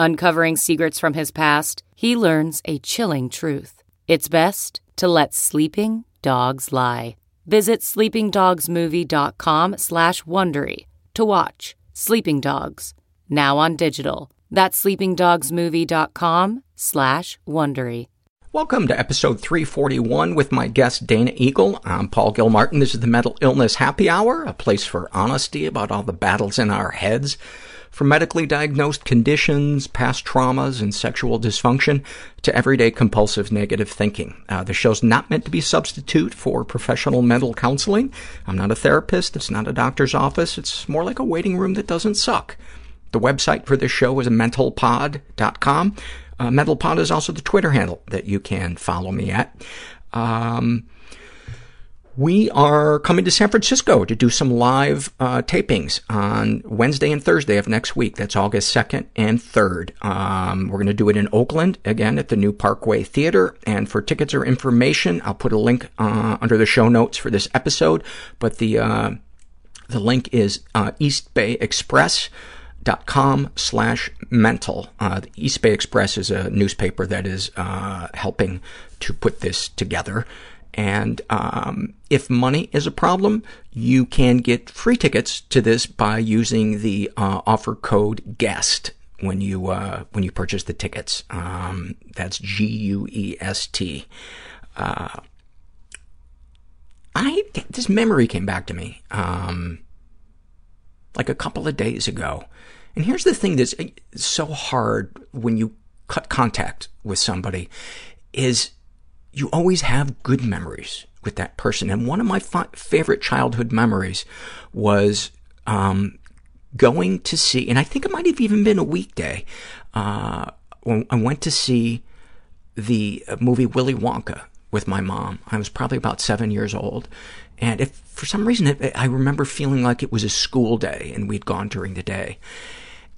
Uncovering secrets from his past, he learns a chilling truth. It's best to let sleeping dogs lie. Visit sleepingdogsmovie.com slash Wondery to watch Sleeping Dogs, now on digital. That's sleepingdogsmovie.com slash Wondery. Welcome to episode 341 with my guest Dana Eagle. I'm Paul Gilmartin. This is the Mental Illness Happy Hour, a place for honesty about all the battles in our heads. From medically diagnosed conditions, past traumas, and sexual dysfunction to everyday compulsive negative thinking. Uh, the show's not meant to be a substitute for professional mental counseling. I'm not a therapist. It's not a doctor's office. It's more like a waiting room that doesn't suck. The website for this show is mentalpod.com. Uh, mentalpod is also the Twitter handle that you can follow me at. Um, we are coming to San Francisco to do some live uh, tapings on Wednesday and Thursday of next week. That's August 2nd and 3rd. Um, we're going to do it in Oakland, again, at the new Parkway Theater. And for tickets or information, I'll put a link uh, under the show notes for this episode. But the, uh, the link is uh, East Bay Express dot com slash mental. Uh, the East Bay Express is a newspaper that is uh, helping to put this together. And um, if money is a problem, you can get free tickets to this by using the uh, offer code GUEST when you uh, when you purchase the tickets. Um, that's G U E S T. Uh, I this memory came back to me um, like a couple of days ago, and here's the thing that's so hard when you cut contact with somebody is you always have good memories with that person. And one of my fa- favorite childhood memories was um, going to see, and I think it might have even been a weekday, uh, when I went to see the movie Willy Wonka with my mom. I was probably about seven years old. And if for some reason it, I remember feeling like it was a school day and we'd gone during the day.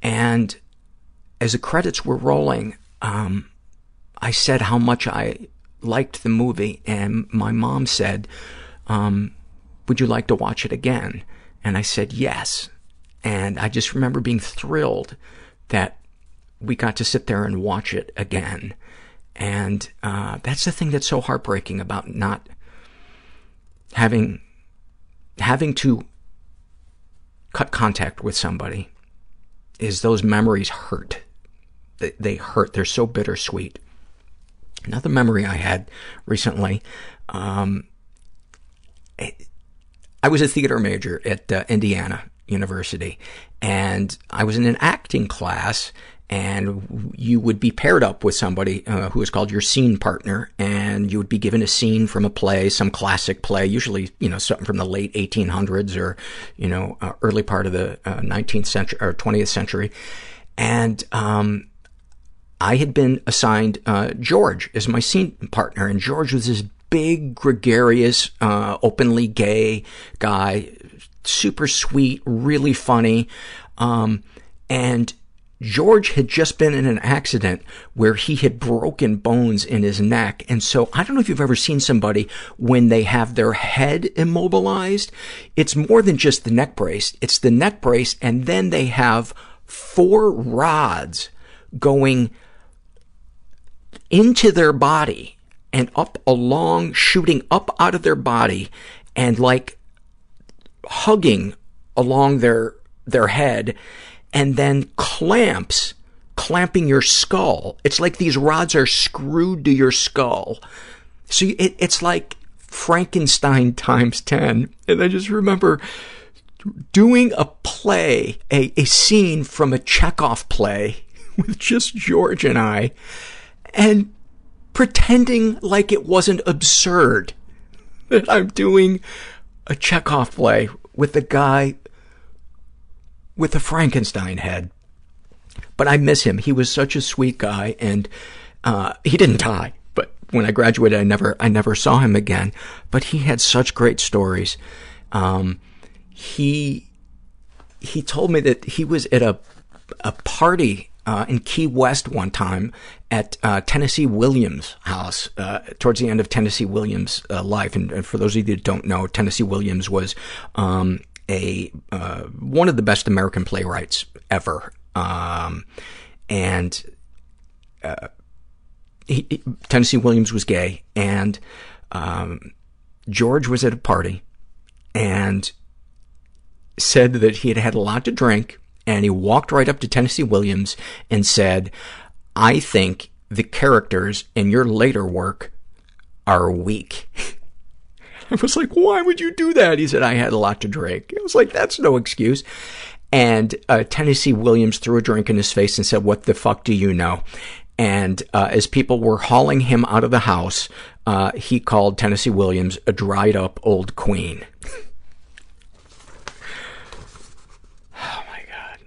And as the credits were rolling, um, I said how much I liked the movie, and my mom said, um, would you like to watch it again? And I said, yes. And I just remember being thrilled that we got to sit there and watch it again. And uh, that's the thing that's so heartbreaking about not having having to cut contact with somebody is those memories hurt. They, they hurt. They're so bittersweet. Another memory I had recently, um, I was a theater major at uh, Indiana University, and I was in an acting class, and you would be paired up with somebody uh, who is called your scene partner, and you would be given a scene from a play, some classic play, usually, you know, something from the late 1800s or, you know, uh, early part of the uh, 19th century or 20th century. And, um, I had been assigned uh, George as my scene partner, and George was this big, gregarious, uh, openly gay guy, super sweet, really funny. Um, and George had just been in an accident where he had broken bones in his neck. And so I don't know if you've ever seen somebody when they have their head immobilized. It's more than just the neck brace. It's the neck brace and then they have four rods going into their body and up along, shooting up out of their body and like hugging along their, their head and then clamps, clamping your skull. It's like these rods are screwed to your skull. So it, it's like Frankenstein times 10. And I just remember doing a play, a, a scene from a Chekhov play with just George and I, and pretending like it wasn't absurd that I'm doing a Chekhov play with a guy with a Frankenstein head. But I miss him. He was such a sweet guy, and uh, he didn't die. But when I graduated, I never, I never saw him again. But he had such great stories. Um, he, he told me that he was at a, a party uh, in Key West one time at uh, Tennessee Williams' house uh, towards the end of Tennessee Williams' uh, life. And, and, for those of you that don't know, Tennessee Williams was um, a uh, one of the best American playwrights ever, um, and uh, he, he, Tennessee Williams was gay, and um, George was at a party and said that he had had a lot to drink, and he walked right up to Tennessee Williams and said, "I think the characters in your later work are weak." I was like, why would you do that? He said, I had a lot to drink. I was like, that's no excuse. And uh, Tennessee Williams threw a drink in his face and said, what the fuck do you know? And uh, as people were hauling him out of the house, uh, he called Tennessee Williams a dried up old queen. oh my God.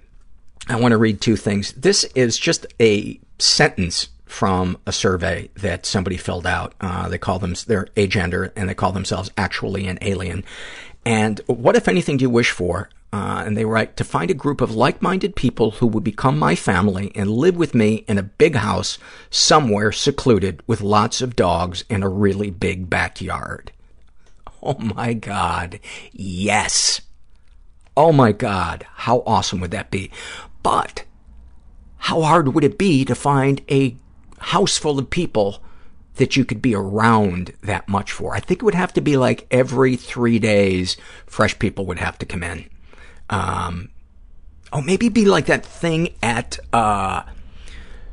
I want to read two things. This is just a sentence from a survey that somebody filled out. Uh, they call them, they're agender, and they call themselves actually an alien. And what, if anything, do you wish for? Uh, and they write, to find a group of like-minded people who would become my family and live with me in a big house somewhere secluded with lots of dogs and a really big backyard. Oh my God. Yes. Oh my God. How awesome would that be? But how hard would it be to find a house full of people that you could be around that much for. I think it would have to be like every three days, fresh people would have to come in. Um, oh, maybe be like that thing at, uh,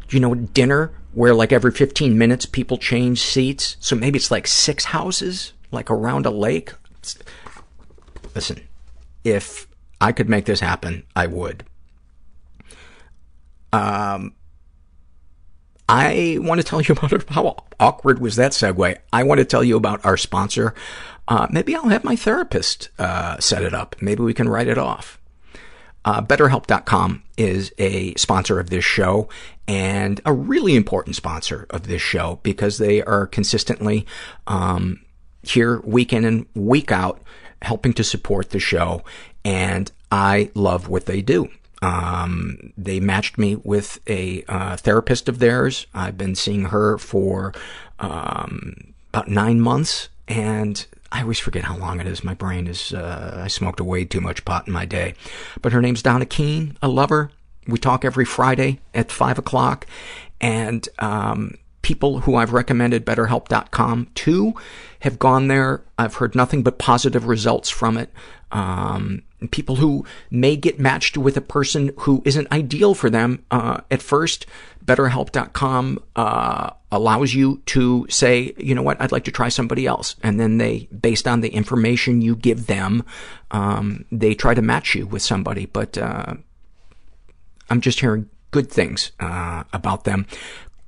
you know, dinner where like every 15 minutes people change seats. So maybe it's like six houses, like around a lake. Listen, if I could make this happen, I would. Um, I want to tell you about. How awkward was that segue? I want to tell you about our sponsor. Uh, maybe I'll have my therapist uh, set it up. Maybe we can write it off. Uh, BetterHelp.com is a sponsor of this show and a really important sponsor of this show because they are consistently um, here week in and week out helping to support the show. And I love what they do. Um, they matched me with a uh, therapist of theirs. I've been seeing her for um, about nine months, and I always forget how long it is. My brain is, uh, I smoked way too much pot in my day. But her name's Donna Keene. I love her. We talk every Friday at 5 o'clock, and um, people who I've recommended BetterHelp.com to have gone there. I've heard nothing but positive results from it. Um, people who may get matched with a person who isn't ideal for them uh, at first. BetterHelp.com uh, allows you to say, you know what, I'd like to try somebody else. And then they, based on the information you give them, um, they try to match you with somebody. But uh, I'm just hearing good things uh, about them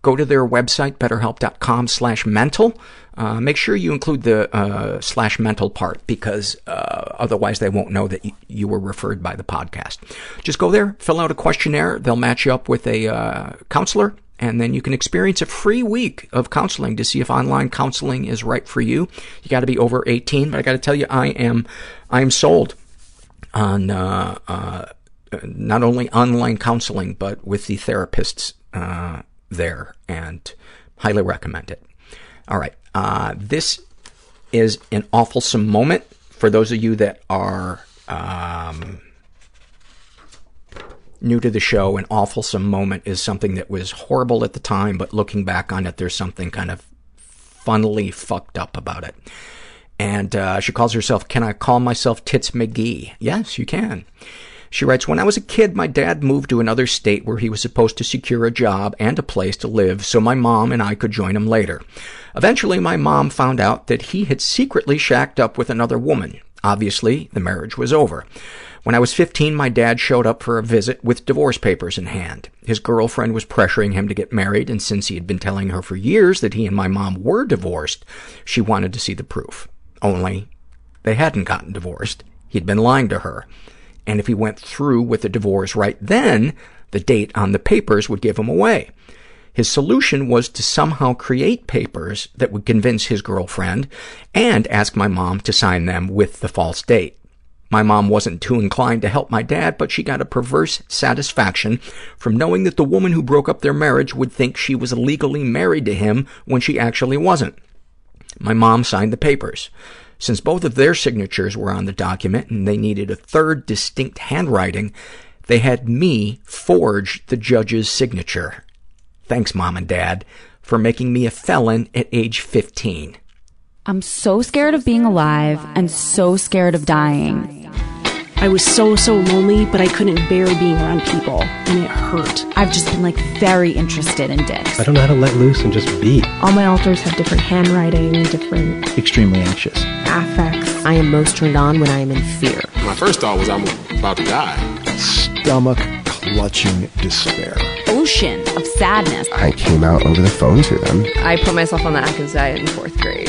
go to their website, betterhelp.com slash mental. Uh, make sure you include the uh, slash mental part because uh, otherwise they won't know that y- you were referred by the podcast. Just go there, fill out a questionnaire. They'll match you up with a uh, counselor, and then you can experience a free week of counseling to see if online counseling is right for you. You got to be over 18, but I got to tell you, I am, I am sold on uh, uh, not only online counseling, but with the therapists uh, there, and highly recommend it. All right. Uh, this is an awfulsome moment for those of you that are um, new to the show. An awfulsome moment is something that was horrible at the time, but looking back on it, there's something kind of funnily fucked up about it. And uh, she calls herself, Can I Call Myself Tits McGee? Yes, you can. She writes, When I was a kid, my dad moved to another state where he was supposed to secure a job and a place to live so my mom and I could join him later. Eventually, my mom found out that he had secretly shacked up with another woman. Obviously, the marriage was over. When I was 15, my dad showed up for a visit with divorce papers in hand. His girlfriend was pressuring him to get married, and since he had been telling her for years that he and my mom were divorced, she wanted to see the proof. Only, they hadn't gotten divorced. He'd been lying to her. And if he went through with the divorce right then, the date on the papers would give him away. His solution was to somehow create papers that would convince his girlfriend and ask my mom to sign them with the false date. My mom wasn't too inclined to help my dad, but she got a perverse satisfaction from knowing that the woman who broke up their marriage would think she was legally married to him when she actually wasn't. My mom signed the papers. Since both of their signatures were on the document and they needed a third distinct handwriting, they had me forge the judge's signature. Thanks, Mom and Dad, for making me a felon at age 15. I'm so scared of being alive and so scared of dying. I was so, so lonely, but I couldn't bear being around people, and it hurt. I've just been like very interested in dicks. I don't know how to let loose and just be. All my alters have different handwriting, different Extremely anxious. affects. I am most turned on when I am in fear. My first thought was I'm about to die. Stomach clutching despair. Ocean of sadness. I came out over the phone to them. I put myself on the Atkins diet in fourth grade.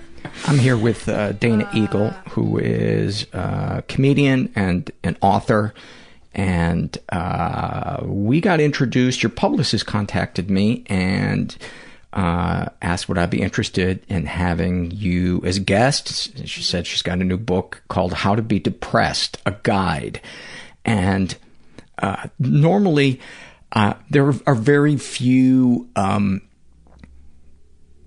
I'm here with uh, Dana Eagle, who is a comedian and an author. And uh, we got introduced. Your publicist contacted me and uh, asked would I be interested in having you as a guest. She said she's got a new book called How to Be Depressed, a guide. And uh, normally, uh, there are very few um,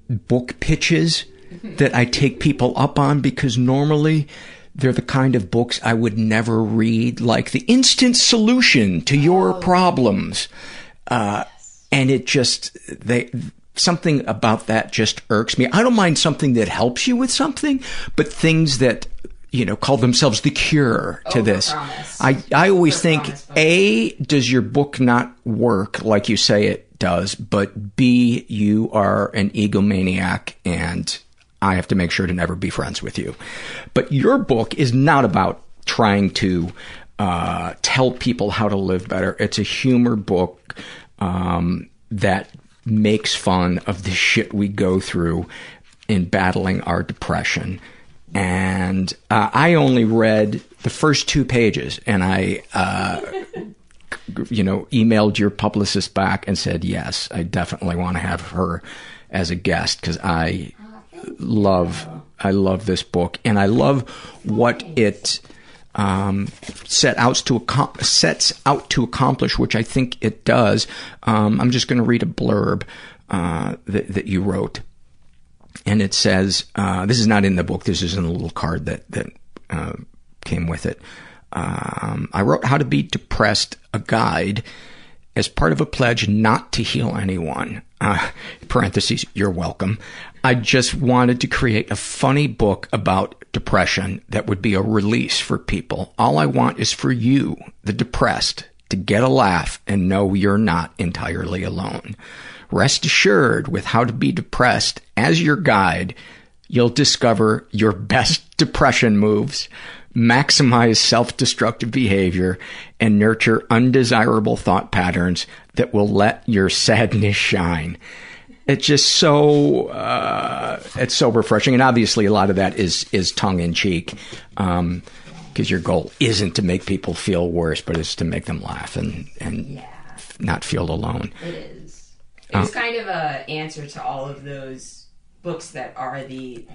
book pitches that I take people up on because normally they're the kind of books I would never read, like the instant solution to your problems. Uh, and it just, they, something about that just irks me. I don't mind something that helps you with something, but things that, you know, call themselves the cure to this. I, I always think, A, does your book not work like you say it does, but B, you are an egomaniac and I have to make sure to never be friends with you. But your book is not about trying to uh, tell people how to live better. It's a humor book um, that makes fun of the shit we go through in battling our depression. And uh, I only read the first two pages, and I, uh, you know, emailed your publicist back and said, yes, I definitely want to have her as a guest because I love I love this book, and I love what it um, set to sets out to accomplish, which I think it does. Um, I'm just going to read a blurb uh, that, that you wrote, and it says, uh, "This is not in the book. This is in a little card that that uh, came with it." Um, I wrote "How to Be Depressed," a guide as part of a pledge not to heal anyone. Uh, parentheses, you're welcome. I just wanted to create a funny book about depression that would be a release for people. All I want is for you, the depressed, to get a laugh and know you're not entirely alone. Rest assured, with How to Be Depressed as your guide, you'll discover your best depression moves, maximize self-destructive behavior and nurture undesirable thought patterns that will let your sadness shine. It's just so uh, it's so refreshing, and obviously a lot of that is is tongue in cheek, because um, your goal isn't to make people feel worse, but it's to make them laugh and and yeah. not feel alone. It is. It's uh, kind of a answer to all of those books that are the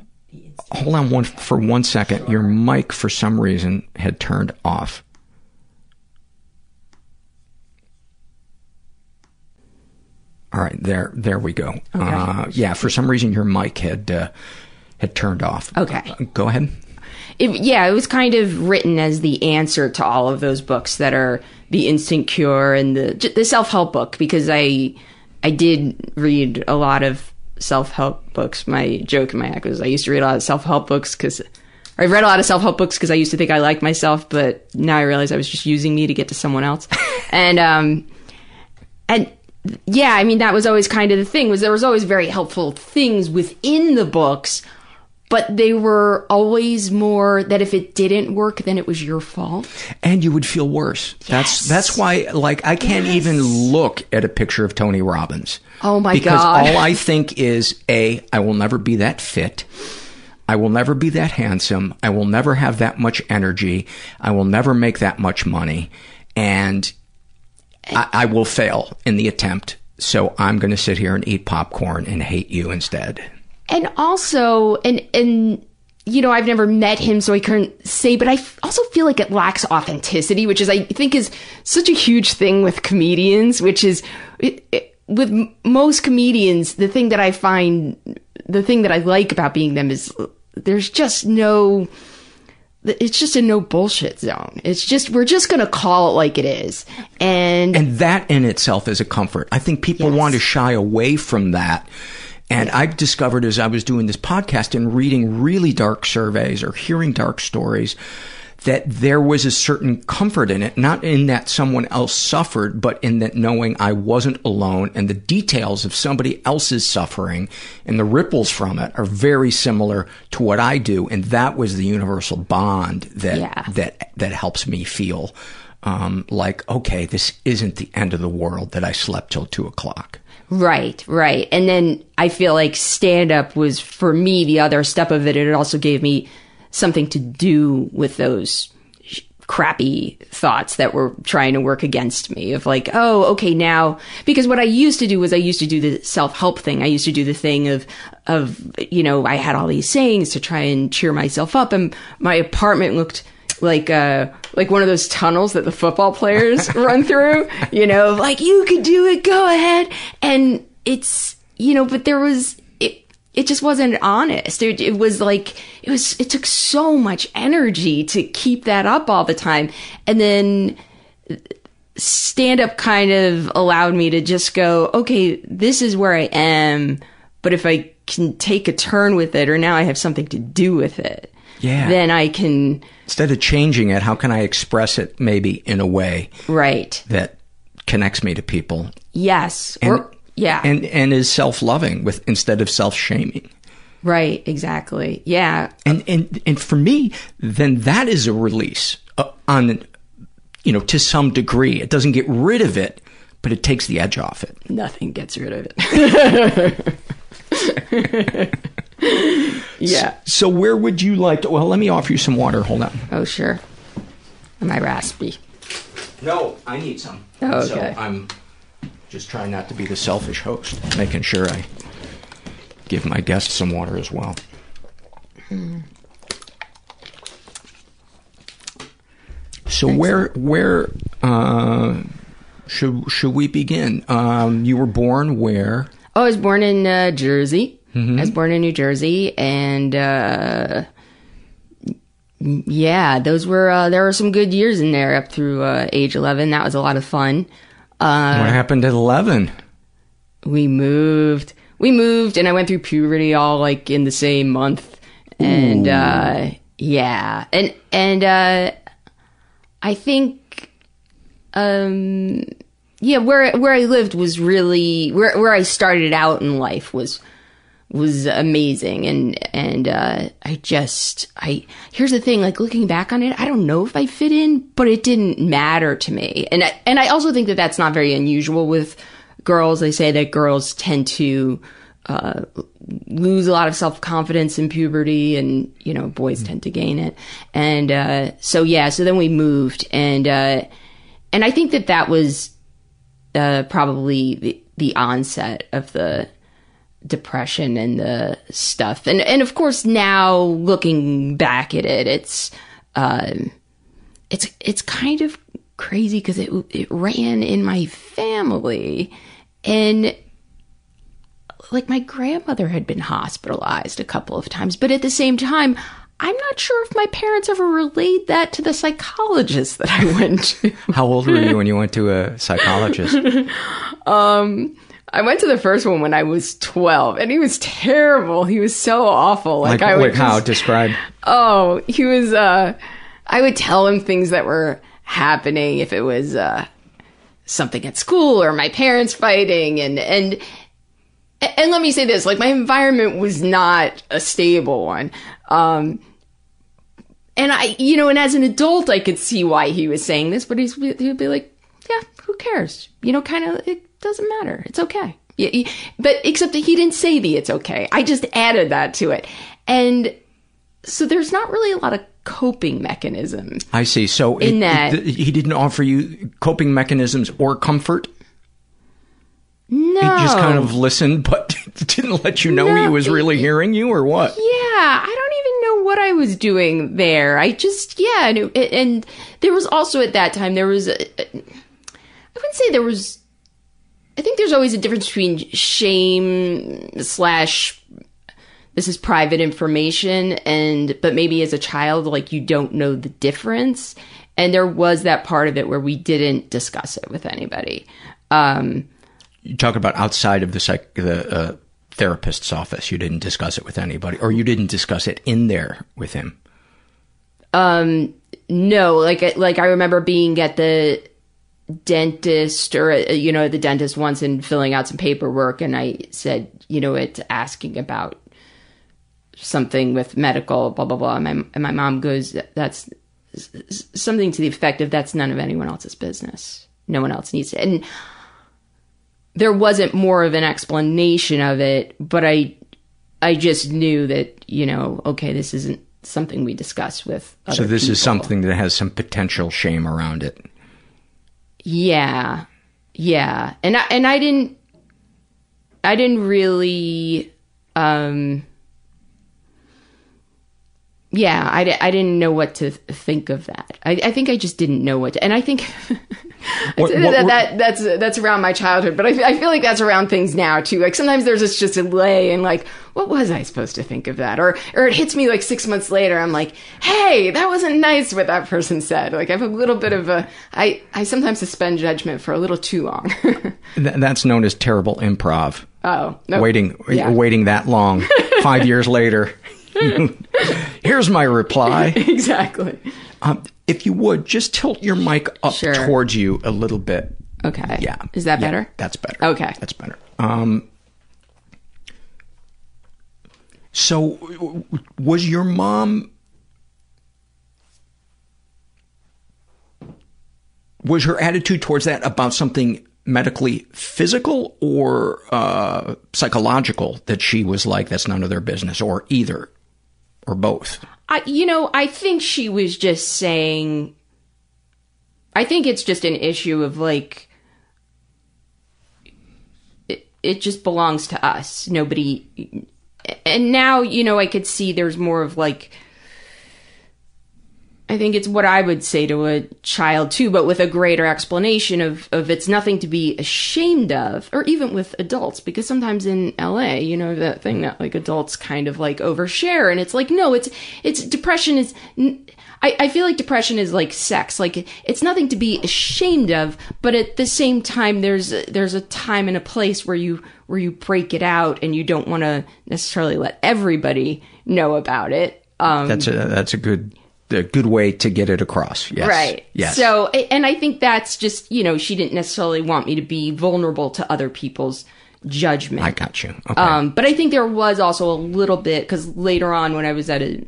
Hold on one for one second. Sure. Your mic, for some reason, had turned off. All right, there, there we go. Okay. Uh, yeah, for some reason your mic had uh, had turned off. Okay, uh, go ahead. It, yeah, it was kind of written as the answer to all of those books that are the instant cure and the the self help book because I I did read a lot of self help books. My joke in my act was I used to read a lot of self help books because I read a lot of self help books because I used to think I liked myself, but now I realize I was just using me to get to someone else. and um, and yeah, I mean that was always kind of the thing was there was always very helpful things within the books, but they were always more that if it didn't work, then it was your fault, and you would feel worse. Yes. That's that's why like I can't yes. even look at a picture of Tony Robbins. Oh my because god! Because all I think is a I will never be that fit. I will never be that handsome. I will never have that much energy. I will never make that much money. And I, I will fail in the attempt. So I'm going to sit here and eat popcorn and hate you instead. And also, and, and, you know, I've never met him, so I couldn't say, but I also feel like it lacks authenticity, which is, I think, is such a huge thing with comedians, which is, it, it, with most comedians, the thing that I find, the thing that I like about being them is there's just no, it's just a no bullshit zone. It's just we're just going to call it like it is. And and that in itself is a comfort. I think people yes. want to shy away from that. And yeah. I discovered as I was doing this podcast and reading really dark surveys or hearing dark stories that there was a certain comfort in it, not in that someone else suffered, but in that knowing I wasn't alone and the details of somebody else's suffering and the ripples from it are very similar to what I do. And that was the universal bond that, yeah. that, that helps me feel, um, like, okay, this isn't the end of the world that I slept till two o'clock. Right, right. And then I feel like stand up was for me the other step of it. It also gave me something to do with those crappy thoughts that were trying to work against me of like, oh, okay, now, because what I used to do was I used to do the self-help thing. I used to do the thing of, of, you know, I had all these sayings to try and cheer myself up and my apartment looked like, uh, like one of those tunnels that the football players run through, you know, like you could do it, go ahead. And it's, you know, but there was, it just wasn't honest. It, it, was like, it was, it took so much energy to keep that up all the time. And then stand up kind of allowed me to just go, okay, this is where I am. But if I can take a turn with it or now I have something to do with it, yeah. then I can. Instead of changing it, how can I express it maybe in a way right that connects me to people? Yes. And, or, yeah. And and is self-loving with instead of self-shaming. Right, exactly. Yeah. And and and for me, then that is a release uh, on you know, to some degree. It doesn't get rid of it, but it takes the edge off it. Nothing gets rid of it. yeah. So, so, where would you like to? Well, let me offer you some water. Hold on. Oh, sure. Am I raspy? No, I need some. Oh, okay. So I'm just trying not to be the selfish host, making sure I give my guests some water as well. So Excellent. where where uh, should should we begin? Um, you were born where? Oh, I was born in uh, Jersey. Mm-hmm. I was born in New Jersey, and uh, yeah, those were uh, there were some good years in there up through uh, age eleven. That was a lot of fun. Uh, what happened at 11? We moved. We moved, and I went through puberty all like in the same month. And uh, yeah, and and uh, I think, um, yeah, where where I lived was really where where I started out in life was was amazing. And and uh, I just I here's the thing like looking back on it I don't know if I fit in but it didn't matter to me. And I, and I also think that that's not very unusual with girls. They say that girls tend to uh, lose a lot of self confidence in puberty and you know boys tend to gain it. And uh, so yeah so then we moved. And uh, and I think that that was uh, probably the, the onset of the depression and the stuff. And and of course now looking back at it, it's um, it's it's kind of crazy because it it ran in my family, and like my grandmother had been hospitalized a couple of times, but at the same time. I'm not sure if my parents ever relayed that to the psychologist that I went to. How old were you when you went to a psychologist? um, I went to the first one when I was 12 and he was terrible. He was so awful. Like, like I would how just, describe? Oh, he was uh I would tell him things that were happening if it was uh something at school or my parents fighting and and and let me say this, like my environment was not a stable one. Um and I, you know, and as an adult, I could see why he was saying this, but he's, he'd be like, yeah, who cares? You know, kind of, it doesn't matter. It's okay. Yeah, but except that he didn't say the it's okay. I just added that to it. And so there's not really a lot of coping mechanism. I see. So in it, that it, he didn't offer you coping mechanisms or comfort. No, he just kind of listened, but didn't let you know No, he was really hearing you, or what? Yeah, I don't even know what I was doing there. I just yeah, and, it, and there was also at that time there was a, I wouldn't say there was. I think there's always a difference between shame slash this is private information and but maybe as a child like you don't know the difference and there was that part of it where we didn't discuss it with anybody. Um, You talk about outside of the psych, the uh, therapist's office. You didn't discuss it with anybody, or you didn't discuss it in there with him. Um, no, like like I remember being at the dentist or uh, you know the dentist once and filling out some paperwork, and I said, you know, it's asking about something with medical, blah blah blah. And my and my mom goes, that's something to the effect of that's none of anyone else's business. No one else needs it. And there wasn't more of an explanation of it, but I I just knew that, you know, okay, this isn't something we discuss with other So this people. is something that has some potential shame around it. Yeah. Yeah. And I and I didn't I didn't really um yeah, I, I didn't know what to think of that. I, I think I just didn't know what to, and I think What- that, what that, that- that's that's around my childhood, but I, I feel like that's around things now too. Like sometimes there's just just a delay, and like, what was I supposed to think of that? Or or it hits me like six months later. I'm like, hey, that wasn't nice what that person said. Like I have a little bit of a I I sometimes suspend judgment for a little too long. Th- that's known as terrible improv. oh, no. Waiting, Yeah. waiting that long. Five years later, here's my reply. exactly. Um, if you would just tilt your mic up Sure. towards you a little bit. Okay. Yeah. Is that Yeah, better? That's better. Okay. That's better. Um, so, was your mom? Was her attitude towards that about something medically physical or uh, psychological that she was like, that's none of their business, or either, or both? I, you know, I think she was just saying. I think it's just an issue of like. It, it just belongs to us. Nobody. And now, you know, I could see there's more of like. I think it's what I would say to a child too, but with a greater explanation of, of it's nothing to be ashamed of, or even with adults, because sometimes in LA, you know, that thing that like adults kind of like overshare, and it's like, no, it's, it's, depression is, I, I feel like depression is like sex, like it's nothing to be ashamed of, but at the same time, there's, a- there's a time and a place where you, where you break it out and you don't want to necessarily let everybody know about it. Um, That's a that's a good a good way to get it across. Yes. Right. Yes. So, and I think that's just, you know, she didn't necessarily want me to be vulnerable to other people's judgment. I got you. Okay. Um, but I think there was also a little bit because later on when I was at a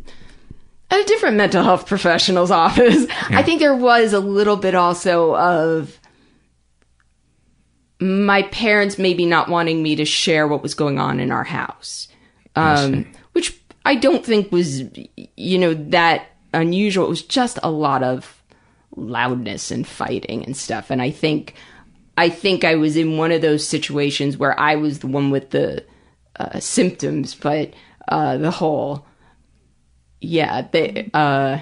at a different mental health professional's office, yeah. I think there was a little bit also of my parents maybe not wanting me to share what was going on in our house, um, which I don't think was you know that unusual. It was just a lot of loudness and fighting and stuff, and I think I think I was in one of those situations where I was the one with the uh, symptoms, but uh, the whole, yeah, they uh,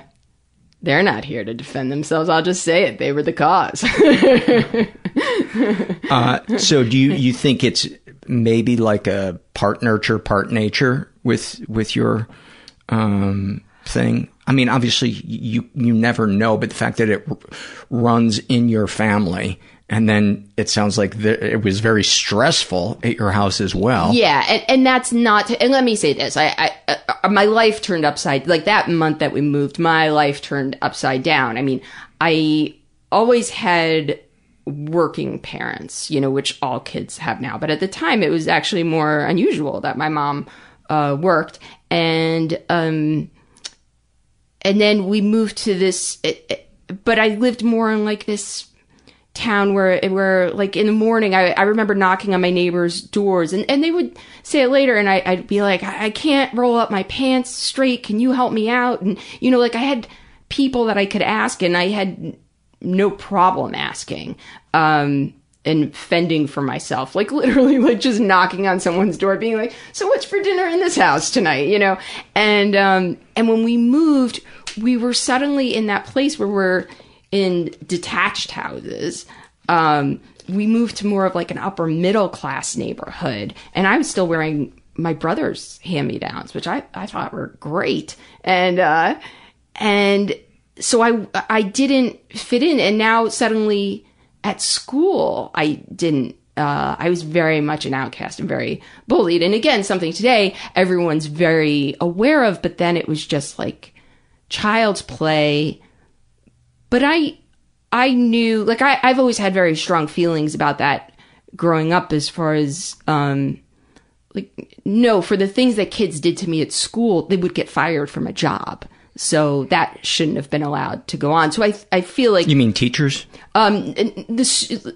they're not here to defend themselves. I'll just say it; they were the cause. Uh, so, do you you think it's maybe like a part nurture, part nature with with your um, thing? I mean, obviously, you you never know, but the fact that it r- runs in your family and then it sounds like the, it was very stressful at your house as well. Yeah, and, and that's not. And let me say this: I, I uh, my life turned upside. Like that month that we moved, my life turned upside down. I mean, I always had working parents, you know, which all kids have now. But at the time, it was actually more unusual that my mom uh, worked, and um, and then we moved to this. It, it, but I lived more in like this town where where like in the morning I, I remember knocking on my neighbors' doors and, and they would say it later and I, I'd be like, I can't roll up my pants straight. Can you help me out? And you know, like I had people that I could ask and I had no problem asking. Um and fending for myself, like literally, like just knocking on someone's door, being like, "So what's for dinner in this house tonight?" You know, and um, and when we moved, we were suddenly in that place where we're in detached houses. Um, we moved to more of like an upper middle class neighborhood, and I was still wearing my brother's hand me downs, which I, I thought were great. And uh, and so I I didn't fit in, and now suddenly at school I didn't. Uh, I was very much an outcast and very bullied. And again, something today everyone's very aware of, but then it was just like child's play but I, I knew, like, I, I've always had very strong feelings about that growing up as far as, um, like, no, for the things that kids did to me at school, they would get fired from a job. So that shouldn't have been allowed to go on. So I, I feel like. You mean teachers? Um, this,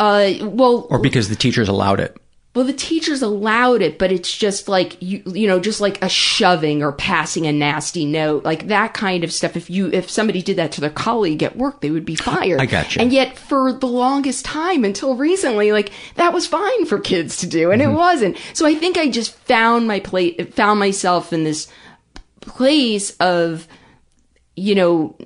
uh, well. Or because the teachers allowed it? well the teachers allowed it but it's just like you you know just like a shoving or passing a nasty note like that kind of stuff if you if somebody did that to their colleague at work they would be fired i got you and yet for the longest time until recently like that was fine for kids to do and mm-hmm. it wasn't so i think i just found my plate found myself in this place of you know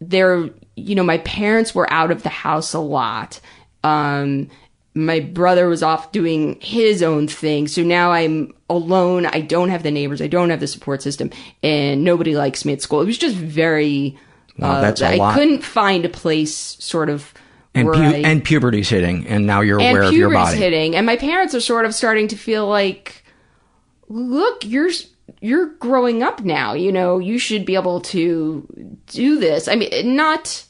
there you know my parents were out of the house a lot um my brother was off doing his own thing. So now I'm alone. I don't have the neighbors. I don't have the support system and nobody likes me at school. It was just very, wow, uh, that's a I lot. I couldn't find a place sort of and, pu- I, and puberty's hitting and now you're aware of your body. hitting. And my parents are sort of starting to feel like, look, you're, you're growing up now. You know, you should be able to do this. I mean, not,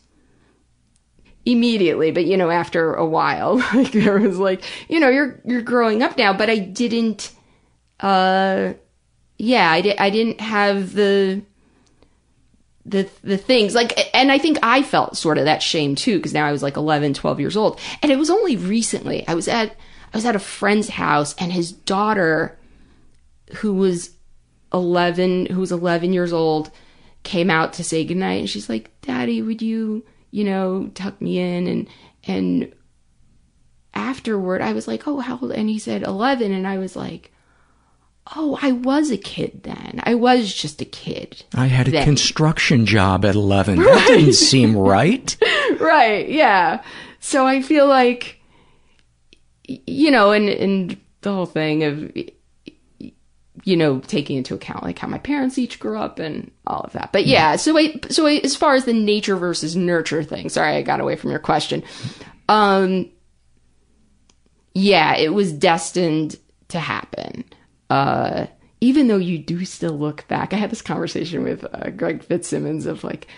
immediately but you know after a while like there was like you know you're you're growing up now but i didn't uh yeah i, di- I didn't have the the the things like and i think i felt sort of that shame too because now i was like 11 12 years old and it was only recently i was at i was at a friend's house and his daughter who was 11 who was 11 years old came out to say goodnight and she's like daddy would you you know, tuck me in and and afterward I was like, "Oh, how old?" And he said 11 and I was like, "Oh, I was a kid then. I was just a kid." I had a then. construction job at 11. Right. That didn't seem right. right. Yeah. So I feel like you know, and and the whole thing of you know, taking into account like how my parents each grew up and all of that. But yeah, so wait, so wait, as far as the nature versus nurture thing, sorry, I got away from your question. Um, yeah, it was destined to happen. Uh, even though you do still look back, I had this conversation with uh, Greg Fitzsimmons of like,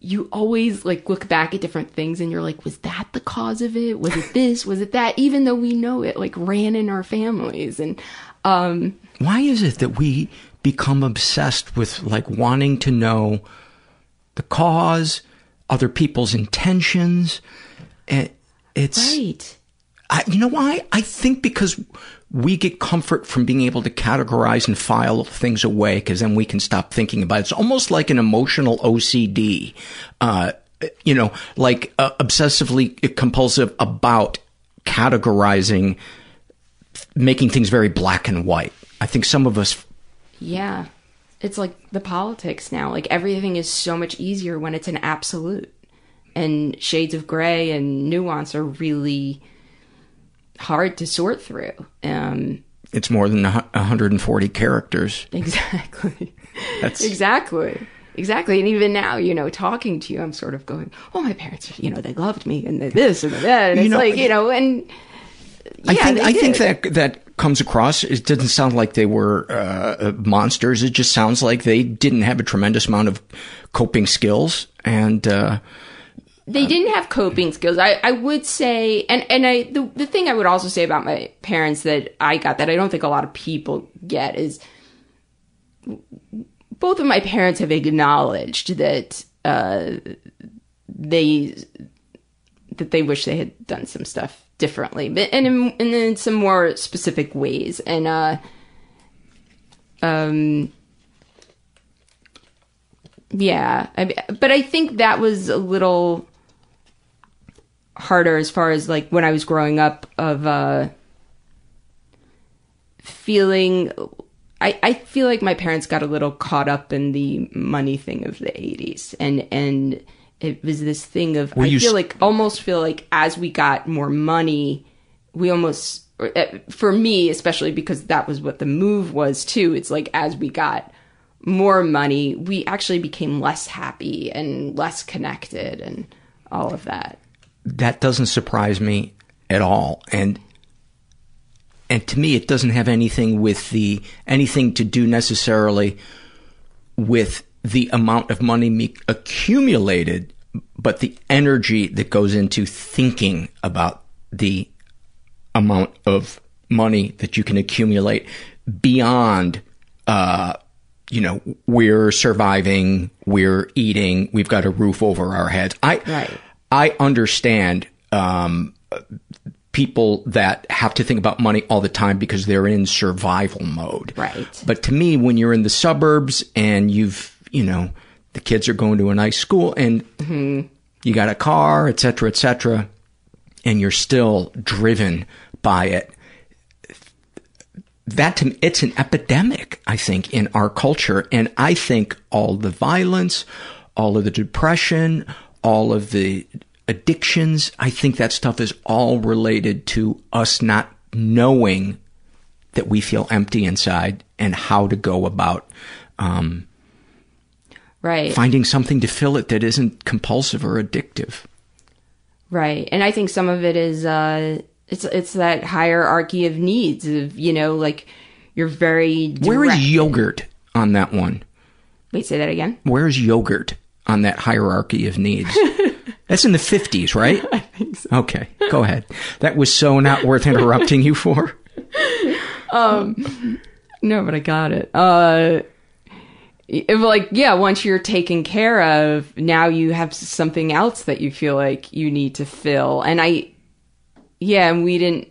you always like look back at different things and you're like, was that the cause of it? Was it this? Was it that? Even though we know it like ran in our families. And um why is it that we become obsessed with like wanting to know the cause, other people's intentions? It's right. I, you know why? I think because we get comfort from being able to categorize and file things away because then we can stop thinking about it. It's almost like an emotional OCD, uh, you know, like uh, obsessively compulsive about categorizing, making things very black and white. I think some of us. Yeah. It's like the politics now. Like everything is so much easier when it's an absolute. And shades of gray and nuance are really hard to sort through. Um, it's more than 140 characters. Exactly. That's... Exactly. Exactly. And even now, you know, talking to you, I'm sort of going, oh, my parents, you know, they loved me and they this and that. And you it's know, like, you know, and yeah, I think, I think that, that comes across. It doesn't sound like they were uh, monsters. It just sounds like they didn't have a tremendous amount of coping skills. And, uh, they didn't have coping skills. I, I would say, and, and I, the, the thing I would also say about my parents that I got that I don't think a lot of people get is both of my parents have acknowledged that, uh, they, that they wish they had done some stuff differently, but, and in, and in some more specific ways. And, uh, um, yeah, I, but I think that was a little harder as far as like when I was growing up of uh feeling I, I feel like my parents got a little caught up in the money thing of the 80s and and it was this thing of Were I feel like almost feel like as we got more money we almost uh, for me especially because that was what the move was too it's like as we got more money we actually became less happy and less connected and all of that that doesn't surprise me at all. And and to me, it doesn't have anything with the anything to do necessarily with the amount of money me accumulated, but the energy that goes into thinking about the amount of money that you can accumulate beyond, uh, you know, we're surviving, we're eating, we've got a roof over our heads. I, right. I understand um, people that have to think about money all the time because they're in survival mode. Right. But to me, when you're in the suburbs and you've, you know, the kids are going to a nice school and mm-hmm. you got a car, et cetera, et cetera, and you're still driven by it. That to me, it's an epidemic, I think, in our culture. And I think all the violence, all of the depression, all of the addictions. I think that stuff is all related to us not knowing that we feel empty inside and how to go about um, right finding something to fill it that isn't compulsive or addictive. Right, and I think some of it is uh, it's it's that hierarchy of needs of you know like you're very direct. where is yogurt on that one? Wait, say that again. Where is yogurt? on that hierarchy of needs. That's in the 50s, right? I think so. Okay, go ahead. That was so not worth interrupting you for. Um, no, but I got it. Uh, if like yeah, once you're taken care of, now you have something else that you feel like you need to fill. And I, yeah, and we didn't,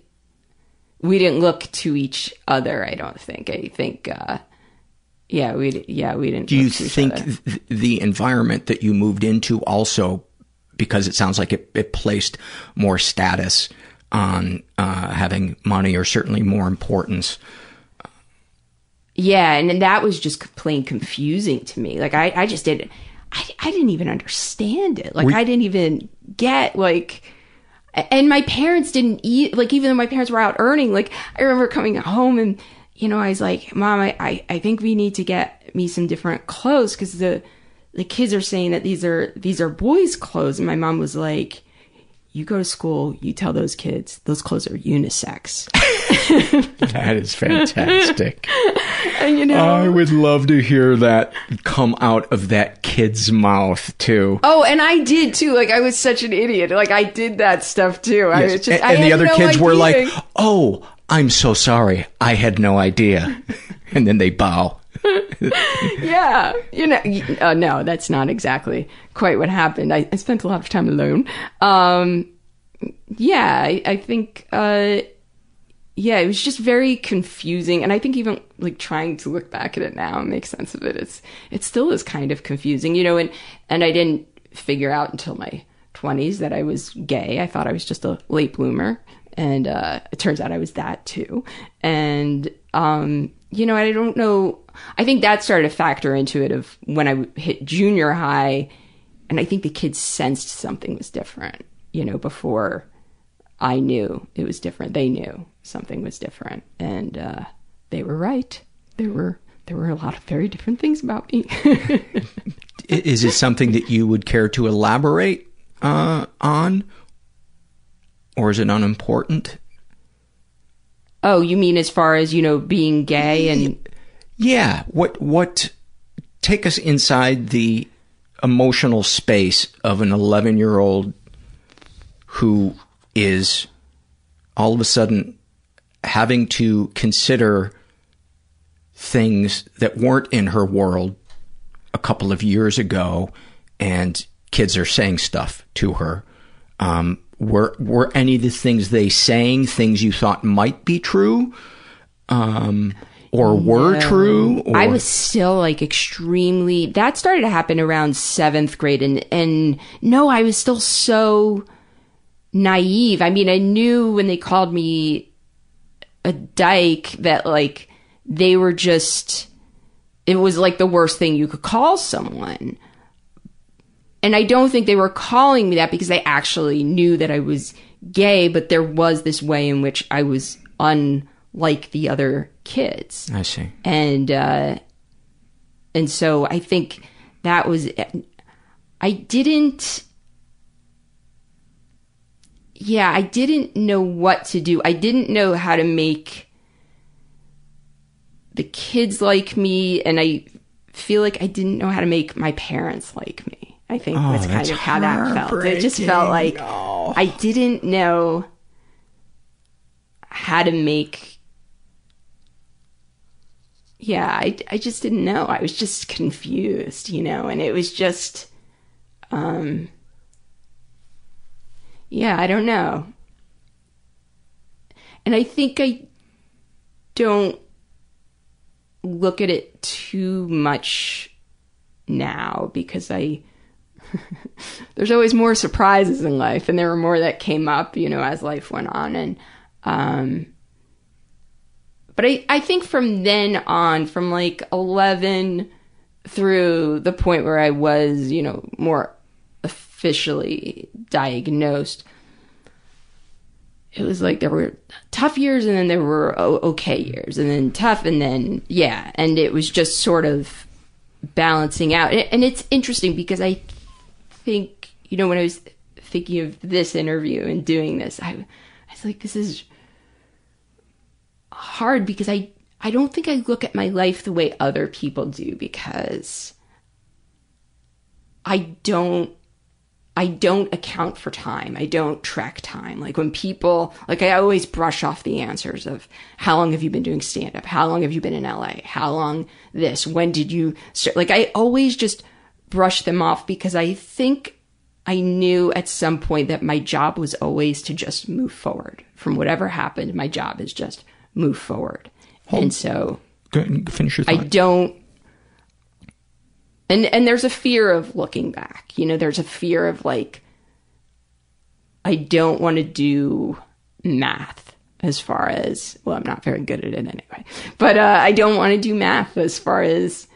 we didn't look to each other. I don't think. I think. uh yeah, we yeah we didn't. Do you think th- the environment that you moved into also, because it sounds like it, it placed more status on uh, having money, or certainly more importance? Yeah, and that was just plain confusing to me. Like I, I just didn't, I, I didn't even understand it. Like Were, I didn't even get like and my parents didn't eat like even though my parents were out earning like i remember coming home and you know, I was like, Mom, I, I, I think we need to get me some different clothes because the the kids are saying that these are these are boys' clothes. And my mom was like, You go to school, you tell those kids those clothes are unisex. that is fantastic. and you know I would love to hear that come out of that kid's mouth too. Oh, and I did too. Like I was such an idiot. Like I did that stuff too. I was just, and I the other no kids were like, "Oh, I'm so sorry. I had no idea." and then they bow. yeah, you know, uh, no, that's not exactly quite what happened. I, I spent a lot of time alone. Um, yeah, I, I think, uh, yeah, it was just very confusing, and I think even like trying to look back at it now and make sense of it, it's it still is kind of confusing, you know. And and I didn't figure out until my twenties that I was gay. I thought I was just a late bloomer, and uh, it turns out I was that too. And um, you know, I don't know. I think that started to factor into it of when I hit junior high, and I think the kids sensed something was different. You know, before I knew it was different. They knew something was different, and uh, they were right. There were there were a lot of very different things about me. Is it something that you would care to elaborate uh, on, or is it unimportant? Oh, you mean as far as you know being gay and Yeah. What what take us inside the emotional space of an 11-year-old who is all of a sudden having to consider things that weren't in her world a couple of years ago and kids are saying stuff to her. Um, were were any of the things they saying things you thought might be true? Um, or were No. true? Or, I was still like extremely. That started to happen around seventh grade, and and no, I was still so naive. I mean, I knew when they called me a dyke that like they were just. It was like the worst thing you could call someone. And I don't think they were calling me that because they actually knew that I was gay, but there was this way in which I was unlike the other kids. I see. and uh and so i think that was i didn't yeah i didn't know what to do. I didn't know how to make the kids like me and i feel like i didn't know how to make my parents like me i think Oh, that's kind of how that felt it just felt like heartbreaking. i didn't know how to make yeah, I, I just didn't know. I was just confused, you know, and it was just, um, yeah, I don't know. And I think I don't look at it too much now because I, there's always more surprises in life and there were more that came up, you know, as life went on. And, um, but I, I think from then on, from like 11 through the point where I was, you know, more officially diagnosed, it was like there were tough years and then there were okay years and then tough and then, yeah. And it was just sort of balancing out. And it's interesting because I think, you know, when I was thinking of this interview and doing this, I, I was like, this is hard because I I don't think I look at my life the way other people do because I don't I don't account for time. I don't track time. Like when people like I always brush off the answers of how long have you been doing stand up? How long have you been in LA? How long this? When did you start? Like I always just brush them off because I think I knew at some point that my job was always to just move forward. From whatever happened, my job is just move forward. And so Go and finish your I don't and and there's a fear of looking back. You know, there's a fear of like I don't want to do math as far as well, I'm not very good at it anyway. But uh, I don't want to do math as far as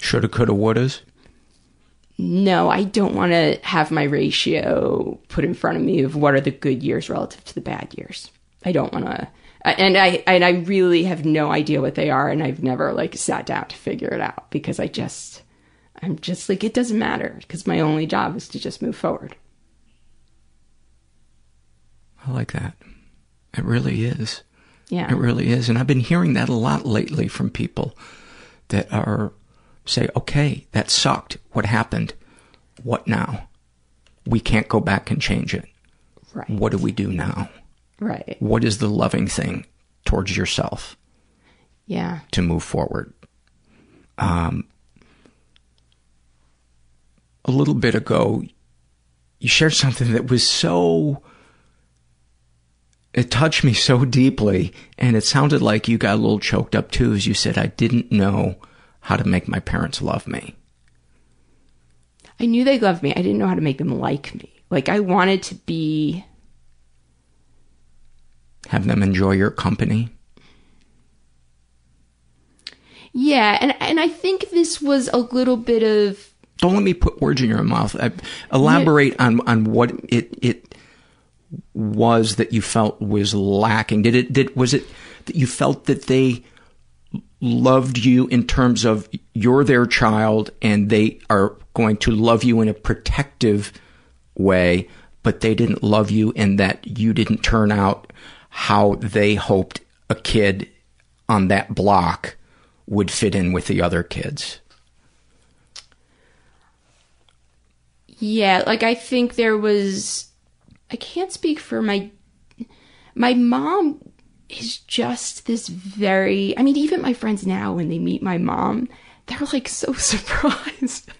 Shoulda, coulda, wouldas. No, I don't want to have my ratio put in front of me of what are the good years relative to the bad years. I don't want to, and I and I really have no idea what they are, and I've never like sat down to figure it out because I just, I'm just like it doesn't matter because my only job is to just move forward. I like that. It really is. Yeah. It really is. And I've been hearing that a lot lately from people that are say, okay, that sucked. What happened? What now? We can't go back and change it. Right. What do we do now? Right. What is the loving thing towards yourself? Yeah. To move forward. Um, a little bit ago, you shared something that was so, it touched me so deeply, and it sounded like you got a little choked up too, as you said, I didn't know how to make my parents love me. I knew they loved me. I didn't know how to make them like me. Like, I wanted to be. Have them enjoy your company. Yeah, and and I think this was a little bit of don't let me put words in your mouth. I, elaborate yeah. on on what it it was that you felt was lacking. Did it did was it that you felt that they loved you in terms of you're their child and they are going to love you in a protective way, but they didn't love you in that you didn't turn out how they hoped a kid on that block would fit in with the other kids. Yeah, like I think there was I can't speak for my my mom is just this very I mean even my friends now when they meet my mom, they're like so surprised.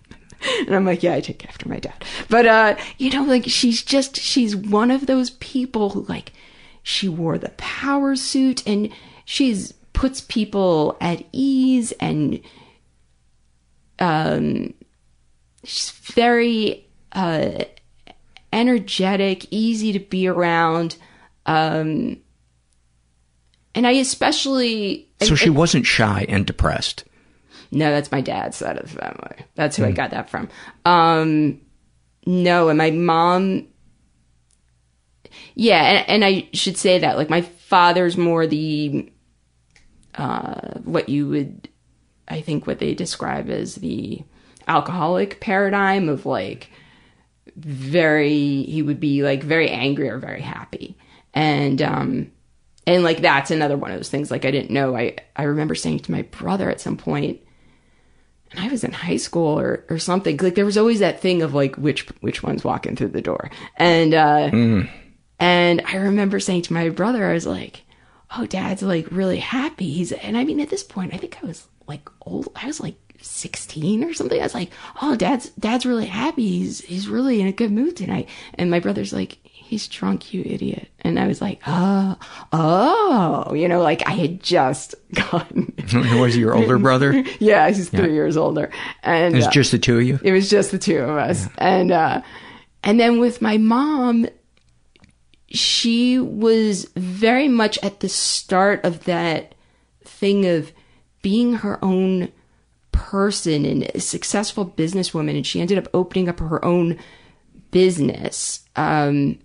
and I'm like, yeah, I take after my dad. But uh, you know, like she's just she's one of those people who like she wore the power suit and she's puts people at ease and um she's very uh, energetic, easy to be around. Um, and I especially. So she wasn't shy and depressed. No, that's my dad's side of the family. That's who mm. I got that from. Um, no, and my mom. Yeah, and, and I should say that like my father's more the uh, what you would, I think, what they describe as the alcoholic paradigm of like very he would be like very angry or very happy and um and like that's another one of those things like i didn't know i i remember saying to my brother at some point and i was in high school or or something like there was always that thing of like which which one's walking through the door and uh mm. and i remember saying to my brother i was like oh dad's like really happy he's and i mean at this point i think i was like old i was like 16 or something. I was like, "Oh, dad's dad's really happy. He's he's really in a good mood tonight." And my brother's like, "He's drunk, you idiot." And I was like, "Oh, oh, you know, like I had just gotten." was your older brother? yeah, he's three yeah. years older, and it was uh, just the two of you. It was just the two of us, yeah. and uh, and then with my mom. She was very much at the start of that thing of being her own person and a successful businesswoman, and she ended up opening up her own business. Um,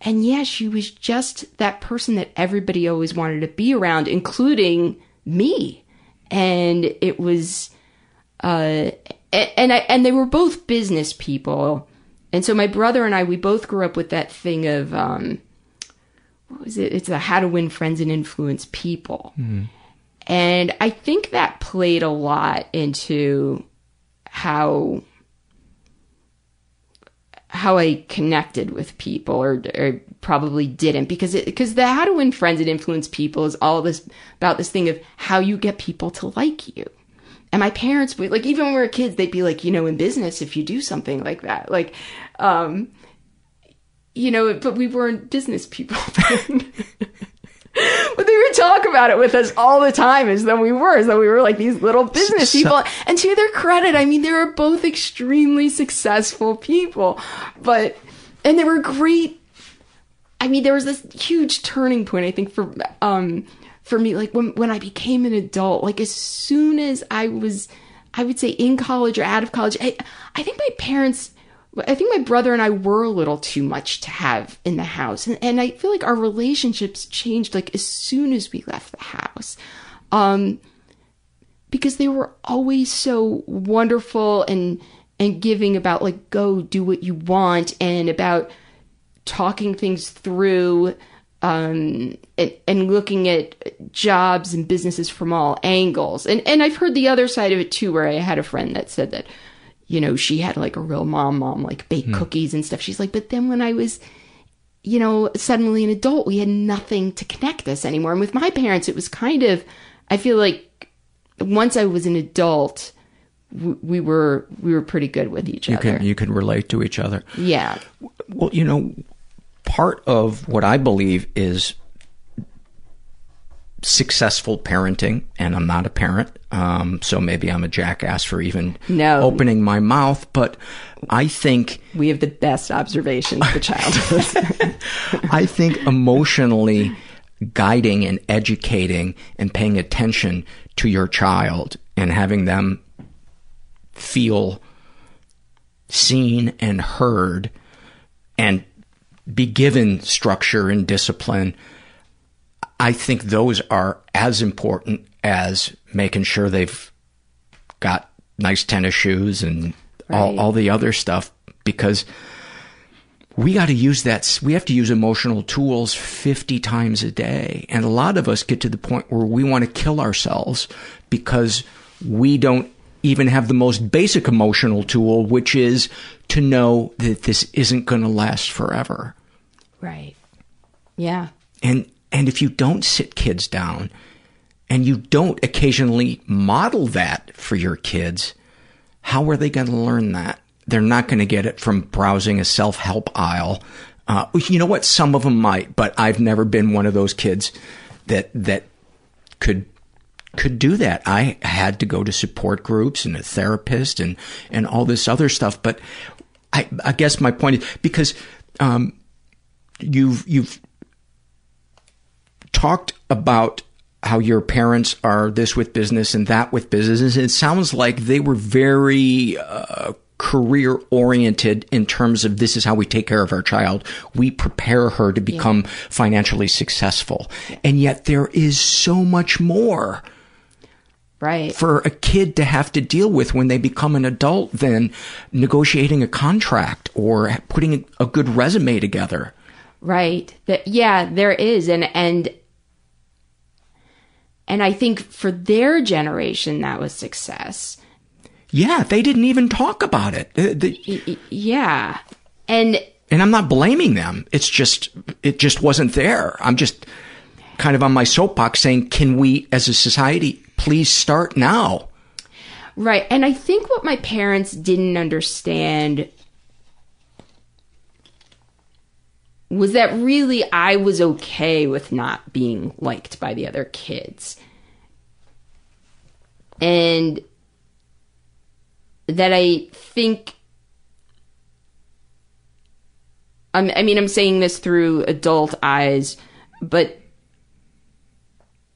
and yeah, she was just that person that everybody always wanted to be around, including me. And it was, uh, and I, and they were both business people. And so my brother and I, we both grew up with that thing of, um, what was it? It's a how to win friends and influence people. Mm-hmm. And I think that played a lot into how how I connected with people or, or probably didn't because it, because the how to win friends and influence people is all this about this thing of how you get people to like you. And my parents would like even when we were kids, they'd be like, you know, in business, if you do something like that, like, um, you know, but we weren't business people then. But they would talk about it with us all the time as though we were, as though we were like these little business people. And to their credit, I mean, they were both extremely successful people, but, and they were great. I mean, there was this huge turning point, I think, for, um, for me, like when, when I became an adult, like as soon as I was, I would say in college or out of college, I, I think my parents, I think my brother and I were a little too much to have in the house. And, and I feel like our relationships changed like as soon as we left the house. Um, because they were always so wonderful and, and giving about like, go do what you want and about talking things through. um, and, and looking at jobs and businesses from all angles. And and I've heard the other side of it too, where I had a friend that said that, you know, she had like a real mom, mom, like bake Hmm. cookies and stuff. She's like, but then when I was, you know, suddenly an adult, we had nothing to connect us anymore. And with my parents, it was kind of, I feel like once I was an adult, we were we were pretty good with each You other. can you can relate to each other. yeah. Well, you know, part of what I believe is successful parenting, and I'm not a parent, um, so maybe I'm a jackass for even No. opening my mouth, but I think We have the best observations for childhood. I think emotionally guiding and educating and paying attention to your child and having them feel seen and heard and be given structure and discipline. I think those are as important as making sure they've got nice tennis shoes and all, Right. all the other stuff because we got to use that. We have to use emotional tools 50 times a day. And a lot of us get to the point where we want to kill ourselves because we don't even have the most basic emotional tool, which is to know that this isn't going to last forever. right. Yeah. And, and if you don't sit kids down and you don't occasionally model that for your kids, how are they going to learn that? They're not going to get it from browsing a self-help aisle. Uh, you know what? Some of them might, but I've never been one of those kids that, that could, could do that. I had to go to support groups and a therapist and, and all this other stuff. But I, I guess my point is because, um, you've, you've talked about how your parents are this with business and that with business. It sounds like they were very uh, career oriented in terms of this is how we take care of our child. We prepare her to become financially successful. And yet there is so much more Right. for a kid to have to deal with when they become an adult than negotiating a contract or putting a good resume together. Right. That yeah, there is and and and I think for their generation that was success. Yeah, they didn't even talk about it. The- Y- y- yeah. And and I'm not blaming them. It's just it just wasn't there. I'm just kind of on my soapbox saying, can we as a society please start now? right, and I think what my parents didn't understand was that really I was okay with not being liked by the other kids. And that I think I'm, I mean, I'm saying this through adult eyes, but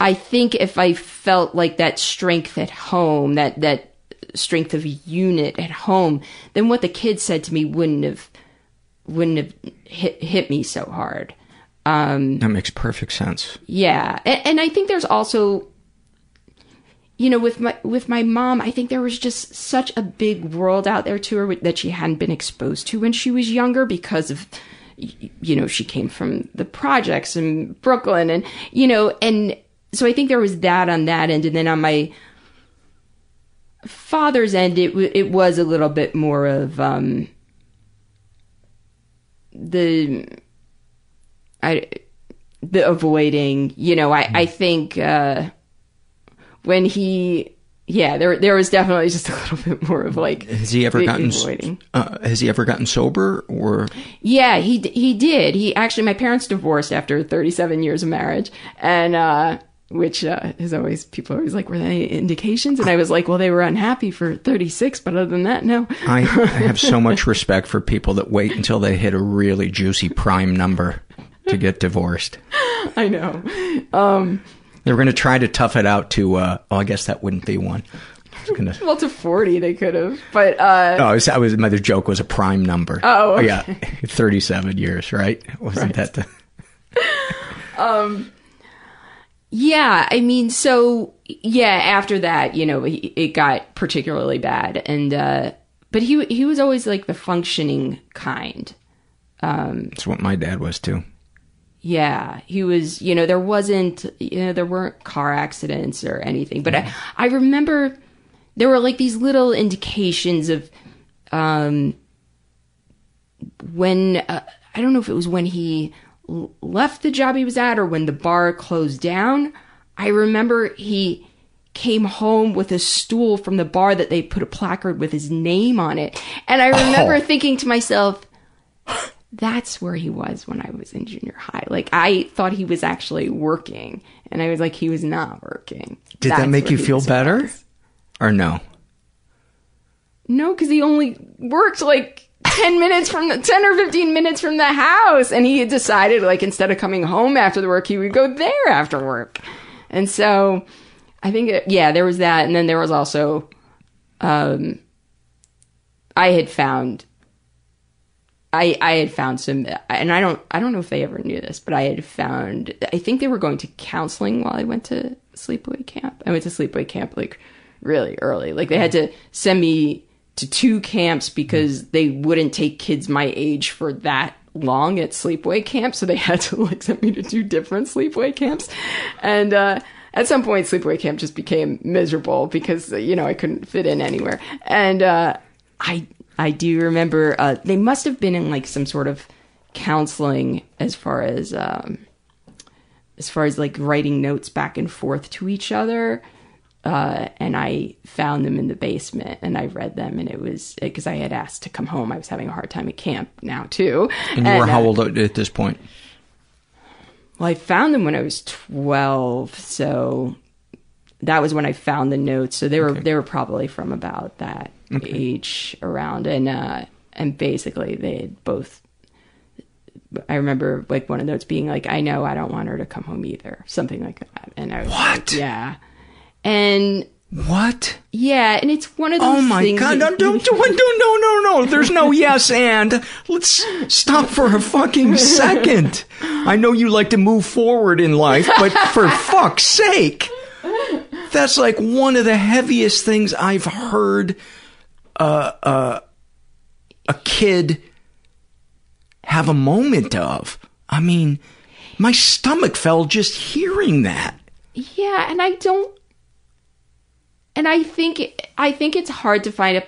I think if I felt like that strength at home, that, that strength of unit at home, then what the kids said to me wouldn't have, wouldn't have hit, hit me so hard. Um, That makes perfect sense. yeah, and, and I think there's also, you know, with my with my mom, I think there was just such a big world out there to her that she hadn't been exposed to when she was younger because of, you know, she came from the projects in Brooklyn, and you know, and so I think there was that on that end, and then on my father's end, it it was a little bit more of um, the I the avoiding, you know, I I think uh when he yeah, there there was definitely just a little bit more of like Has he ever gotten uh, has he ever gotten sober or? Yeah, he he did. He actually my parents divorced after 37 years of marriage. And uh which uh, is always people are always like were there any indications and I was like well they were unhappy for 36 but other than that no. I, I have so much respect for people that wait until they hit a really juicy prime number to get divorced. I know. Um They were going to try to tough it out to, uh, oh, I guess that wouldn't be one. Gonna, well to 40 they could have but uh oh, I was, I was, my other joke was a prime number. Oh, okay. yeah. 37 years, right? Wasn't that the, Um, yeah, I mean, so yeah, after that, you know, it, got particularly bad, and uh, but he he was always like the functioning kind. Um, that's what my dad was too. Yeah, he was, you know, there wasn't, you know, there weren't car accidents or anything, but I, I remember there were like these little indications of, um, when, uh, I don't know if it was when he left the job he was at or when the bar closed down. I remember he came home with a stool from the bar that they put a placard with his name on it. And I remember Oh. thinking to myself, that's where he was when I was in junior high. Like I thought he was actually working, and I was like, he was not working. Did that make you feel was. better? Or no? No, because he only worked like ten minutes from the ten or fifteen minutes from the house, and he had decided like instead of coming home after the work, he would go there after work. And so, I think it, yeah, there was that, and then there was also, um, I had found. I, I had found some, and I don't I don't know if they ever knew this, but I had found I think they were going to counseling while I went to sleepaway camp. I went to sleepaway camp like really early. Like they had to send me to two camps because they wouldn't take kids my age for that long at sleepaway camp, so they had to like send me to two different sleepaway camps, and uh, at some point sleepaway camp just became miserable because uh, you know I couldn't fit in anywhere, and uh, I I do remember uh, they must have been in like some sort of counseling as far as um, as far as like writing notes back and forth to each other. Uh, and I found them in the basement and I read them and it was because I had asked to come home. I was having a hard time at camp now too. And you were how uh, old at at this point? Well, I found them when I was 12, so that was when I found the notes. So they were they were probably from about that Okay. age around and uh and basically they had both I remember like one of those being like, I know I don't want her to come home either. Something like that. And I was like, yeah. And what? Yeah, and it's one of those Oh my things god! No, don't do it! No, no, no, no! There's no yes and. Let's stop for a fucking second. I know you like to move forward in life, but for fuck's sake, that's like one of the heaviest things I've heard. Uh, uh, a kid have a moment of. I mean, my stomach fell just hearing that. Yeah, and I don't and I think I think it's hard to find a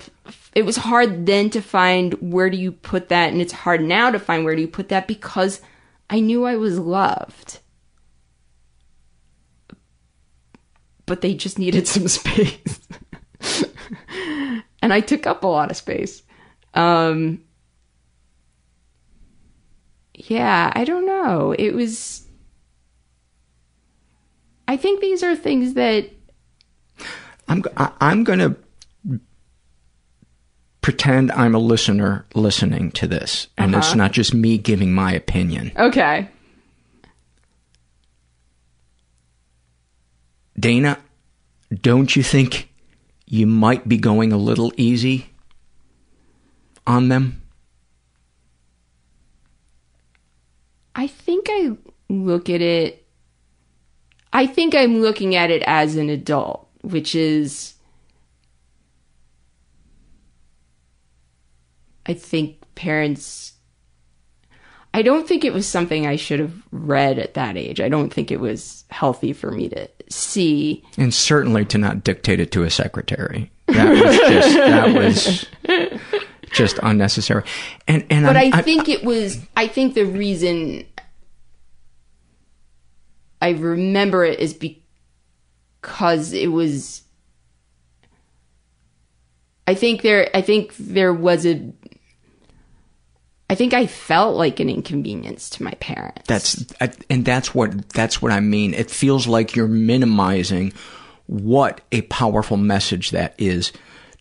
it was hard then to find where do you put that and it's hard now to find where do you put that because I knew I was loved. But they just needed some space. and I took up a lot of space. Um Yeah, I don't know. It was I think these are things that I'm I, I'm going to pretend I'm a listener listening to this, and it's Uh-huh. not just me giving my opinion. Okay. Dana, don't you think you might be going a little easy on them? I think I look at it I think I'm looking at it as an adult, which is I think parents I don't think it was something I should have read at that age. I don't think it was healthy for me to see. And certainly to not dictate it to a secretary. That was just that was just unnecessary. And and but I'm- I I- think it was. I think the reason I remember it is because it was. I think there. I think there was a. I think I felt like an inconvenience to my parents. That's I- and that's what that's what I mean. It feels like you're minimizing what a powerful message that is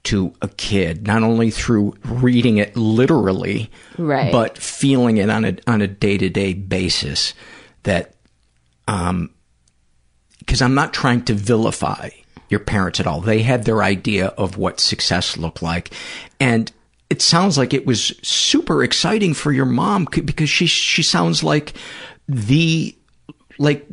to a kid, not only through reading it literally, Right. but feeling it on a on a day to day basis. That, um, because I'm not trying to vilify your parents at all. They had their idea of what success looked like, and it sounds like it was super exciting for your mom because she she sounds like the like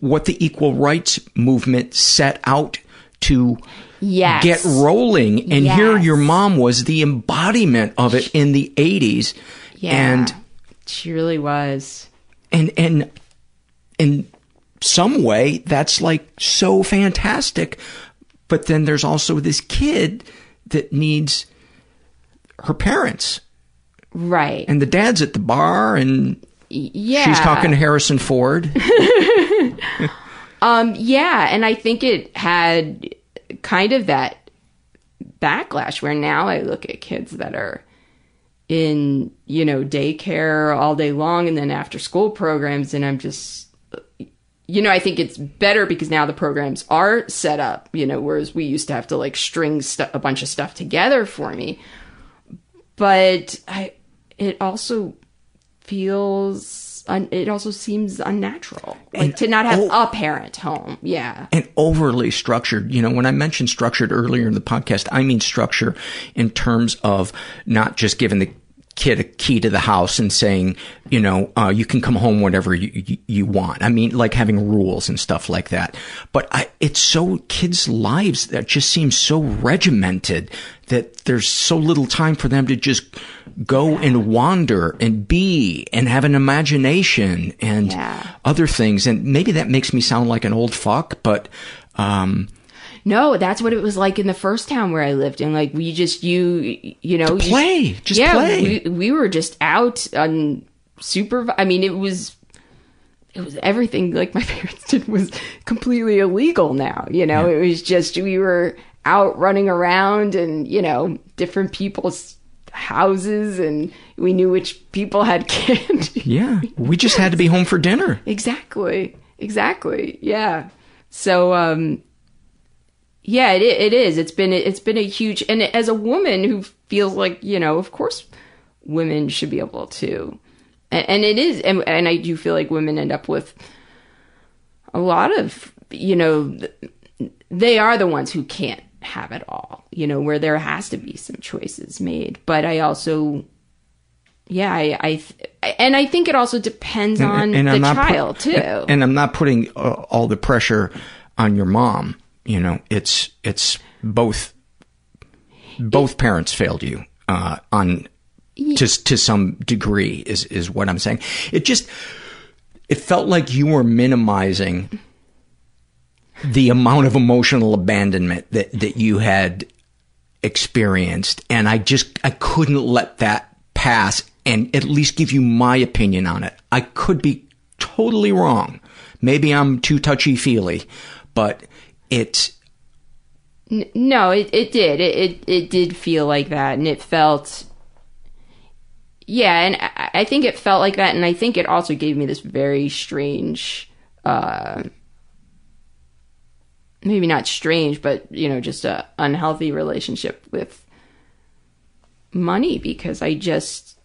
what the equal rights movement set out to Yes. get rolling and here your mom was the embodiment of it in the 80s Yeah. and she really was. and and in some way that's like so fantastic. But then there's also this kid that needs her parents. Right. And the dad's at the bar and yeah she's talking to harrison ford. Um yeah and i think it had kind of that backlash where now i look at kids that are in you know daycare all day long and then after school programs and i'm just you know i think it's better because now the programs are set up you know whereas we used to have to like string stu- a bunch of stuff together for me. But i it also feels un- it also seems unnatural like And to not have oh- a parent home. Yeah. And overly structured. You know, when I mentioned structured earlier in the podcast, I mean structure in terms of not just giving the kid a key to the house and saying, you know, uh, you can come home whenever you, you, you want. I mean, like having rules and stuff like that. But I, it's so kids' lives that just seem so regimented that there's so little time for them to just go and wander and be and have an imagination and other things. And maybe that makes me sound like an old fuck, but, um, No, that's what it was like in the first town where I lived in. Like we just you you know To you- play, just yeah, play. We, we were just out on super. I mean, it was it was everything like my parents did was completely illegal. Now you know it was just we were out running around and you know different people's houses and we knew which people had candy. yeah, we just had to be home for dinner. Exactly. Exactly. Yeah. So um yeah, it it is. It's been it's been a huge and as a woman who feels like, you know, of course women should be able to and, and it is and, and I do feel like women end up with a lot of, you know, they are the ones who can't have it all, you know, where there has to be some choices made. But I also yeah, I, I th- and I think it also depends on the I'm not put- child too. And, and I'm not putting all the pressure on your mom. You know, it's it's both both parents failed you uh, on to to some degree is is what I'm saying. It just it felt like you were minimizing the amount of emotional abandonment that that you had experienced and I just I couldn't let that pass and at least give you my opinion on it. I could be totally wrong. Maybe I'm too touchy feely, but it's N- no, it, it did. It, it it did feel like that, and it felt. Yeah, and I, I think it felt like that, and I think it also gave me this very strange, uh, maybe not strange, but you know, just a unhealthy relationship with money because I just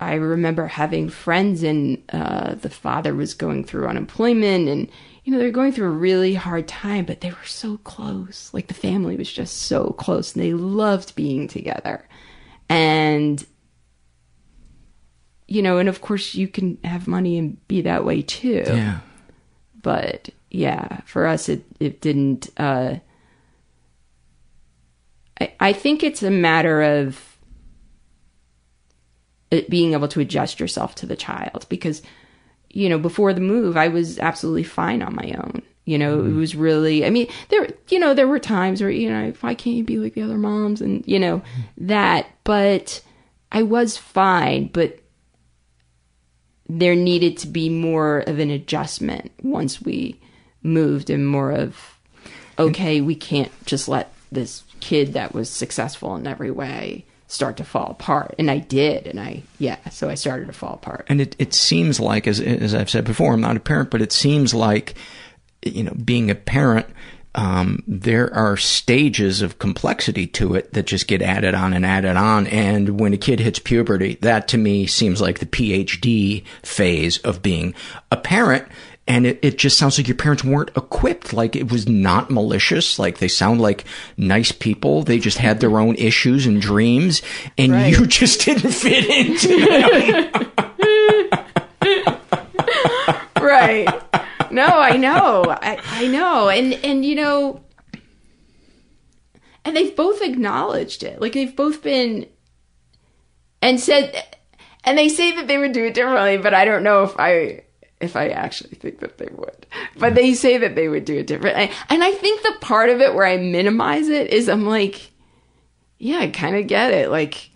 I remember having friends and uh, the father was going through unemployment and you know they're going through a really hard time but they were so close. Like the family was just so close and they loved being together. And you know and of course you can have money and be that way too. Yeah. but yeah for us it it didn't uh I, I think it's a matter of it being able to adjust yourself to the child because you know before the move i was absolutely fine on my own. You know it mm-hmm. was really i mean there you know there were times where you know why can't you be like the other moms and you know mm-hmm. that but i was fine but there needed to be more of an adjustment once we moved and more of okay we can't just let this kid that was successful in every way start to fall apart and i did and i yeah so i started to fall apart and it it seems like as as I've said before, I'm not a parent, but it seems like you know, being a parent um, there are stages of complexity to it that just get added on and added on. And when a kid hits puberty, that to me seems like the PhD phase of being a parent. And it, it just sounds like your parents weren't equipped. Like it was not malicious. Like they sound like nice people. They just had their own issues and dreams. And Right. you just didn't fit into them. right no i know I, I know and and you know and they've both acknowledged it like they've both been and said and they say that they would do it differently but i don't know if i if I actually think that they would. But they say that they would do it different. And I think the part of it where I minimize it is I'm like, yeah, I kind of get it. Like,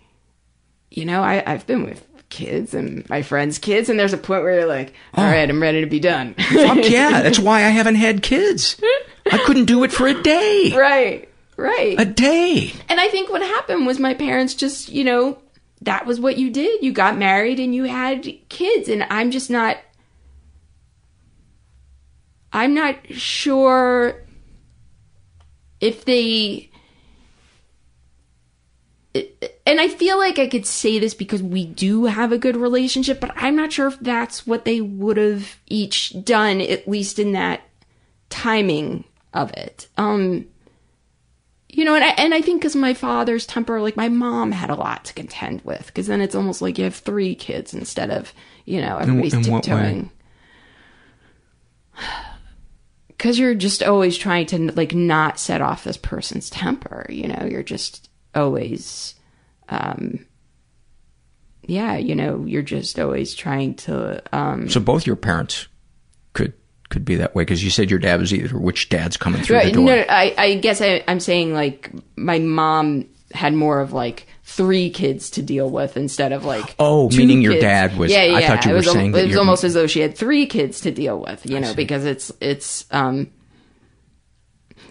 you know, I, I've been with kids and my friends' kids, and there's a point where you're like, oh. all right, I'm ready to be done. Fuck yeah. That's why I haven't had kids. I couldn't do it for a day. Right. Right. A day. And I think what happened was my parents just, you know, that was what you did. You got married and you had kids. And I'm just not, I'm not sure if they, and I feel like I could say this because we do have a good relationship, but I'm not sure if that's what they would have each done, at least in that timing of it. Um, you know, and I, and I think because my father's temper, like my mom had a lot to contend with, because then it's almost like you have three kids instead of, you know, everybody's in, in tiptoeing. Because you're just always trying to like not set off this person's temper, you know, you're just always, um, yeah, you know, you're just always trying to. Um, so both your parents could could be that way because you said your dad was either which dad's coming through right, the door. No, I, I guess I, I'm saying like my mom had more of like three kids to deal with instead of like oh, meaning your dad was. Yeah, yeah. I thought you it were was, al- saying it was almost as though she had three kids to deal with. You know, because it's it's um.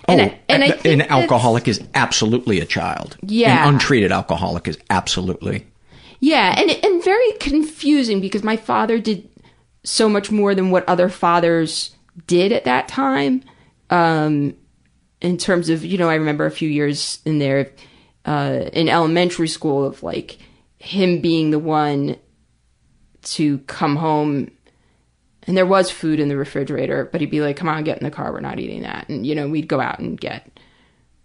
Oh, and I- and I an- think an that's- alcoholic is absolutely a child. Yeah. An untreated alcoholic is absolutely. Yeah, and and very confusing because my father did so much more than what other fathers did at that time. Um, in terms of, you know, I remember a few years in there, uh, in elementary school of like him being the one to come home and there was food in the refrigerator, but he'd be like, come on, get in the car. We're not eating that. And, you know, we'd go out and get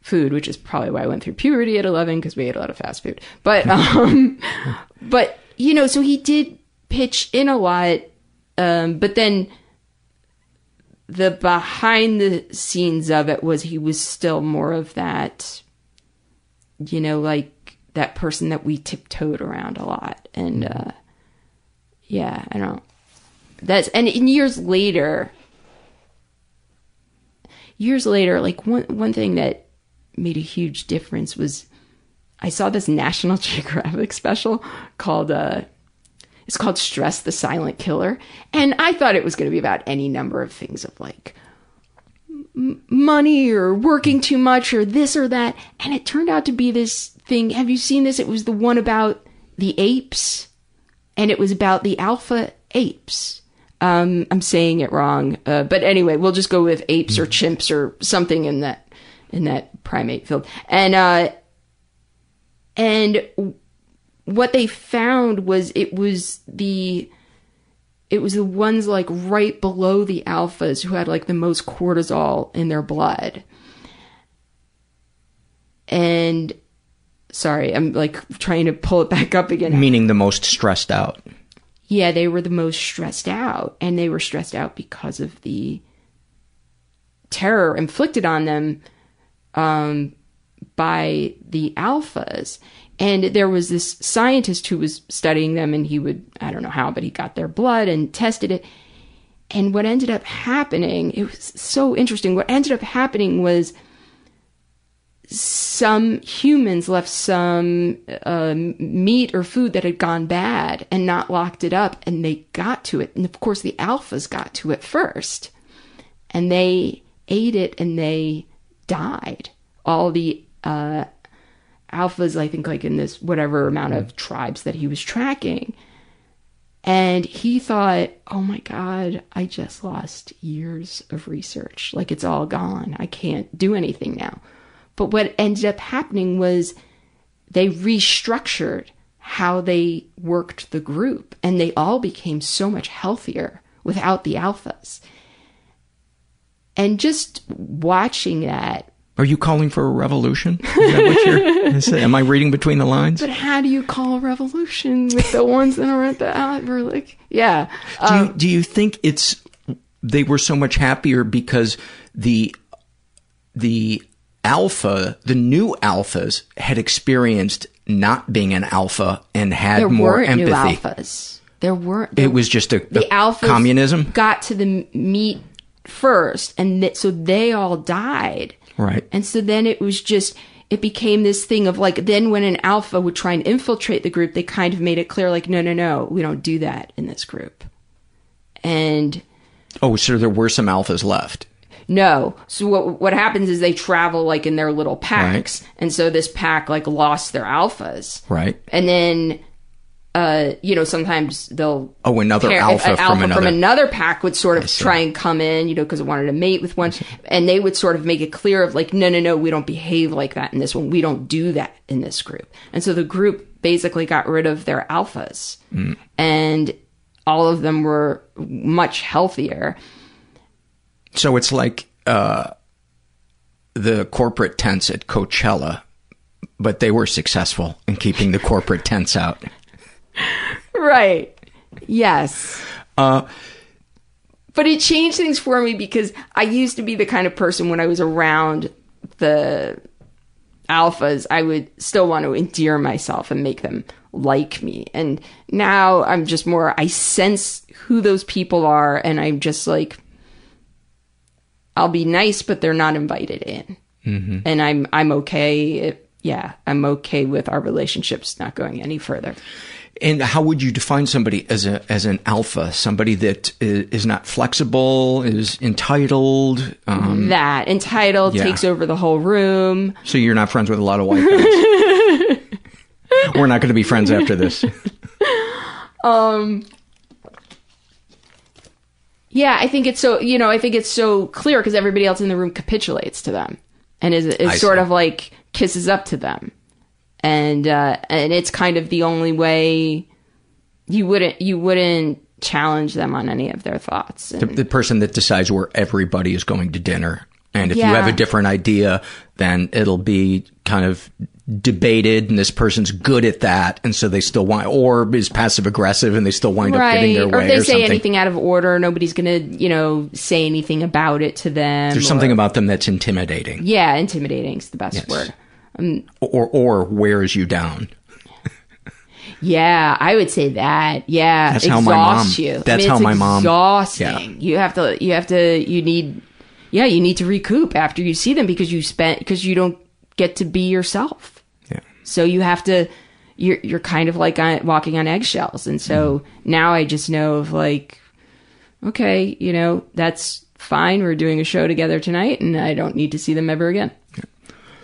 food, which is probably why I went through puberty at 11 because we ate a lot of fast food. But, um, but, you know, so he did pitch in a lot. Um, but then the behind the scenes of it was he was still more of that, you know, like that person that we tiptoed around a lot. And, uh, yeah, I don't, that's, and in years later, years later, like one, one thing that made a huge difference was I saw this National Geographic special called, uh, it's called Stress the Silent Killer. And I thought it was going to be about any number of things of like money or working too much or this or that. And it turned out to be this thing. Have you seen this? It was the one about the apes and it was about the alpha apes. Um, I'm saying it wrong. Uh, but anyway, we'll just go with apes or chimps or something in that, in that primate field. And, uh, and what they found was it was the it was the ones like right below the alphas who had like the most cortisol in their blood. And sorry i'm like trying to pull it back up again. Meaning the most stressed out. yeah they were the most stressed out and they were stressed out because of the terror inflicted on them um, by the alphas and there was this scientist who was studying them and he would i don't know how but he got their blood and tested it. And what ended up happening it was so interesting what ended up happening was some humans left some uh, meat or food that had gone bad and not locked it up and they got to it. And of course the alphas got to it first. And they ate it and they died. All the uh, alphas i think like in this whatever amount of tribes that he was tracking. And he thought oh my god i just lost years of research. Like it's all gone. I can't do anything now. But what ended up happening was they restructured how they worked the group and they all became so much healthier without the alphas. And just watching that Are you calling for a revolution? Is that what you're, is it- am I reading between the lines? But how do you call a revolution with the ones that are at the? We're like, yeah. do, you, Um, do you think it's they were so much happier because the the alpha, the new alphas had experienced not being an alpha and had more empathy? there more weren't empathy. new alphas. There weren't. It was just a, the a alphas communism. got to the meat first, and th- so they all died. Right. And so then it was just it became this thing of like then when an alpha would try and infiltrate the group, they kind of made it clear like no no no we don't do that in this group. And Oh, so there were some alphas left. no. So what what happens is they travel like in their little packs, and so this pack like lost their alphas, Right. and then. Uh, you know, sometimes they'll Oh, another alpha an from another- from another pack would sort of try and come in, you know, because it wanted to mate with one, and they would sort of make it clear of like, no, no, no, we don't behave like that in this one. We don't do that in this group. And so the group basically got rid of their alphas, Mm. and all of them were much healthier. So it's like uh, the corporate tents at Coachella, but they were successful in keeping the corporate tents out. Right. Yes. Uh, but it changed things for me because I used to be the kind of person when I was around the alphas, I would still want to endear myself and make them like me. And now I'm just more, I sense who those people are and I'm just like, I'll be nice, but they're not invited in. Mhm. And I'm, I'm okay. Yeah, I'm okay with our relationships not going any further. And how would you define somebody as a as an alpha? Somebody that is, is not flexible, is entitled. Um, that entitled yeah. takes over the whole room. so you're not friends with a lot of white guys. We're not going to be friends after this. Um. Yeah, I think it's so. You know, I think it's so clear because everybody else in the room capitulates to them and is is I sort see. of like kisses up to them, and uh, and it's kind of the only way you wouldn't you wouldn't challenge them on any of their thoughts. The, the person that decides where everybody is going to dinner, and if you have a different idea, then it'll be kind of debated, and this person's good at that, and so they still want, or is passive aggressive, and they still wind up getting their or way, if they or say something. anything out of order, nobody's gonna you know say anything about it to them. There's or- something about them that's intimidating, yeah, intimidating is the best Yes. word. Um, or or wears you down. Yeah, I would say that. Yeah, That's exhausts how my mom- you. I that's mean, how it's my mom- Exhausting. You have to. You have to. You need. Yeah, you need to recoup after you see them because you spent because you don't get to be yourself. Yeah. So you have to. You're you're kind of like on, walking on eggshells, and so Mm-hmm. now I just know of like, okay, you know that's fine. We're doing a show together tonight, and I don't need to see them ever again.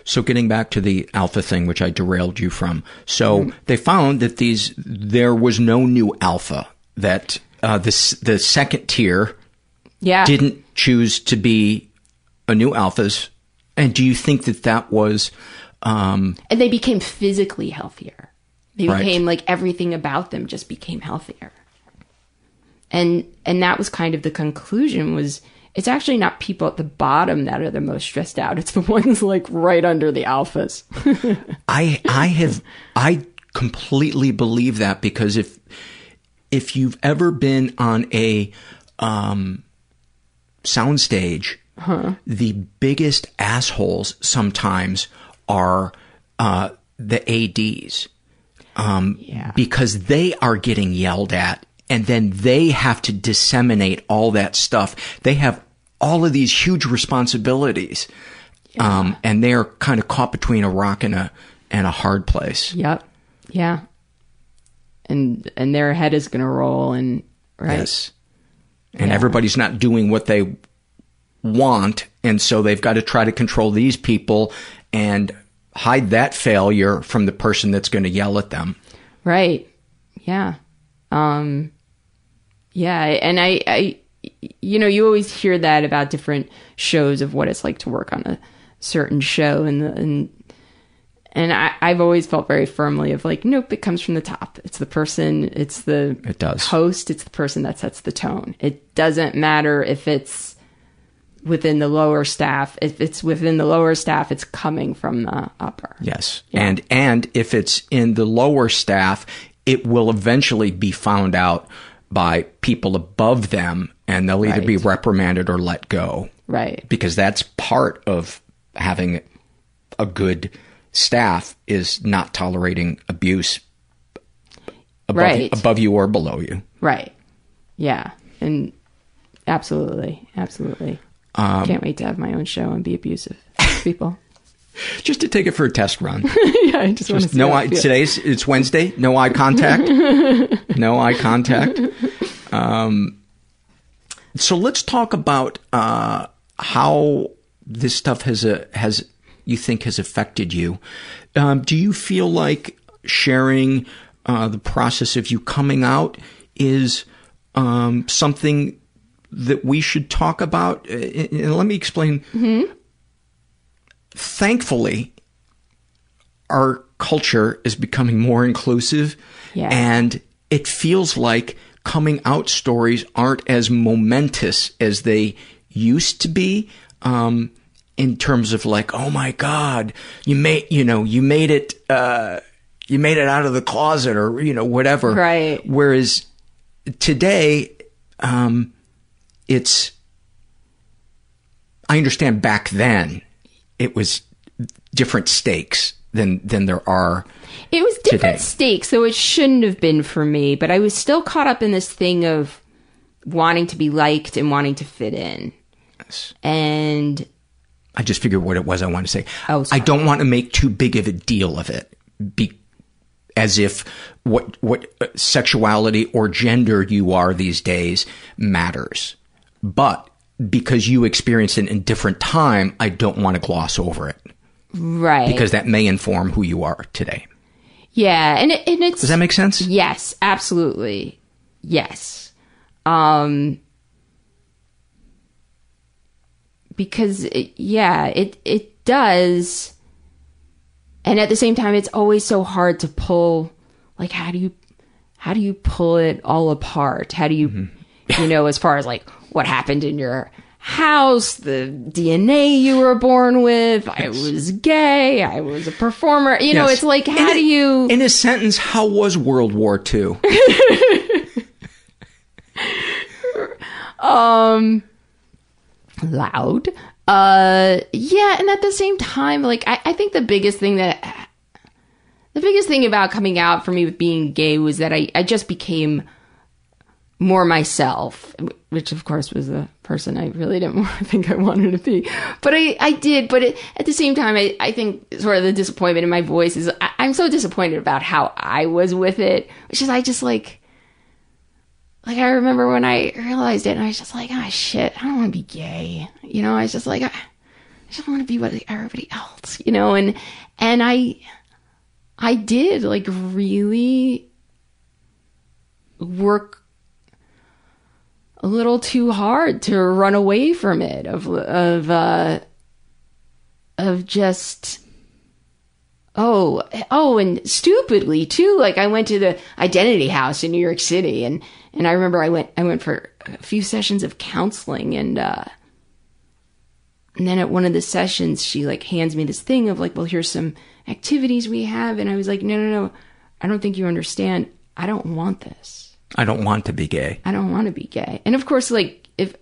So getting back to the alpha thing, which I derailed you from. So they found that these, there was no new alpha that, uh, the, the second tier Yeah. didn't choose to be a new alphas. And do you think that that was, um, and they became physically healthier. They Right. became like everything about them just became healthier. And and that was kind of the conclusion was it's actually not people at the bottom that are the most stressed out. It's the ones like right under the alphas. I I have I completely believe that because if if you've ever been on a um soundstage, Huh. the biggest assholes sometimes are uh the ADs. Um because they are getting yelled at and then they have to disseminate all that stuff. They have all of these huge responsibilities. Um, and they're kind of caught between a rock and a and a hard place. Yep. Yeah. And and their head is gonna roll and right. Yes. And Yeah. everybody's not doing what they want, and so they've got to try to control these people and hide that failure from the person that's going to yell at them. Right. Yeah. Um yeah, and I I you know, you always hear that about different shows of what it's like to work on a certain show and the, and and I, I've always felt very firmly of like, nope, it comes from the top. It's the person, it's the It does. host, it's the person that sets the tone. It doesn't matter if it's within the lower staff. If it's within the lower staff, it's coming from the upper. Yes. And and if it's in the lower staff, it will eventually be found out by people above them and they'll either be reprimanded or let go. Right. Because that's part of having a good staff is not tolerating abuse above, Right. you, above you or below you. Right. Yeah. And absolutely. Absolutely. Um, Can't wait to have my own show and be abusive to people. Just to take it for a test run. yeah, I just, want to no eye. Today's it's Wednesday. No eye contact. no eye contact. Um, so let's talk about uh, how this stuff has a, has you think has affected you. Um, do you feel like sharing uh, the process of you coming out is um, something that we should talk about? Uh, And let me explain. Thankfully, our culture is becoming more inclusive Yeah. and it feels like coming out stories aren't as momentous as they used to be um, in terms of like oh my god you made you know you made it uh, you made it out of the closet or you know whatever Right. whereas today um, it's i understand back then it was different stakes than than there are It was different today. stakes, so it shouldn't have been for me, but I was still caught up in this thing of wanting to be liked and wanting to fit in. Yes. And I just figured what it was I wanted to say. Oh, I don't want to make too big of a deal of it, be, as if what what uh, sexuality or gender you are these days matters. But because you experienced it in a different time, I don't want to gloss over it right. because that may inform who you are today. Yeah, and it, and it's Does that make sense? Yes, absolutely. Yes. Um because it, yeah, it it does and at the same time it's always so hard to pull like how do you how do you pull it all apart? How do you you know as far as like what happened in your house, the DNA you were born with, I was gay, I was a performer. You know, it's like how In a- do you In a sentence, how was World War II? um loud. Uh yeah and at the same time like I, I think the biggest thing that the biggest thing about coming out for me with being gay was that i i just became more myself which of course was the person i really didn't think i wanted to be but i i did but it, at the same time I, I think sort of the disappointment in my voice is I, i'm so disappointed about how i was with it which is i just like like I remember when I realized it, and I was just like, ah, shit, I don't want to be gay. You know, I was just like, I, I just want to be what everybody else, you know, and and I, I did like really work a little too hard to run away from it of of uh of just Oh, oh, and stupidly too. Like I went to the Identity House in New York City, and and I remember I went I went for a few sessions of counseling, and uh, and then at one of the sessions, she like hands me this thing of like, well, here's some activities we have, and I was like, no, no, no, I don't think you understand. I don't want this. I don't want to be gay. I don't want to be gay. And of course, like if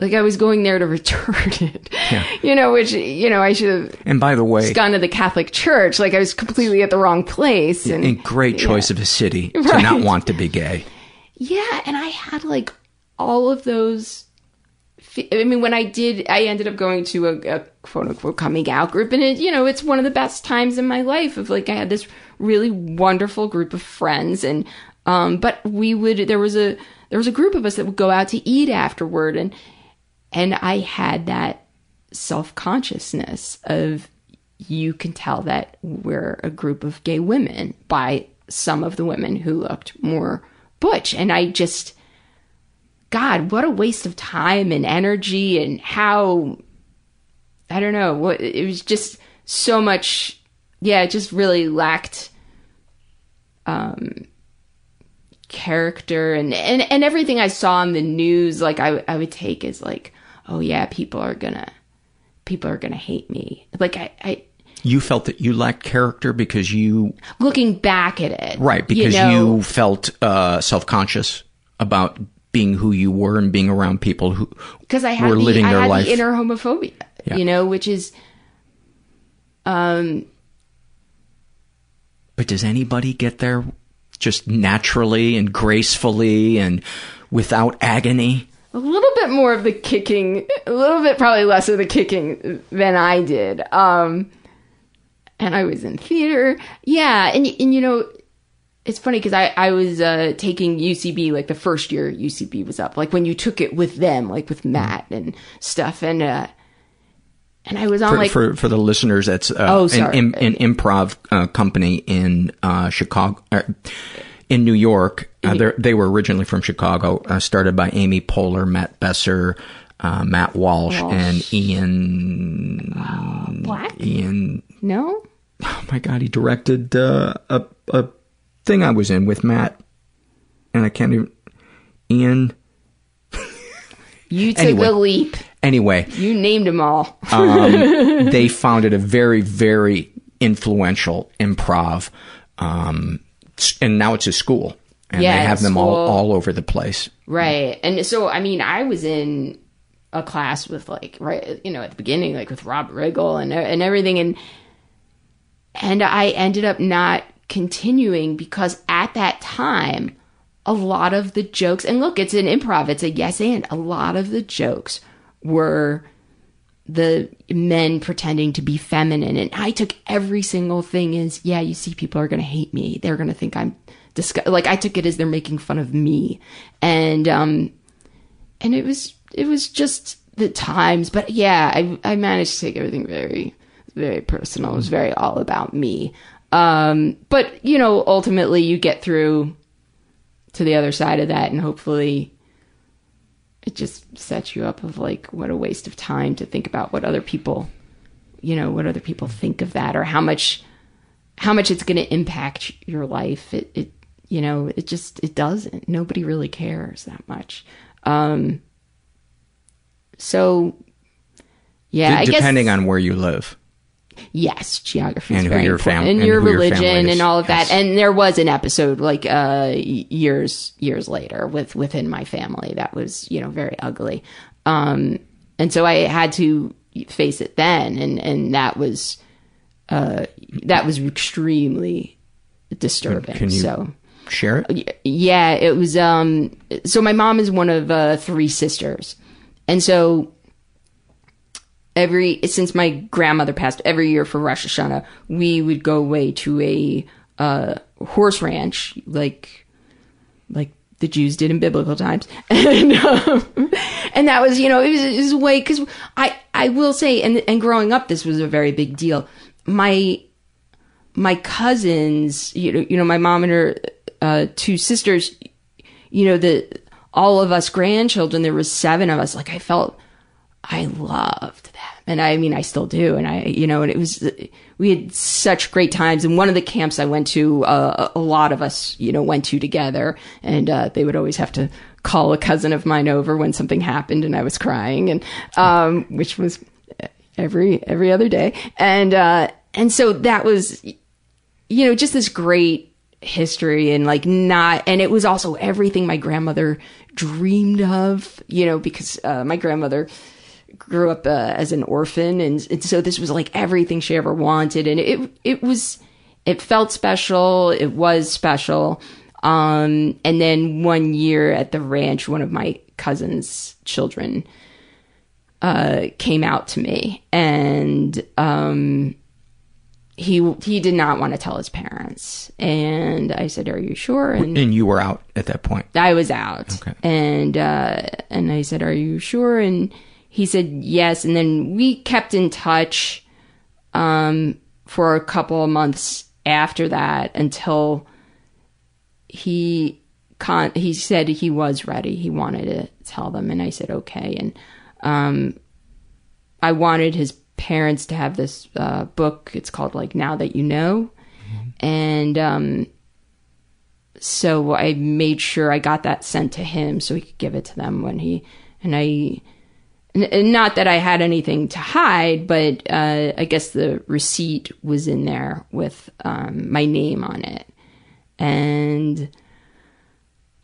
like I was going there to return it, Yeah. you know, which you know I should have And by the way, just gone to the Catholic Church. Like I was completely at the wrong place. And a great choice of a city to Right. not want to be gay. yeah, and I had like all of those. I mean, when I did, I ended up going to a, a quote unquote coming out group, and it, you know, it's one of the best times in my life. Of like, I had this really wonderful group of friends, and um, but we would there was a there was a group of us that would go out to eat afterward, and and I had that self consciousness of you can tell that we're a group of gay women by some of the women who looked more butch. And I just, God, what a waste of time and energy and how, I don't know, what it was just so much, yeah, it just really lacked um character and, and and everything I saw in the news like I I would take as like oh yeah people are gonna people are gonna hate me like I, I You felt that you lacked character because you looking back at it right because you, know, felt uh, self conscious about being who you were and being around people who because I had were the, living I their had life. the inner homophobia Yeah. you know which is um but does anybody get there just naturally and gracefully and without agony? a little bit more of the kicking, a little bit probably less of the kicking than I did. Um, and I was in theater. Yeah. And, and you know, it's funny because I, I was uh, taking UCB like the first year UCB was up, like when you took it with them, like with Matt and stuff. And, uh, and I was on for, like for for the listeners, that's uh, Oh, an, sorry. im- an improv uh, company in uh, Chicago, uh, in New York. Uh, they're- were originally from Chicago, uh, started by Amy Poehler, Matt Besser, uh, Matt Walsh, Walsh. and Ian Black. Ian. No, Oh my God, he directed uh, a a thing I was in with Matt, and I can't even. Ian. you took Anyway. a leap. Anyway, You named them all. um, they founded a very, very influential improv, um, and now it's a school, and Yeah, they have them all all over the place. Right. And so, I mean, I was in a class with like, right, you know, at the beginning, like with Rob Riggle and, and everything. And, and I ended up not continuing because at that time, a lot of the jokes, and look, it's an improv, it's a yes and, a lot of the jokes were the men pretending to be feminine. And I took every single thing as, yeah, you see, people are going to hate me. They're going to think I'm disgust. Like I took it as they're making fun of me. And, um, and it was, it was just the times. But yeah, I, I managed to take everything very, very personal. It was very all about me. Um, but you know, ultimately you get through to the other side of that and hopefully it just sets you up of like what a waste of time to think about what other people you know what other people think of that or how much how much it's going to impact your life. It it you know it just it doesn't. Nobody really cares that much. Um so yeah D- i guess depending on where you live. Yes, geography And is very your important, fam- and, and your religion and all of Yes. that. And there was an episode like uh, years years later with within my family that was you know very ugly, um, and so I had to face it then, and and that was uh, that was extremely disturbing. Can you so share it? Yeah it was um so my mom is one of uh three sisters and so every since my grandmother passed every year for rosh hashanah we would go away to a uh horse ranch like like the jews did in biblical times and um, and that was you know it was, it was a way because i i will say and and growing up this was a very big deal my my cousins, you know, you know, my mom and her uh, two sisters, you know, the all of us grandchildren. There was seven of us. Like I felt, I loved and I mean, I still do. And I, you know, and it was we had such great times. And one of the camps I went to, uh, a lot of us, you know, went to together, and uh, they would always have to call a cousin of mine over when something happened and I was crying, and um, which was every every other day, and uh, and so that was you know, just this great history and like not, and it was also everything my grandmother dreamed of, you know, because uh, my grandmother grew up uh, as an orphan. And, and so this was like everything she ever wanted. And it, it was, it felt special. It was special. Um, and then one year at the ranch, one of my cousin's children, uh, came out to me and, um, he he did not want to tell his parents and i said are you sure and And you were out at that point. i was out Okay. and uh and i said are you sure and he said yes and then we kept in touch um for a couple of months after that until he con he said he was ready. He wanted to tell them and i said okay and um i wanted his parents to have this uh, book. It's called like now that you know. And um so i made sure i got that sent to him so he could give it to them when he and i n- not that i had anything to hide but uh i guess the receipt was in there with um my name on it and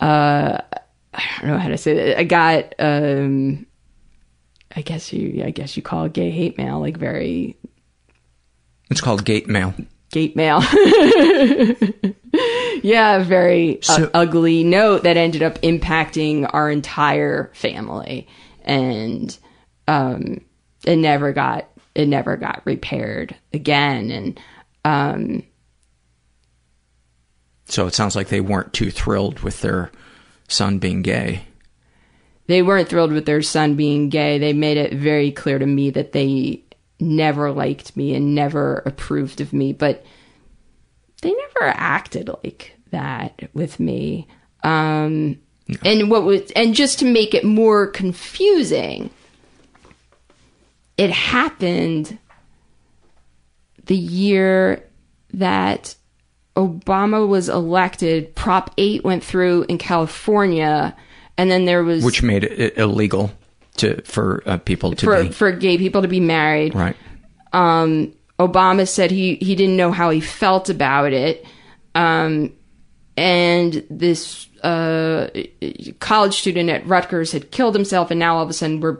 uh i don't know how to say that i got um I guess you I guess you call it gay hate mail, like very It's called gate mail. gate mail. yeah, very So- uh, ugly note that ended up impacting our entire family, and um, it never got it never got repaired again. And um, So it sounds like they weren't too thrilled with their son being gay. they weren't thrilled with their son being gay. They made it very clear to me that they never liked me and never approved of me, but they never acted like that with me. Um, And what was, and just to make it more confusing, it happened the year that Obama was elected. Prop 8 went through in California, and then there was which made it illegal to for uh, people to for be for gay people to be married. right. Um, Obama said he he didn't know how he felt about it, um, and this uh, college student at Rutgers had killed himself, and now all of a sudden we're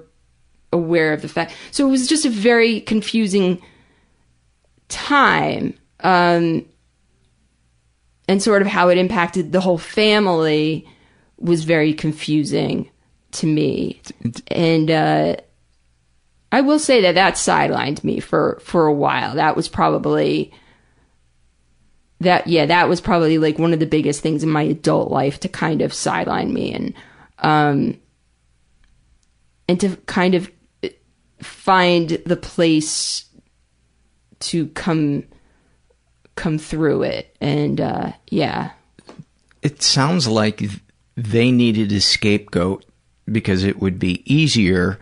aware of the fact. So it was just a very confusing time, um, and sort of how it impacted the whole family was very confusing to me, and. Uh, I will say that that sidelined me for for a while. That was probably that yeah, that was probably like one of the biggest things in my adult life to kind of sideline me and um and to kind of find the place to come come through it and uh yeah. It sounds like they needed a scapegoat because it would be easier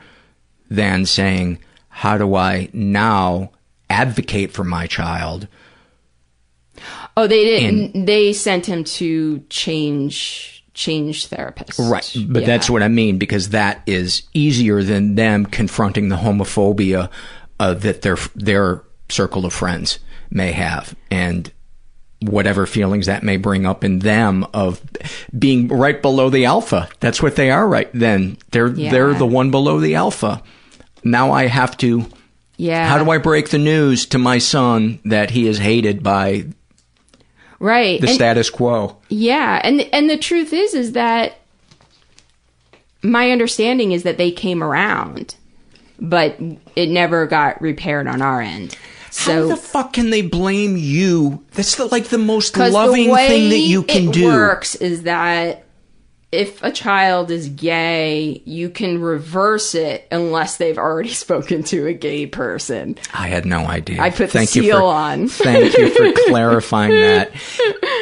than saying, "How do I now advocate for my child?" Oh, they didn't they sent him to change change therapists. Right, but Yeah. that's what I mean because that is easier than them confronting the homophobia uh, that their their circle of friends may have, and whatever feelings that may bring up in them of being right below the alpha. That's what they are right then. They're Yeah. they're the one below the alpha. Now I have to. Yeah. How do I break the news to my son that he is hated by Right. the And- status quo? Yeah, and and the truth is is that my understanding is that they came around, but it never got repaired on our end. So How the fuck can they blame you? That's the, like the most loving the thing that you can it do. works is that if a child is gay, you can reverse it unless they've already spoken to a gay person. I had no idea. I put the Thank you seal for, on. thank you for clarifying that.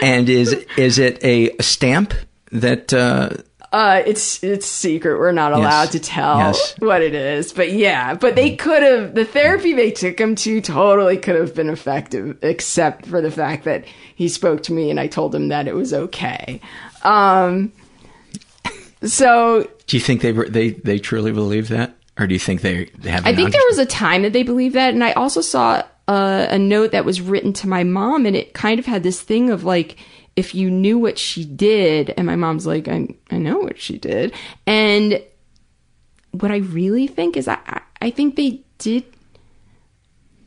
And is is it a stamp that uh, Uh, it's it's secret. We're not allowed to tell Yes. what it is. But yeah, but they could have the therapy they took him to totally could have been effective, except for the fact that he spoke to me and I told him that it was okay. Um, so do you think they they they truly believe that, or do you think they, they have? I think there was a time that they believed that, and I also saw uh, a note that was written to my mom, and it kind of had this thing of like, if you knew what she did, and my mom's like, I, I know what she did, and what I really think is, I, I, think they did.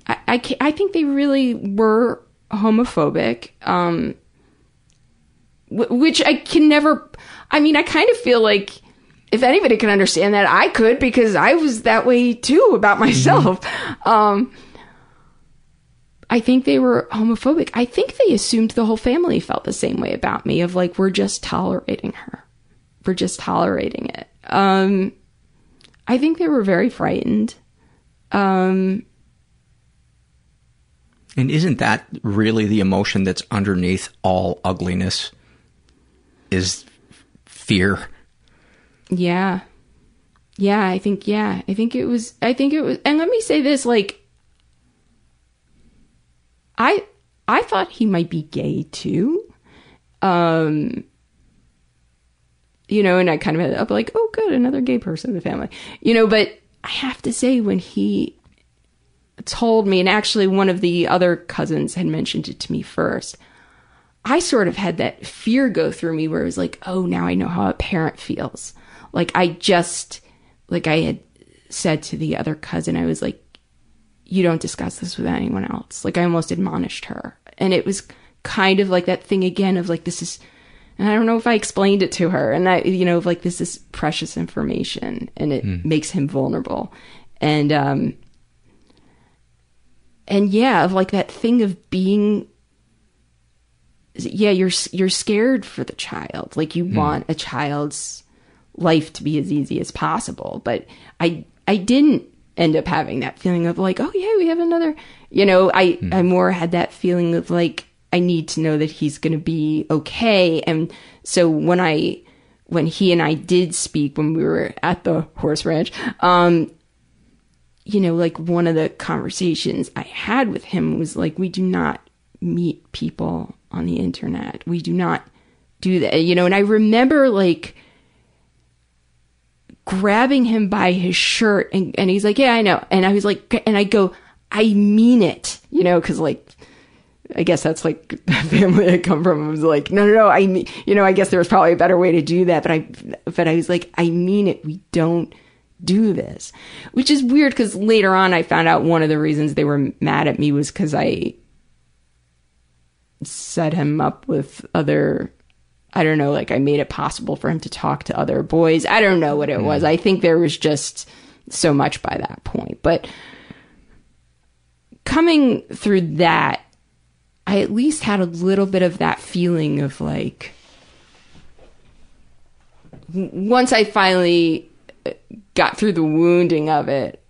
I, I, I think they really were homophobic, um, wh- which I can never. I mean, I kind of feel like if anybody can understand that, I could because I was that way too about myself. Um, I think they were homophobic. I think they assumed the whole family felt the same way about me of like, we're just tolerating her. We're just tolerating it. Um, I think they were very frightened. Um, And isn't that really the emotion that's underneath all ugliness? Is fear. Yeah. Yeah, I think yeah. I think it was I think it was and let me say this like I I thought he might be gay too. Um you know, and I kind of had up like, oh good, another gay person in the family. You know, but I have to say when he told me and actually one of the other cousins had mentioned it to me first. I sort of had that fear go through me where it was like, oh, now I know how a parent feels. Like I just, like I had said to the other cousin, I was like, you don't discuss this with anyone else. Like I almost admonished her. And it was kind of like that thing again of like this is and I don't know if I explained it to her and I you know like this is precious information and it Hmm. makes him vulnerable and um and yeah of like that thing of being yeah you're you're scared for the child. Like you want a child's life to be as easy as possible. But i i didn't end up having that feeling of like oh yeah we have another you know i i more had that feeling of like i need to know that he's going to be okay. And so when i when he and i did speak when we were at the horse ranch um you know, like one of the conversations I had with him was like, we do not meet people on the internet. We do not do that, you know. And I remember like grabbing him by his shirt and, and he's like, yeah, I know. And I was like, and I go, I mean it, you know, cause like, I guess that's like the family I come from I was like, no, no, no. I mean, you know, I guess there was probably a better way to do that, but I, but I was like, I mean it. We don't do this, which is weird because later on I found out one of the reasons they were mad at me was because I set him up with other. I don't know, like I made it possible for him to talk to other boys. I don't know what it was. I think there was just so much by that point. But coming through that, I at least had a little bit of that feeling of like, once I finally uh, got through the wounding of it,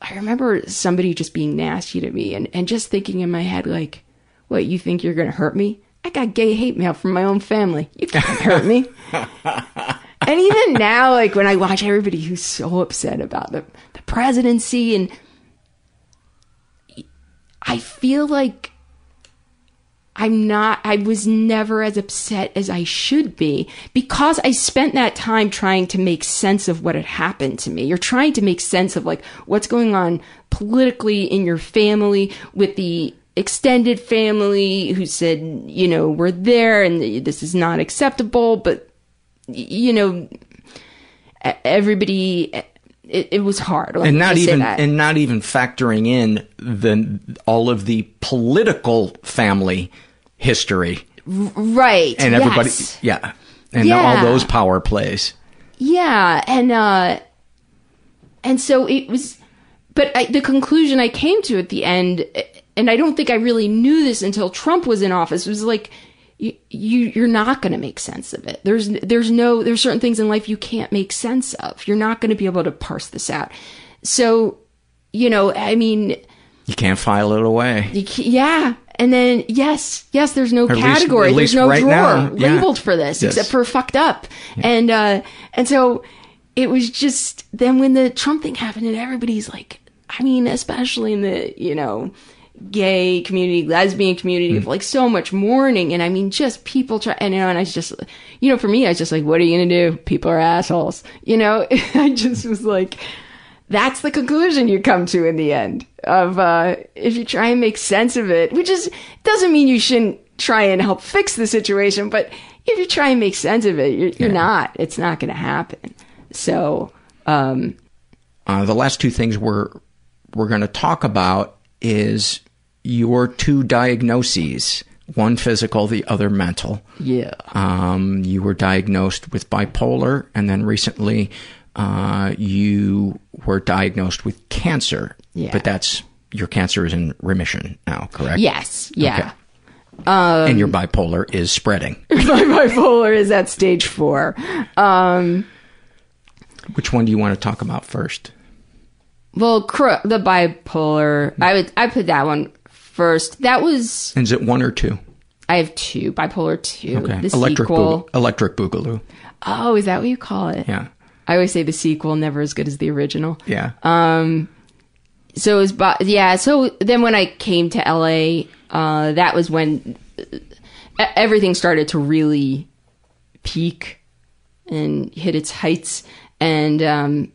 I remember somebody just being nasty to me and, and just thinking in my head, like, what, you think you're going to hurt me? I got gay hate mail from my own family. You can't hurt me. and even now, like when I watch everybody who's so upset about the, the presidency and I feel like I'm not, I was never as upset as I should be because I spent that time trying to make sense of what had happened to me. You're trying to make sense of like what's going on politically in your family with the extended family who said, you know, we're there and this is not acceptable, but, you know, everybody, it, it was hard. And not even and not even factoring in the all of the political family history right. and everybody yes. yeah and Yeah. all those power plays Yeah, and uh and so it was but I, the conclusion I came to at the end and I don't think I really knew this until Trump was in office It was like you, you you're not going to make sense of it. There's there's no there's certain things in life you can't make sense of. You're not going to be able to parse this out. So, you know, I mean, you can't file it away yeah. And then yes, yes, there's no At category. at least there's no right drawer now, yeah. labeled for this Yes. except for fucked up. And uh and so it was just then when the Trump thing happened and everybody's like I mean, especially in the, you know, gay community, lesbian community of like so much mourning and I mean just people try and you know and I was just you know, for me I was just like, what are you gonna do? People are assholes. You know, I just was like that's the conclusion you come to in the end of uh, if you try and make sense of it, which is doesn't mean you shouldn't try and help fix the situation, but if you try and make sense of it, you're, you're not. It's not going to happen. So, um, uh, the last two things we're we're going to talk about is your two diagnoses one physical the other mental yeah, um, you were diagnosed with bipolar and then recently uh, you were diagnosed with cancer Yeah. but that's your cancer is in remission now correct yes, yeah. Okay. and your bipolar is spreading My bipolar is at stage four. Um, which one do you want to talk about first well, cr- the bipolar, I would I put that one first. That was is it one or two I have two bipolar two. okay The electric sequel. Boog- electric boogaloo Oh, is that what you call it? yeah I always say the sequel never as good as the original. yeah Um. So it was, bu- yeah. So then when I came to LA, uh, that was when uh, everything started to really peak and hit its heights. And um,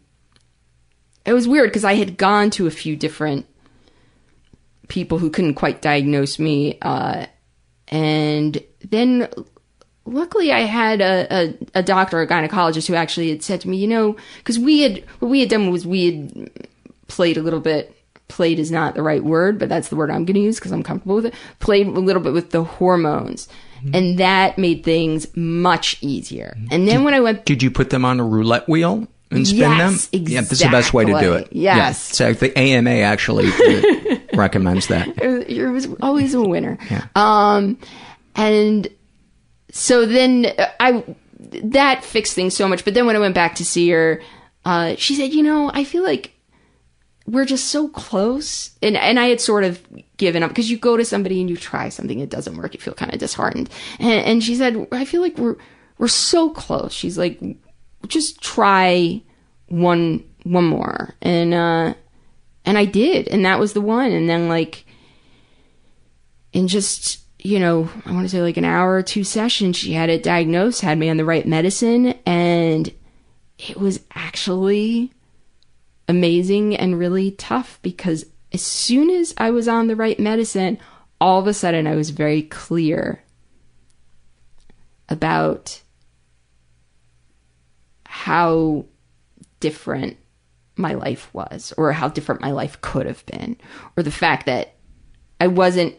it was weird because I had gone to a few different people who couldn't quite diagnose me. Uh, and then luckily I had a, a, a doctor, a gynecologist who actually had said to me, you know, because we had, what we had done was we had played a little bit played is not the right word, but that's the word I'm going to use because I'm comfortable with it. Played a little bit with the hormones. Mm-hmm. And that made things much easier. And then when I went, Did you put them on a roulette wheel and spin Yes, them? Yeah, this is the best way to do it. Yes. Yeah. So the AMA actually uh, recommends that. it was, always a winner. Um, and so then I that fixed things so much. But then when I went back to see her, uh, she said, "You know, I feel like we're just so close." And and I had sort of given up because you go to somebody and you try something, it doesn't work, you feel kind of disheartened. And, and she said, "I feel like we're we're so close." She's like, "Just try one one more." And uh, and I did, and that was the one. And then like in just you know i want to say like an hour or two sessions she had it diagnosed had me on the right medicine and it was actually amazing and really tough because as soon as i was on the right medicine all of a sudden i was very clear about how different my life was or how different my life could have been or the fact that i wasn't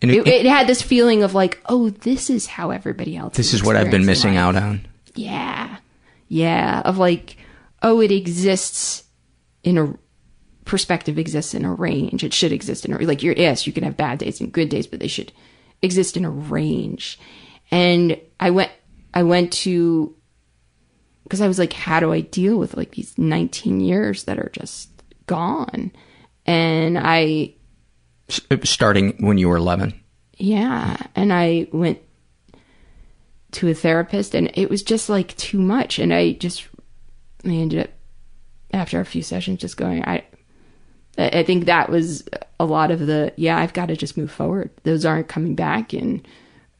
it, it- it had this feeling of like, oh, this is how everybody else. This is what I've been missing out on. Yeah, yeah. Of like, oh, it exists in a perspective exists in a range. It should exist in a like. You're yes, you can have bad days and good days, but they should exist in a range. And I went, I went to because I was like, how do I deal with like these 19 years that are just gone? And I uh, Starting when you were 11. yeah. And I went to a therapist and it was just like too much. And I just, I ended up after a few sessions just going, I I think that was a lot of the, yeah, I've got to just move forward. Those aren't coming back. And,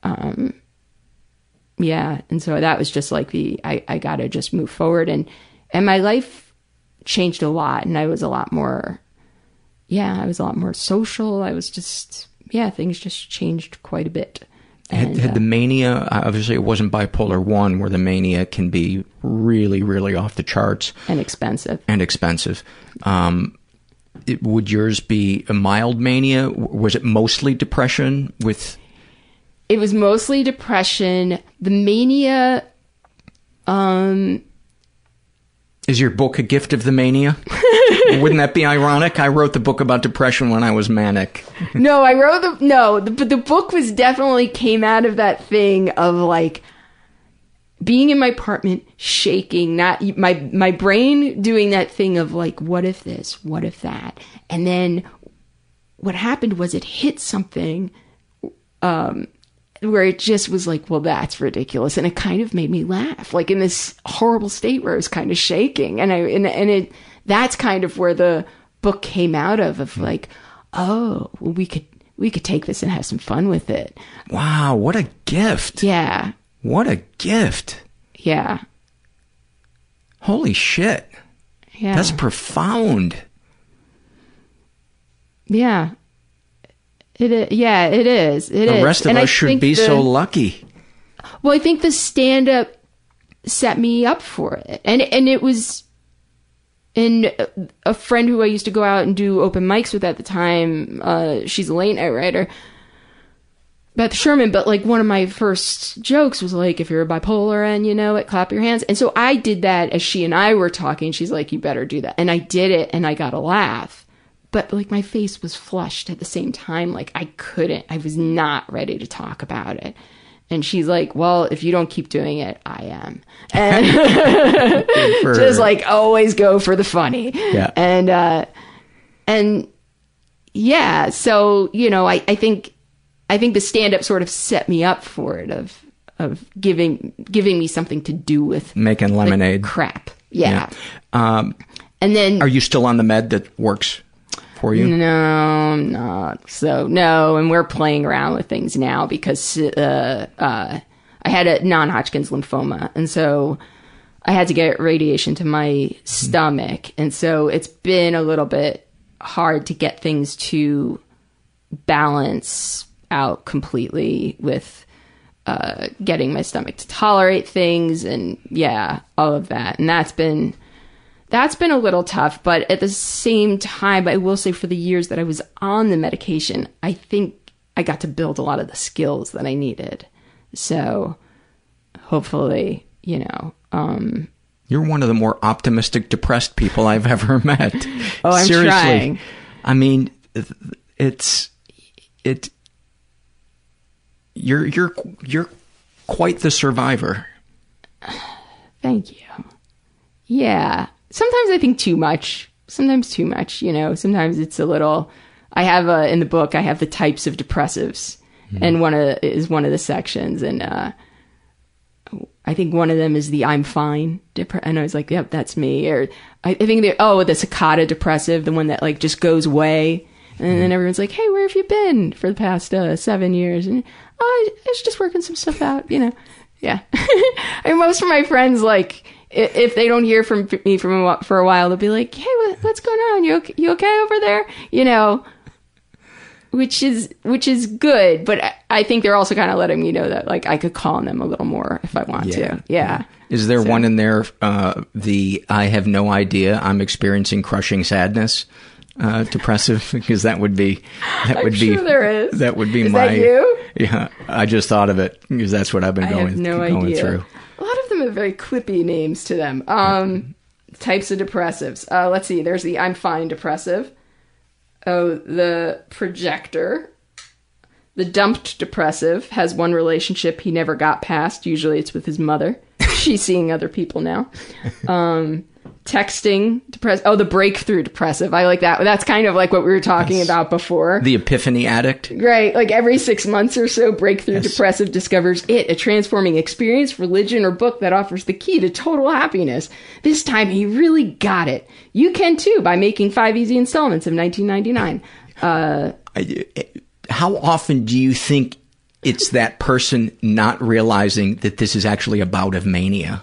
um, yeah. And so that was just like the, I, I got to just move forward. And, and my life changed a lot. And I was a lot more, yeah, I was a lot more social. I was just, yeah, things just changed quite a bit. Had, And, had uh, the mania, obviously it wasn't bipolar 1 where the mania can be really, really off the charts and expensive. and expensive. Um, it, would yours be a mild mania? Was it mostly depression with It was mostly depression. The mania, um, Is your book a gift of the mania? Wouldn't that be ironic? I wrote the book about depression when I was manic. no, I wrote the no, the, but the book was definitely came out of that thing of like being in my apartment shaking, not my my brain doing that thing of like what if this, what if that. And then what happened was it hit something um where it just was like, well, that's ridiculous, and it kind of made me laugh, like in this horrible state where I was kind of shaking, and I and and it that's kind of where the book came out of, of hmm. like, oh, well, we could we could take this and have some fun with it. Wow, what a gift. Yeah, What a gift. yeah, Holy shit. yeah. That's profound. yeah. It is, yeah, it is. It the is. rest of And I us should think be the- so lucky. Well, I think the stand up set me up for it. And and it was and a friend who I used to go out and do open mics with at the time, uh, she's a late night writer. Beth Sherman, but like one of my first jokes was like, if you're bipolar and you know it, clap your hands. And so I did that as she and I were talking. She's like, you better do that. And I did it and I got a laugh. But like my face was flushed at the same time. Like I couldn't, I was not ready to talk about it. And she's like, well, if you don't keep doing it, I am. And for just like always go for the funny. Yeah. And, uh, and yeah, so, you know, I, I think, I think the stand up sort of set me up for it of, of giving, giving me something to do with Making lemonade. crap. Yeah. Um, And then, are you still on the med that works for you? No, I'm not. So no, and we're playing around with things now because uh, uh, I had a non-Hodgkin's lymphoma, and so I had to get radiation to my stomach, and so it's been a little bit hard to get things to balance out completely with uh, getting my stomach to tolerate things, and yeah, all of that, and that's been that's been a little tough, but at the same time, I will say for the years that I was on the medication, I think I got to build a lot of the skills that I needed. So hopefully, you know, um, You're one of the more optimistic, depressed people I've ever met. Oh, I'm Seriously. trying. I mean, it's it. You're you're you're quite the survivor. Thank you. Yeah. Sometimes I think too much. Sometimes too much, you know. Sometimes it's a little I have uh, in the book I have the types of depressives and one of is one of the sections and uh I think one of them is the I'm fine depre- and I was like, yep, that's me. Or I, I think the oh, the cicada depressive, the one that like just goes away. And then everyone's like, "Hey, where have you been for the past uh, seven years?" And oh, I was just working some stuff out, you know. Yeah, I and most of my friends like i- if they don't hear from me from a, for a while, they'll be like, "Hey, what, what's going on? You okay, you okay over there?" You know, which is which is good, but I, think they're also kind of letting me know that like I could call on them a little more if I want to. Yeah. Is there one in there? Uh, the I have no idea. I'm experiencing crushing sadness. Uh, depressive because that would be that I'm would be sure there is. that would be Is my that you? yeah. I just thought of it because that's what I've been I going no going idea. through. Them have very clippy names to them. Um, types of depressives. Uh, let's see. There's the I'm fine depressive. Oh, the projector. The dumped depressive has one relationship he never got past. Usually it's with his mother. She's seeing other people now. Um, texting depressive. Oh, the breakthrough depressive. I like that. That's kind of like what we were talking about before. The epiphany addict. Right. Like every six months or so, Breakthrough Depressive discovers it, a transforming experience, religion, or book that offers the key to total happiness. This time he really got it. You can too by making five easy installments of 1999. Uh, How often do you think it's that person not realizing that this is actually a bout of mania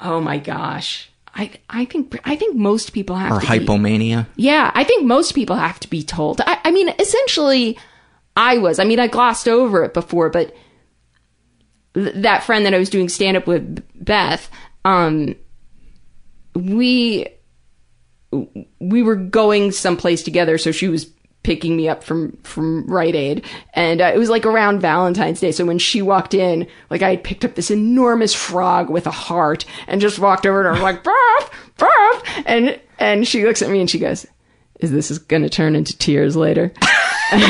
oh my gosh. I, I think I think most people have or to be- hypomania? Yeah, I think most people have to be told. I, I mean, essentially, I was. I mean, I glossed over it before, but th- that friend that I was doing stand up with, Beth, um, we we were going someplace together, so she was picking me up from from Rite Aid, and uh, it was like around Valentine's Day. So when she walked in, like I had picked up this enormous frog with a heart, and just walked over to her like, "Beth, Beth," and and she looks at me and she goes, "Is this going to turn into tears later?" and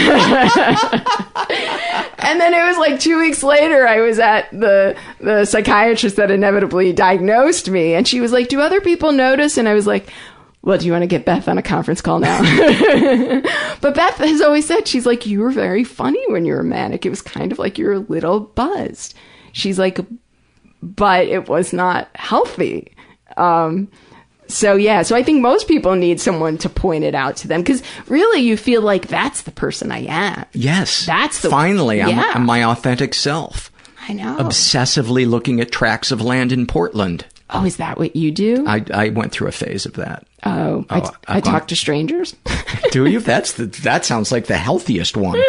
then it was like two weeks later, I was at the the psychiatrist that inevitably diagnosed me, and she was like, "Do other people notice?" And I was like. Well, do you want to get Beth on a conference call now? but Beth has always said, she's like, you were very funny when you were manic. It was kind of like you were a little buzzed. She's like, but it was not healthy. Um, so yeah, so I think most people need someone to point it out to them because really you feel like that's the person I am. Yes. That's the Finally, I'm. I'm my authentic self. I know. Obsessively looking at tracts of land in Portland. Oh, is that what you do? I, I went through a phase of that. Oh, I, Oh, I I've talk to strangers. Do you? That's the, that sounds like the healthiest one.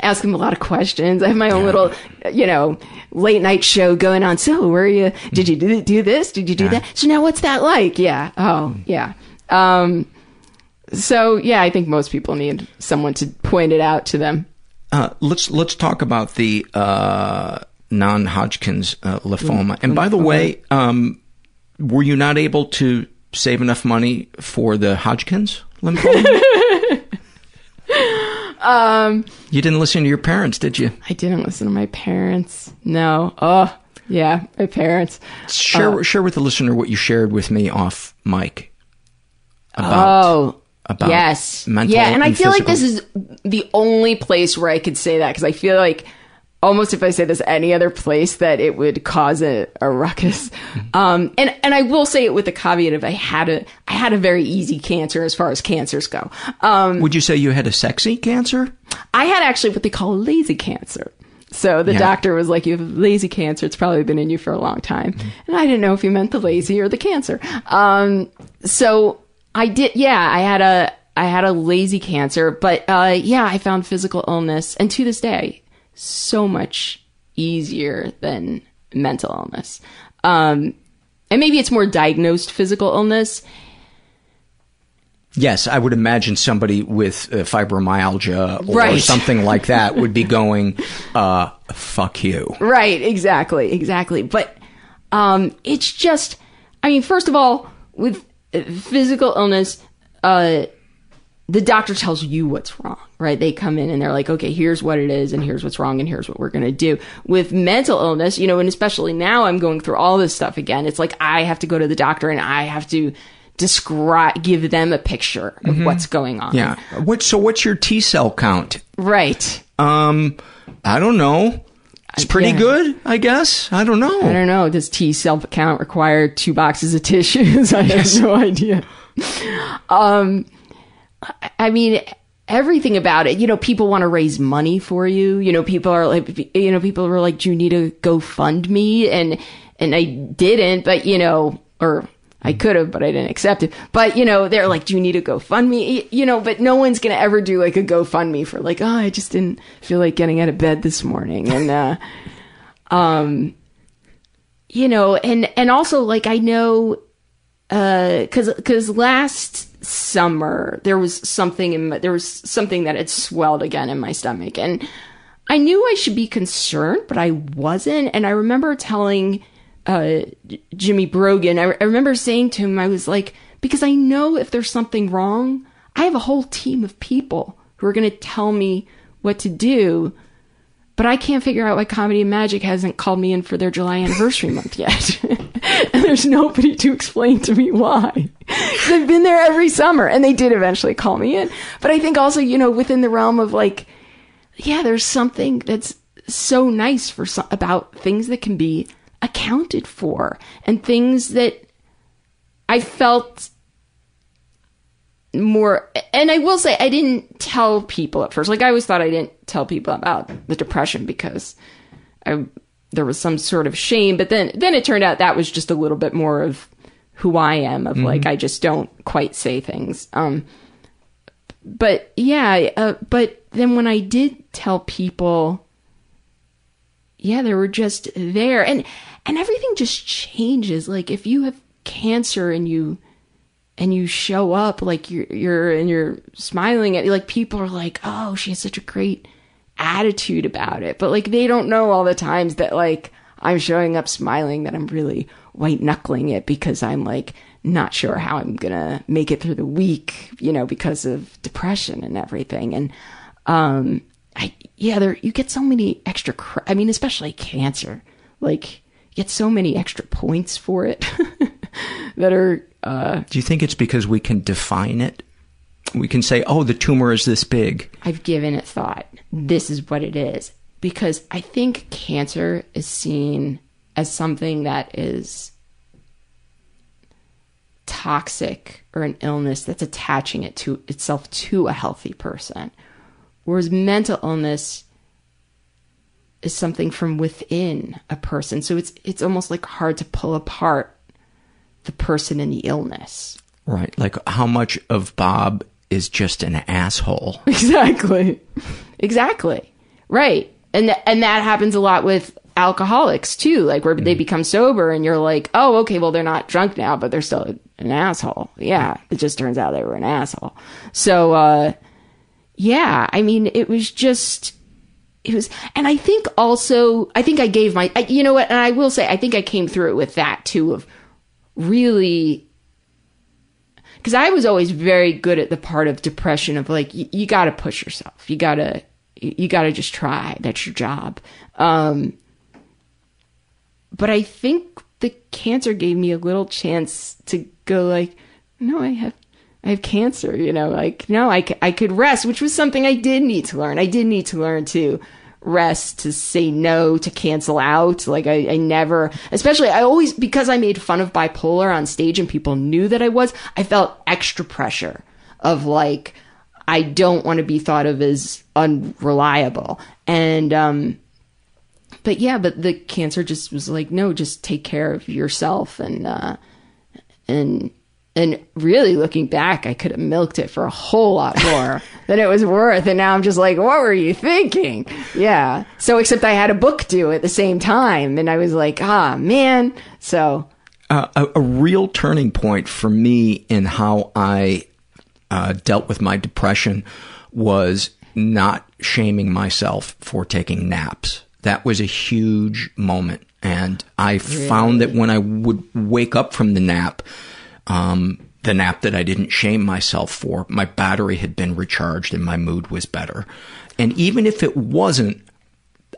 ask them a lot of questions. I have my own little, you know, late night show going on. So, where are you? Did you do, do this? Did you do that? So now, what's that like? Yeah. Oh, yeah. Um. So yeah, I think most people need someone to point it out to them. Uh, let's let's talk about the uh, non-Hodgkin's uh, lymphoma. And by the way, um, were you not able to save enough money for the Hodgkin's lymphoma? Um. you didn't listen to your parents, did you? I didn't listen to my parents. No. Oh, yeah, my parents. Share Uh, share with the listener what you shared with me off mic about oh. about yes. yeah, and I and feel like this is the only place where I could say that because I feel like almost if I say this any other place that it would cause a, a ruckus. Mm-hmm. Um, and and I will say it with the caveat of I had a I had a very easy cancer as far as cancers go. Um, Would you say you had a sexy cancer? I had actually what they call a lazy cancer. So the Yeah. doctor was like, "You have lazy cancer. It's probably been in you for a long time." Mm-hmm. And I didn't know if he meant the lazy or the cancer. Um, so I did. Yeah, I had a I had a lazy cancer, but uh, yeah, I found physical illness, and to this day, so much easier than mental illness. Um, and maybe it's more diagnosed physical illness. Yes, I would imagine somebody with uh, fibromyalgia or Right. something like that would be going, uh, fuck you. Right, exactly, exactly. But um, it's just, I mean, first of all, with uh, physical illness, uh, the doctor tells you what's wrong, right? They come in and they're like, okay, here's what it is, and here's what's wrong, and here's what we're going to do. With mental illness, you know, and especially now I'm going through all this stuff again. It's like I have to go to the doctor and I have to describe, give them a picture of Mhm. what's going on. Yeah. What, so what's your T cell count? Right. Um, I don't know. It's pretty Yeah. good, I guess. I don't know. I don't know. Does T cell count require two boxes of tissues? I have no idea. Um, I- mean, everything about it. You know, people want to raise money for you. You know, people are like, you know, people were like, "Do you need to go fund me?" And and I didn't, but you know, or I could have, but I didn't accept it. But you know, they're like, "Do you need to GoFundMe?" You know, but no one's gonna ever do like a GoFundMe for like, "Oh, I just didn't feel like getting out of bed this morning," and uh, um, you know, and and also like I know uh cuz cuz last summer there was something in my, there was something that had swelled again in my stomach. And I knew I should be concerned but I wasn't. And I remember telling uh Jimmy Brogan I, I remember saying to him I was like because I know if there's something wrong I have a whole team of people who are going to tell me what to do but I can't figure out why Comedy and Magic hasn't called me in for their July anniversary month yet. and there's nobody to explain to me why. I've been there every summer and they did eventually call me in. But I think also, you know, within the realm of like, yeah, there's something that's so nice for about things that can be accounted for and things that I felt more and I will say I didn't tell people at first. Like I always thought I didn't tell people about the depression because I there was some sort of shame, but then then it turned out that was just a little bit more of who I am of like Mhm. I just don't quite say things. Um but yeah, uh, but then when I did tell people yeah, they were just there and and everything just changes. Like if you have cancer and you and you show up like you're you're and you're smiling at like people are like, "Oh, she has such a great attitude about it." But like they don't know all the times that like I'm showing up smiling that I'm really white knuckling it because I'm like not sure how I'm to make it through the week, you know, because of depression and everything. And um I yeah, there you get so many extra I mean, especially cancer. Like get so many extra points for it that are uh Do you think it's because we can define it? We can say, oh, the tumor is this big. I've given it thought. This is what it is. Because I think cancer is seen as something that is toxic or an illness that's attaching it to itself to a healthy person. Whereas mental illness is something from within a person. So it's it's almost like hard to pull apart the person in the illness. Right. Like how much of Bob is just an asshole? Exactly. Exactly. Right. And th- and that happens a lot with alcoholics too, like where they become sober and you're like, "Oh, okay, well they're not drunk now, but they're still an asshole." Yeah, it just turns out they were an asshole. So uh yeah, I mean, it was just it was and I think also I think I gave my I, you know what, and I will say I think I came through it with that too of really because I was always very good at the part of depression of like you, you got to push yourself. You got to you got to just try. That's your job. Um, but I think the cancer gave me a little chance to go like, no, I have I have cancer. You know, like no, I c- I could rest, which was something I did need to learn. I did need to learn to rest, to say no, to cancel out. Like I, I never, especially I always because I made fun of bipolar on stage and people knew that I was. I felt extra pressure of like I don't want to be thought of as unreliable. And um but yeah, but the cancer just was like, no, just take care of yourself and uh and and really looking back, I could have milked it for a whole lot more than it was worth. And now I'm just like, what were you thinking? Yeah. So except I had a book due at the same time and I was like, ah man. So Uh, a, a, real turning point for me in how I uh, dealt with my depression was not shaming myself for taking naps. That was a huge moment. And I really? found that when I would wake up from the nap, um, the nap that I didn't shame myself for, my battery had been recharged and my mood was better. And even if it wasn't,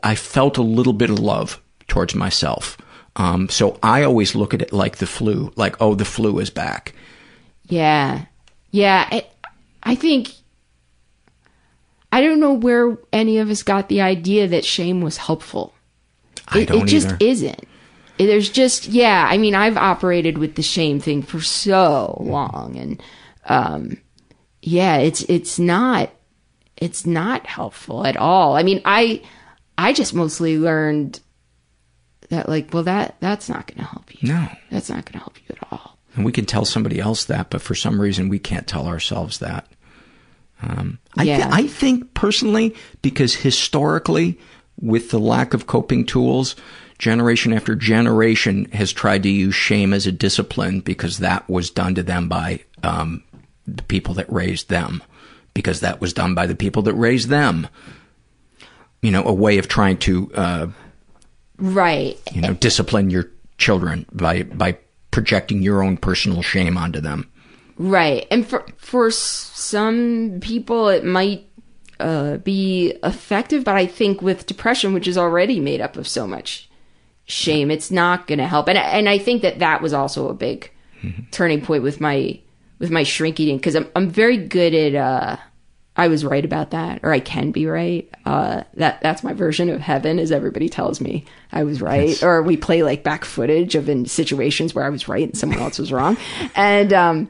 I felt a little bit of love towards myself. Um, so I always look at it like the flu, like, oh, the flu is back. Yeah. Yeah. I, I think, I don't know where any of us got the idea that shame was helpful. I it, don't it just either. isn't. There's just, yeah, I mean, I've operated with the shame thing for so long. And, um, yeah, it's, it's not, it's not helpful at all. I mean, I, I just mostly learned that like, well, that that's not going to help you. No, that's not going to help you at all. And we can tell somebody else that, but for some reason we can't tell ourselves that. Um, I, yeah. th- I think personally, because historically, with the lack of coping tools, generation after generation has tried to use shame as a discipline because that was done to them by um, the people that raised them, because that was done by the people that raised them. You know, a way of trying to uh, right. you know discipline your children by by projecting your own personal shame onto them. Right. And for for some people it might uh, be effective but i think with depression which is already made up of so much shame it's not going to help and and i think that that was also a big mm-hmm. turning point with my with my shrink eating because I'm I'm very good at uh I was right about that, or I can be right. Uh, that that's my version of heaven, as everybody tells me I was right. Yes. Or we play like back footage of in situations where I was right and someone else was wrong, and um,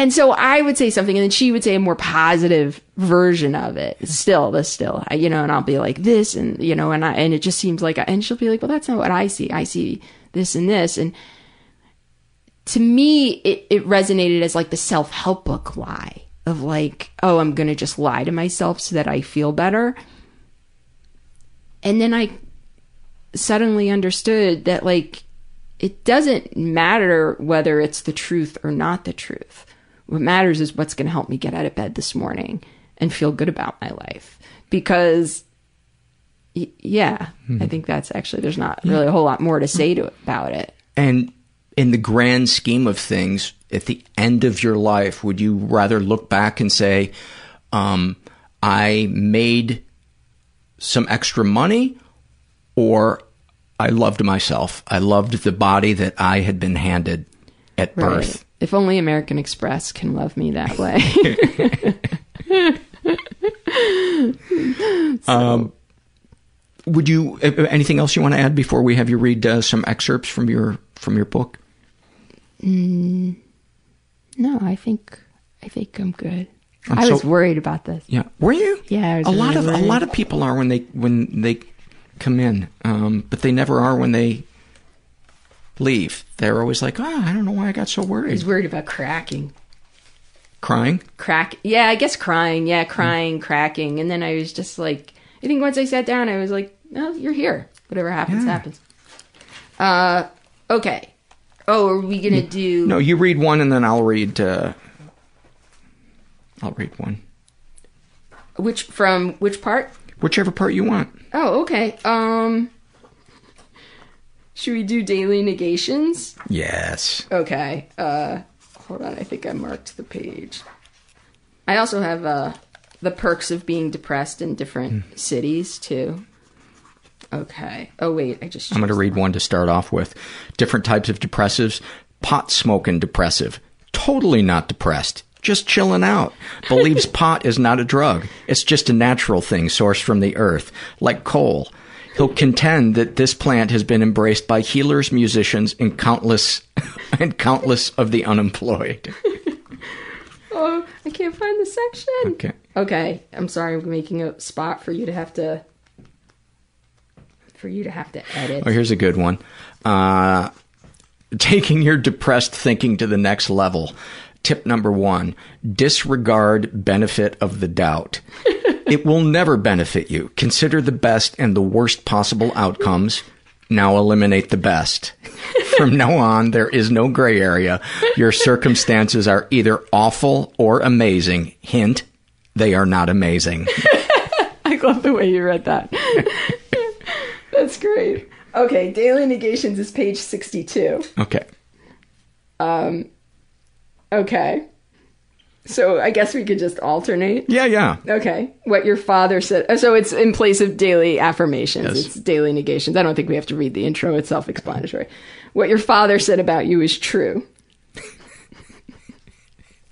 and so I would say something, and then she would say a more positive version of it. Still, the still, you know, and I'll be like this, and you know, and I and it just seems like, and she'll be like, well, that's not what I see. I see this and this, and to me, it, it resonated as like the self help book lie of like, oh, I'm going to just lie to myself so that I feel better. And then I suddenly understood that like it doesn't matter whether it's the truth or not the truth. What matters is what's going to help me get out of bed this morning and feel good about my life. Because yeah, hmm. I think that's actually there's not really a whole lot more to say to about it. And in the grand scheme of things, at the end of your life, would you rather look back and say, um, I made some extra money or I loved myself? I loved the body that I had been handed at right. birth. If only American Express can love me that way. so. um, would you anything else you want to add before we have you read uh, some excerpts from your from your book? Mm, no, I think I think I'm good. I'm i was worried about this. Yeah, were you? Yeah, a really lot of worried. a lot of people are when they when they come in, um, but they never are when they leave. They're always like, "Oh, I don't know why I got so worried." He's worried about cracking. Crying? Crack. Yeah, I guess crying. Yeah, crying, mm. cracking, and then I was just like, I think once I sat down, I was like, "No, you're here. Whatever happens, yeah. happens." Uh, okay. Oh, are we gonna do? No, you read one and then I'll read. Uh, I'll read one. Which from which part? Whichever part you want. Oh, okay. Um, should we do daily negations? Yes. Okay. Uh, hold on. I think I marked the page. I also have uh the perks of being depressed in different mm. cities too. Okay. Oh wait, I just. I'm going to read one to start off with. Different types of depressives. Pot smoking depressive. Totally not depressed. Just chilling out. Believes pot is not a drug. It's just a natural thing sourced from the earth, like coal. He'll contend that this plant has been embraced by healers, musicians, and countless and countless of the unemployed. oh, I can't find the section. Okay. Okay. I'm sorry. I'm making a spot for you to have to for you to have to edit. Oh, here's a good one. Uh, taking your depressed thinking to the next level. Tip number one disregard benefit of the doubt. it will never benefit you. Consider the best and the worst possible outcomes. Now eliminate the best. From now on, there is no gray area. Your circumstances are either awful or amazing. Hint, they are not amazing. I love the way you read that. That's great. Okay, Daily Negations is page 62. Okay. Um, okay. So I guess we could just alternate. Yeah, yeah. Okay. What your father said. oh, So it's in place of daily affirmations. Yes. It's daily negations. I don't think we have to read the intro. It's self-explanatory. What your father said about you is true.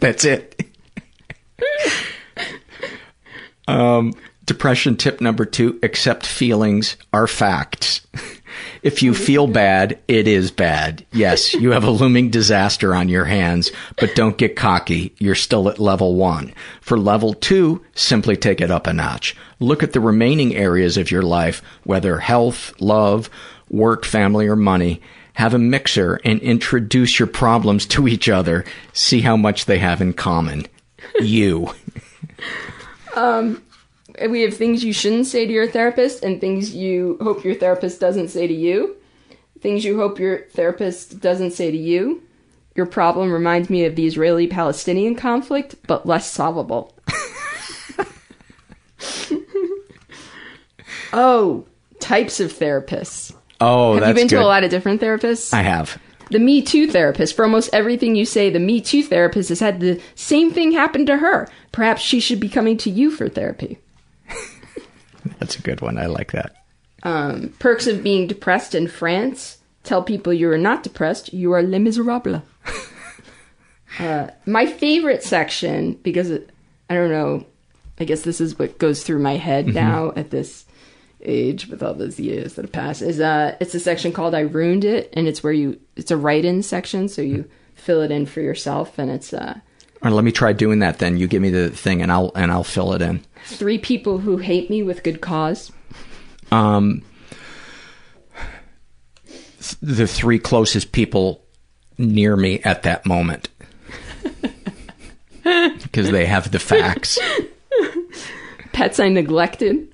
That's it. um, depression tip number two accept feelings are facts. If you feel bad, it is bad. Yes, you have a looming disaster on your hands, but don't get cocky. You're still at level one. For level two, simply take it up a notch. Look at the remaining areas of your life, whether health, love, work, family, or money. Have a mixer and introduce your problems to each other. See how much they have in common. You. Um, we have things you shouldn't say to your therapist and things you hope your therapist doesn't say to you. Things you hope your therapist doesn't say to you. Your problem reminds me of the Israeli Palestinian conflict, but less solvable. oh, types of therapists. Oh, have you been good. to a lot of different therapists? I have. The Me Too therapist. For almost everything you say, the Me Too therapist has had the same thing happen to her. Perhaps she should be coming to you for therapy. That's a good one. I like that. Um, perks of being depressed in France. Tell people you are not depressed. You are les miserables. uh, my favorite section, because it, I don't know, I guess this is what goes through my head Mhm. now at this age with all those years that have passed. Is uh, it's a section called "I Ruined It," and it's where you it's a write-in section, so you fill it in for yourself, and it's uh, right, let me try doing that then. You give me the thing and I'll and I'll fill it in. three people who hate me with good cause. Um, th- the three closest people near me at that moment because they have the facts. Pets I neglected.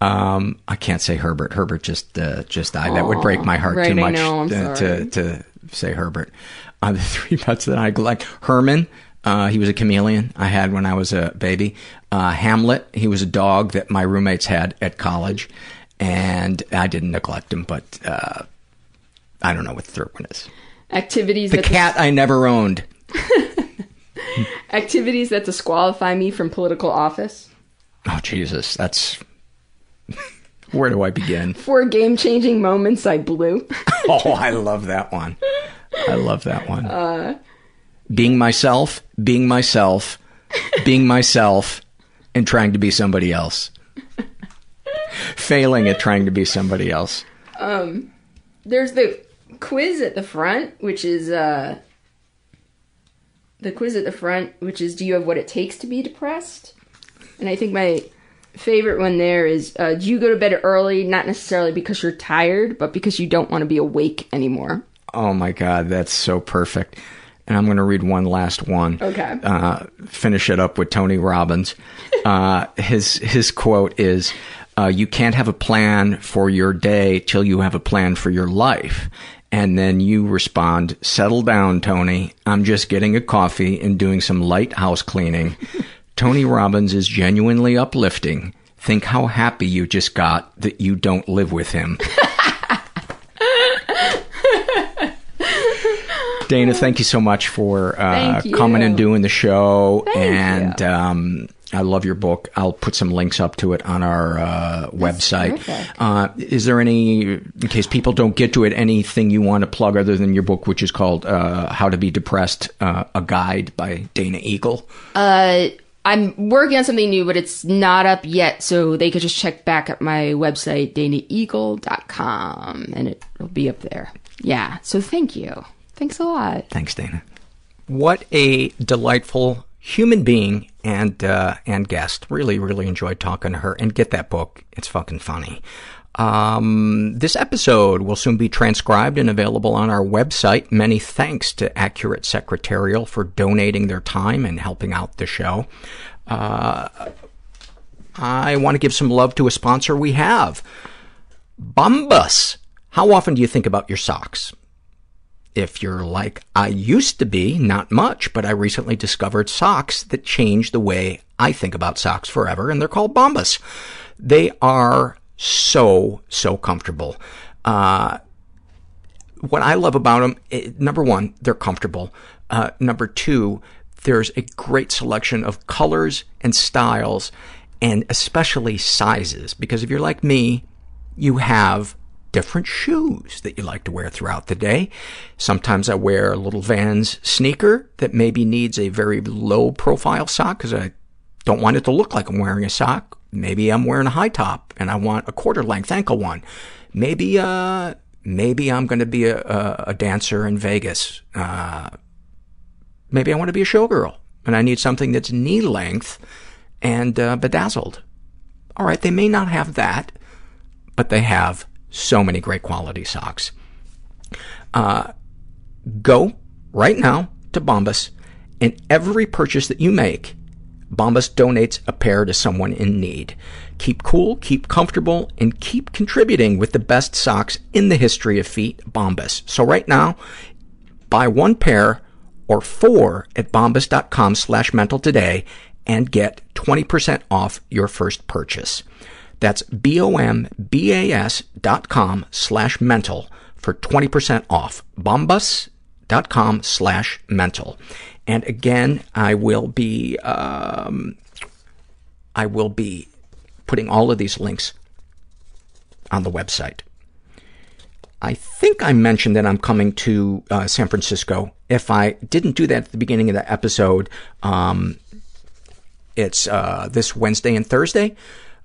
Um, I can't say Herbert. Herbert just uh, just died. that would break my heart right, too much know, sorry. to to say Herbert. Uh, the three pets that I like Herman. Uh, he was a chameleon I had when I was a baby. Uh, Hamlet. He was a dog that my roommates had at college, and I didn't neglect him, but uh, I don't know what the third one is. Activities The cat I never owned. activities that disqualify me from political office. Oh Jesus, that's where do I begin? Four game-changing moments I blew. Oh, I love that one. I love that one. Uh, being myself, being myself, being myself, and trying to be somebody else. Failing at trying to be somebody else. um, there's the quiz at the front, which is uh, the quiz at the front, which is, do you have what it takes to be depressed? And I think my favorite one there is, uh, do you go to bed early, not necessarily because you're tired, but because you don't want to be awake anymore? Oh my God, that's so perfect. And I'm going to read one last one. Okay. Uh, finish it up with Tony Robbins. Uh, his his quote is, uh, "You can't have a plan for your day till you have a plan for your life." And then you respond, "Settle down, Tony. I'm just getting a coffee and doing some light house cleaning." Tony Robbins is genuinely uplifting. Think how happy you just got that you don't live with him. Dana, thank you so much for uh, coming and doing the show. Thank and um, I love your book. I'll put some links up to it on our uh, website. Uh, is there any, in case people don't get to it, anything you want to plug other than your book, which is called uh, How to Be Depressed, uh, a guide by Dana Eagle? Uh, I'm working on something new, but it's not up yet, so they could just check back at my website, danaeagle.com, and it'll be up there. Yeah, so thank you. Thanks a lot. Thanks, Dana. What a delightful human being and uh, and guest. Really, really enjoyed talking to her. And get that book; it's fucking funny. Um, this episode will soon be transcribed and available on our website. Many thanks to Accurate Secretarial for donating their time and helping out the show. Uh, I want to give some love to a sponsor we have, Bombas. How often do you think about your socks? If you're like, I used to be, not much, but I recently discovered socks that changed the way I think about socks forever, and they're called Bombas. They are so, so comfortable. Uh, what I love about them, it, number one, they're comfortable. Uh, number two, there's a great selection of colors and styles and especially sizes. Because if you're like me, you have different shoes that you like to wear throughout the day. Sometimes I wear a little Vans sneaker that maybe needs a very low profile sock because I don't want it to look like I'm wearing a sock. Maybe I'm wearing a high top and I want a quarter length ankle one. Maybe, uh, maybe I'm going to be a, a, a, dancer in Vegas. Uh, maybe I want to be a showgirl and I need something that's knee length and uh, bedazzled. All right, they may not have that, but they have so many great quality socks. Uh, go right now to Bombas, and every purchase that you make, Bombas donates a pair to someone in need. Keep cool, keep comfortable, and keep contributing with the best socks in the history of feet, Bombas. So right now, buy one pair or four at bombas.com slash mental today and get 20% off your first purchase. That's B-O-M-B-A-S dot com slash mental for 20% off. Bombas dot com slash mental. And again, I will be, um, I will be putting all of these links on the website. I think I mentioned that I'm coming to uh, San Francisco. If I didn't do that at the beginning of the episode, um, it's uh, this Wednesday and Thursday.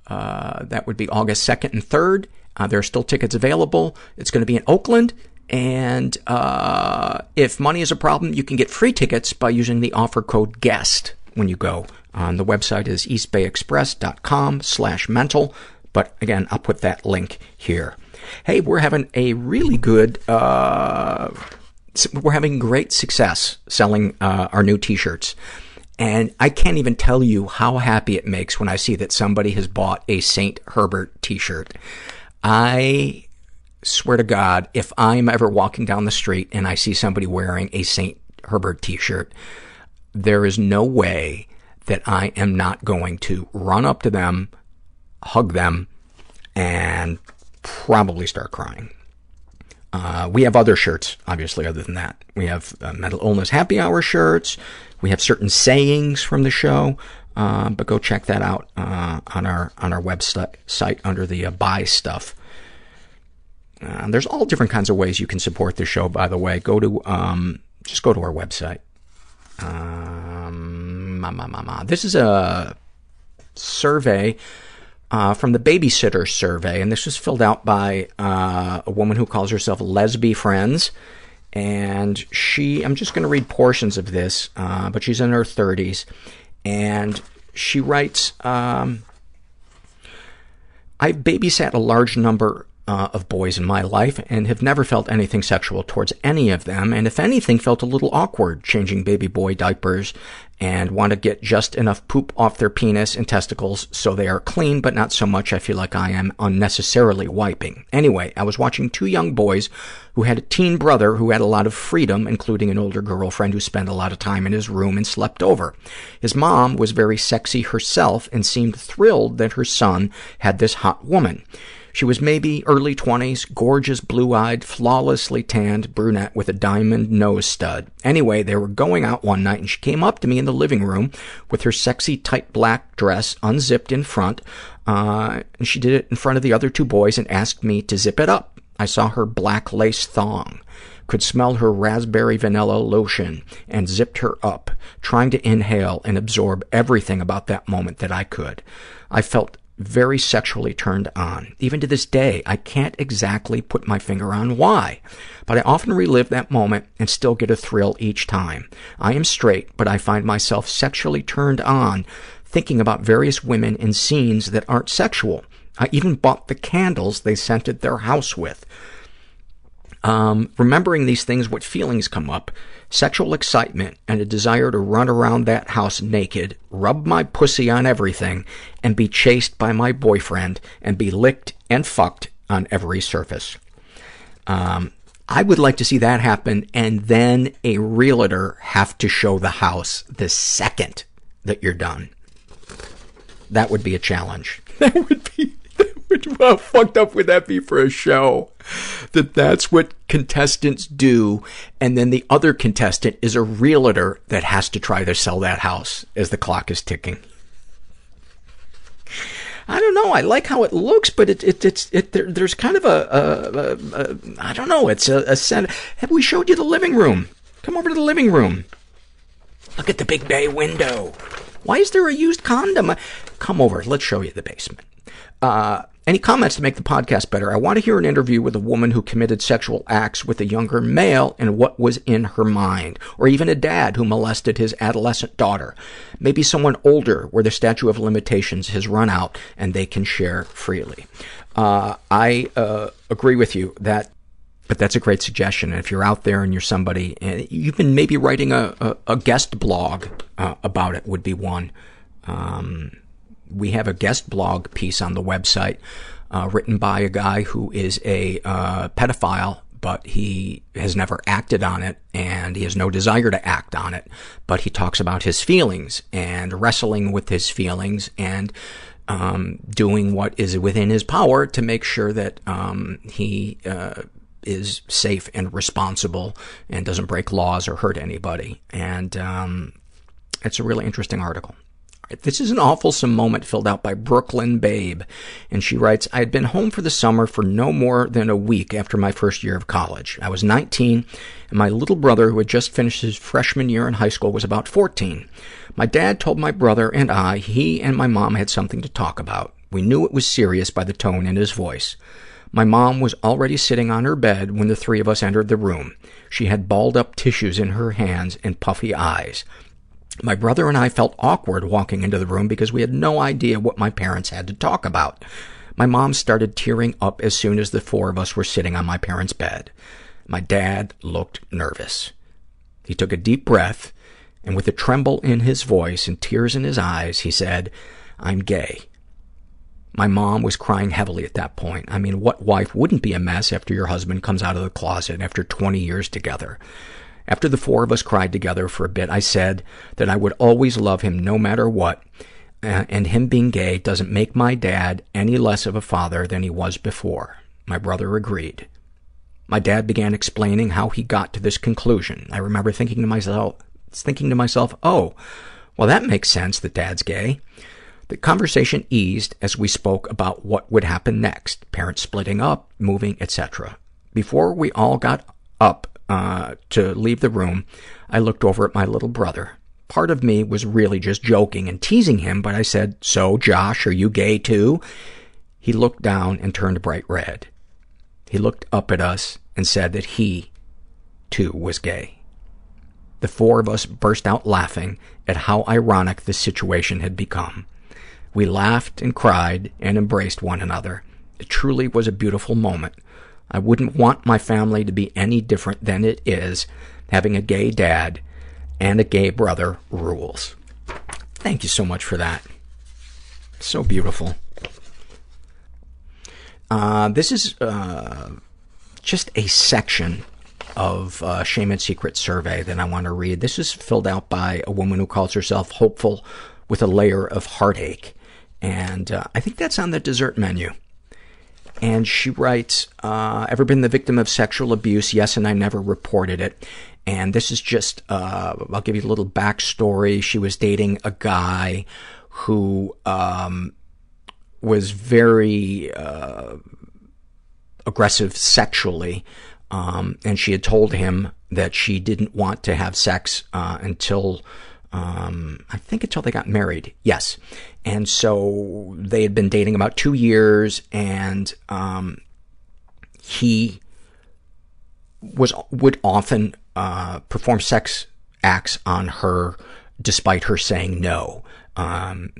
Uh, that would be August 2nd and 3rd. Uh, there are still tickets available. It's going to be in Oakland. And uh, if money is a problem, you can get free tickets by using the offer code GUEST when you go. On the website is eastbayexpress.com slash mental. But again, I'll put that link here. Hey, we're having a really good, uh, we're having great success selling uh, our new t-shirts. And I can't even tell you how happy it makes when I see that somebody has bought a St. Herbert t-shirt. I swear to God, if I'm ever walking down the street and I see somebody wearing a St. Herbert t-shirt, there is no way that I am not going to run up to them, hug them, and probably start crying. Uh, we have other shirts, obviously, other than that. We have uh, mental illness happy hour shirts. We have certain sayings from the show, uh, but go check that out uh, on our on our website under the uh, buy stuff. Uh, there's all different kinds of ways you can support the show. By the way, go to um, just go to our website. Um, ma, ma, ma, this is a survey uh, from the Babysitter Survey, and this was filled out by uh, a woman who calls herself Lesby Friends. And she, I'm just going to read portions of this, uh, but she's in her 30s. And she writes, um, I've babysat a large number uh, of boys in my life and have never felt anything sexual towards any of them, and if anything, felt a little awkward changing baby boy diapers and want to get just enough poop off their penis and testicles so they are clean, but not so much I feel like I am unnecessarily wiping. Anyway, I was watching two young boys who had a teen brother who had a lot of freedom, including an older girlfriend who spent a lot of time in his room and slept over. His mom was very sexy herself and seemed thrilled that her son had this hot woman. She was maybe early 20s, gorgeous, blue-eyed, flawlessly tanned brunette with a diamond nose stud. Anyway, they were going out one night and she came up to me in the living room with her sexy tight black dress unzipped in front, uh, and she did it in front of the other two boys and asked me to zip it up. I saw her black lace thong could smell her raspberry vanilla lotion and zipped her up, trying to inhale and absorb everything about that moment that I could. I felt very sexually turned on. Even to this day, I can't exactly put my finger on why, but I often relive that moment and still get a thrill each time. I am straight, but I find myself sexually turned on thinking about various women in scenes that aren't sexual. I even bought the candles they scented their house with. Um, remembering these things, what feelings come up? Sexual excitement and a desire to run around that house naked, rub my pussy on everything, and be chased by my boyfriend and be licked and fucked on every surface. Um, I would like to see that happen and then a realtor have to show the house the second that you're done. That would be a challenge. That would be, how fucked up would that be for a show? That that's what contestants do, and then the other contestant is a realtor that has to try to sell that house as the clock is ticking. I don't know. I like how it looks, but it, it it's it there, there's kind of a, a, a, a I don't know. It's a, a set. Have we showed you the living room? Come over to the living room. Look at the big bay window. Why is there a used condom? Come over. Let's show you the basement. Uh, any comments to make the podcast better? I want to hear an interview with a woman who committed sexual acts with a younger male and what was in her mind, or even a dad who molested his adolescent daughter. Maybe someone older where the statute of limitations has run out and they can share freely. Uh, I uh, agree with you that but that's a great suggestion. And if you're out there and you're somebody, and you've been maybe writing a, a, a guest blog uh, about it would be one. Um, we have a guest blog piece on the website uh, written by a guy who is a uh, pedophile, but he has never acted on it and he has no desire to act on it. But he talks about his feelings and wrestling with his feelings and um, doing what is within his power to make sure that um, he uh, is safe and responsible and doesn't break laws or hurt anybody. And um, it's a really interesting article. This is an awfulsome moment filled out by Brooklyn Babe. And she writes, I had been home for the summer for no more than a week after my first year of college. I was 19, and my little brother, who had just finished his freshman year in high school, was about 14. My dad told my brother and I he and my mom had something to talk about. We knew it was serious by the tone in his voice. My mom was already sitting on her bed when the three of us entered the room. She had balled up tissues in her hands and puffy eyes. My brother and I felt awkward walking into the room because we had no idea what my parents had to talk about. My mom started tearing up as soon as the four of us were sitting on my parents' bed. My dad looked nervous. He took a deep breath, and with a tremble in his voice and tears in his eyes, he said, I'm gay. My mom was crying heavily at that point. I mean, what wife wouldn't be a mess after your husband comes out of the closet after 20 years together? After the four of us cried together for a bit, I said that I would always love him no matter what, uh, and him being gay doesn't make my dad any less of a father than he was before. My brother agreed. My dad began explaining how he got to this conclusion. I remember thinking to myself, thinking to myself, oh, well, that makes sense that dad's gay. The conversation eased as we spoke about what would happen next, parents splitting up, moving, etc. Before we all got up uh, to leave the room, I looked over at my little brother. Part of me was really just joking and teasing him, but I said, so, Josh, are you gay too? He looked down and turned bright red. He looked up at us and said that he, too, was gay. The four of us burst out laughing at how ironic the situation had become. We laughed and cried and embraced one another. It truly was a beautiful moment. I wouldn't want my family to be any different than it is. Having a gay dad and a gay brother rules. Thank you so much for that. So beautiful. Uh, this is uh, just a section of uh, Shame and Secret survey that I want to read. This is filled out by a woman who calls herself Hopeful with a Layer of Heartache. And uh, I think that's on the dessert menu. And she writes, uh, ever been the victim of sexual abuse? Yes, and I never reported it. And this is just, uh, I'll give you a little backstory. She was dating a guy who um, was very uh, aggressive sexually. Um, and she had told him that she didn't want to have sex uh, until um, I think until they got married. Yes. And so they had been dating about two years and, um, he was, would often, uh, perform sex acts on her despite her saying no. Um,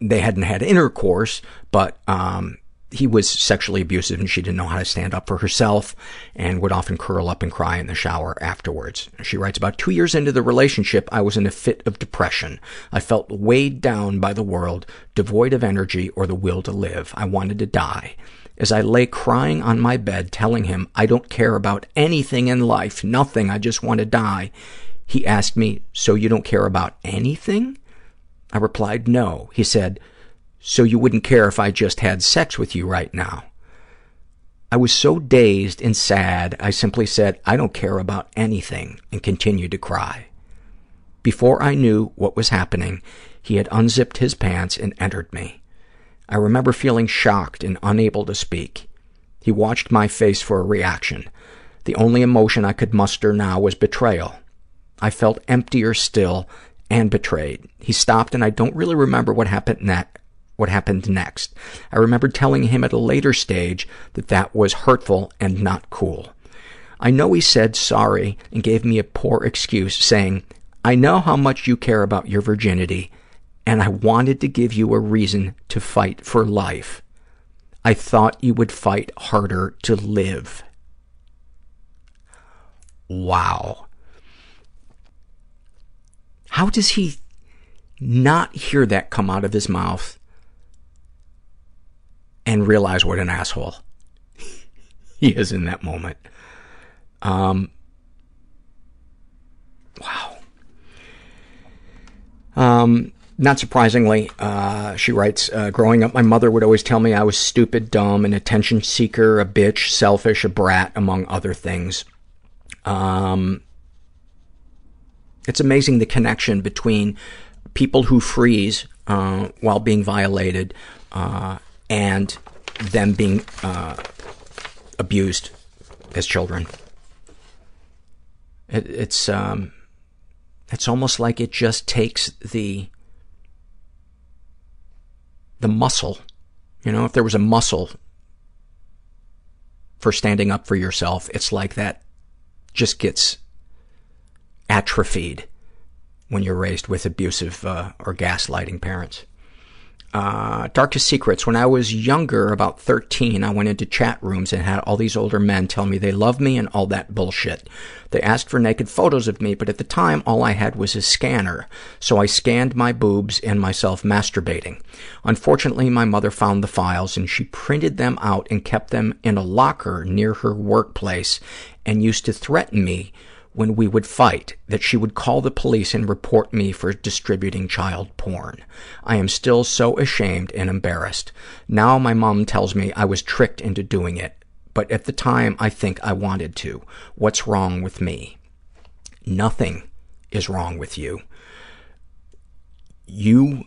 they hadn't had intercourse, but, um, he was sexually abusive and she didn't know how to stand up for herself and would often curl up and cry in the shower afterwards. She writes, about two years into the relationship, I was in a fit of depression. I felt weighed down by the world, devoid of energy or the will to live. I wanted to die. As I lay crying on my bed, telling him I don't care about anything in life, nothing, I just want to die, he asked me, so you don't care about anything? I replied, no. He said, so you wouldn't care if I just had sex with you right now. I was so dazed and sad, I simply said, I don't care about anything, and continued to cry. Before I knew what was happening, he had unzipped his pants and entered me. I remember feeling shocked and unable to speak. He watched my face for a reaction. The only emotion I could muster now was betrayal. I felt emptier still and betrayed. He stopped, and I don't really remember what happened next what happened next. I remember telling him at a later stage that that was hurtful and not cool. I know he said sorry and gave me a poor excuse, saying, I know how much you care about your virginity, and I wanted to give you a reason to fight for life. I thought you would fight harder to live. Wow. How does he not hear that come out of his mouth and realize what an asshole he is in that moment. Um, wow. Um, not surprisingly, uh, she writes, uh, growing up, my mother would always tell me I was stupid, dumb, an attention seeker, a bitch, selfish, a brat, among other things. Um, it's amazing the connection between people who freeze uh, while being violated uh, and them being uh, abused as children. It, it's um, it's almost like it just takes the the muscle. You know, if there was a muscle for standing up for yourself, it's like that just gets atrophied when you're raised with abusive uh, or gaslighting parents. Uh, darkest secrets. When I was younger, about 13, I went into chat rooms and had all these older men tell me they love me and all that bullshit. They asked for naked photos of me, but at the time, all I had was a scanner. So I scanned my boobs and myself masturbating. Unfortunately, my mother found the files and she printed them out and kept them in a locker near her workplace and used to threaten me when we would fight that she would call the police and report me for distributing child porn. I am still so ashamed and embarrassed. Now my mom tells me I was tricked into doing it, but at the time I think I wanted to. What's wrong with me? Nothing is wrong with you. You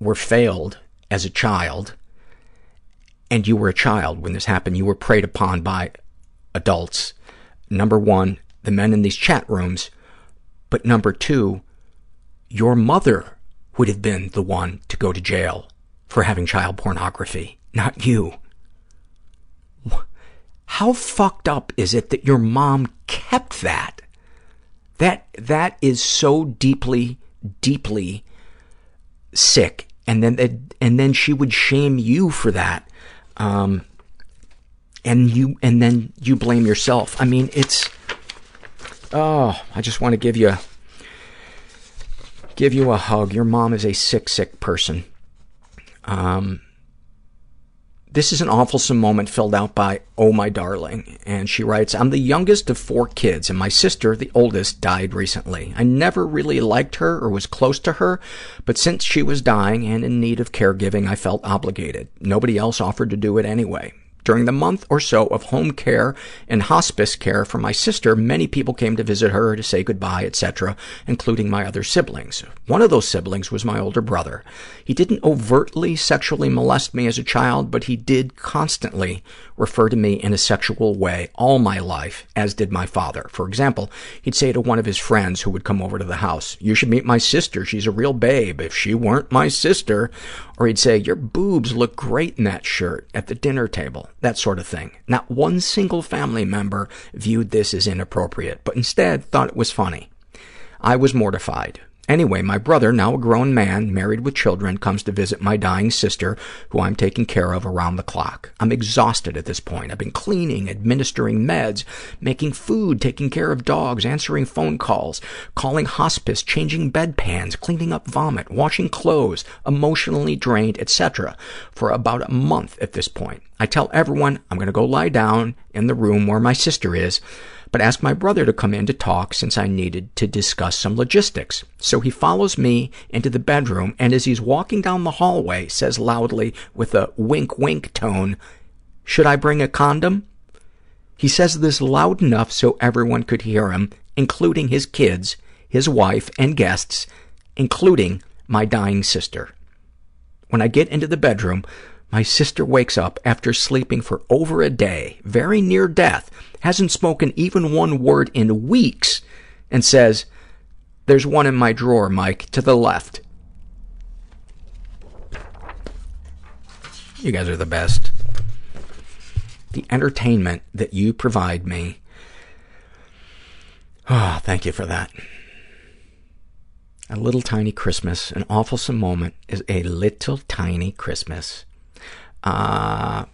were failed as a child, and you were a child when this happened. You were preyed upon by adults. Number one, the men in these chat rooms, but number two, your mother would have been the one to go to jail for having child pornography, not you. How fucked up is it that your mom kept that? That, that is so deeply, deeply sick. And then, and then she would shame you for that. Um, and you, and then you blame yourself. I mean, it's, Oh, I just want to give you, give you a hug. Your mom is a sick, sick person. Um, this is an awfulsome moment filled out by Oh My Darling. And she writes, I'm the youngest of four kids, and my sister, the oldest, died recently. I never really liked her or was close to her, but since she was dying and in need of caregiving, I felt obligated. Nobody else offered to do it anyway. During the month or so of home care and hospice care for my sister, many people came to visit her to say goodbye, etc., including my other siblings. One of those siblings was my older brother. He didn't overtly sexually molest me as a child, but he did constantly refer to me in a sexual way all my life, as did my father. For example, he'd say to one of his friends who would come over to the house, you should meet my sister. She's a real babe. If she weren't my sister, or he'd say, your boobs look great in that shirt at the dinner table, that sort of thing. Not one single family member viewed this as inappropriate, but instead thought it was funny. I was mortified. Anyway, my brother, now a grown man, married with children, comes to visit my dying sister, who I'm taking care of around the clock. I'm exhausted at this point. I've been cleaning, administering meds, making food, taking care of dogs, answering phone calls, calling hospice, changing bedpans, cleaning up vomit, washing clothes, emotionally drained, etc. for about a month at this point. I tell everyone I'm going to go lie down in the room where my sister is, but ask my brother to come in to talk since I needed to discuss some logistics. So he follows me into the bedroom and as he's walking down the hallway says loudly with a wink-wink tone, should I bring a condom? He says this loud enough so everyone could hear him, including his kids, his wife, and guests, including my dying sister. When I get into the bedroom, my sister wakes up after sleeping for over a day, very near death, hasn't spoken even one word in weeks, and says, there's one in my drawer, Mike, to the left. You guys are the best. The entertainment that you provide me. Oh, thank you for that. A little tiny Christmas, an awfulsome moment is a little tiny Christmas. Uh,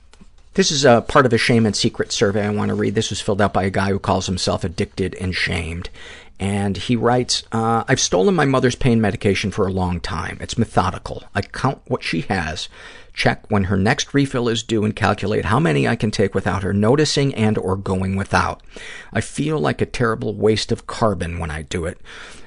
this is a part of a shame and secret survey I want to read. This was filled out by a guy who calls himself addicted and shamed. And he writes, uh, I've stolen my mother's pain medication for a long time. It's methodical. I count what she has, check when her next refill is due, and calculate how many I can take without her noticing and or going without. I feel like a terrible waste of carbon when I do it,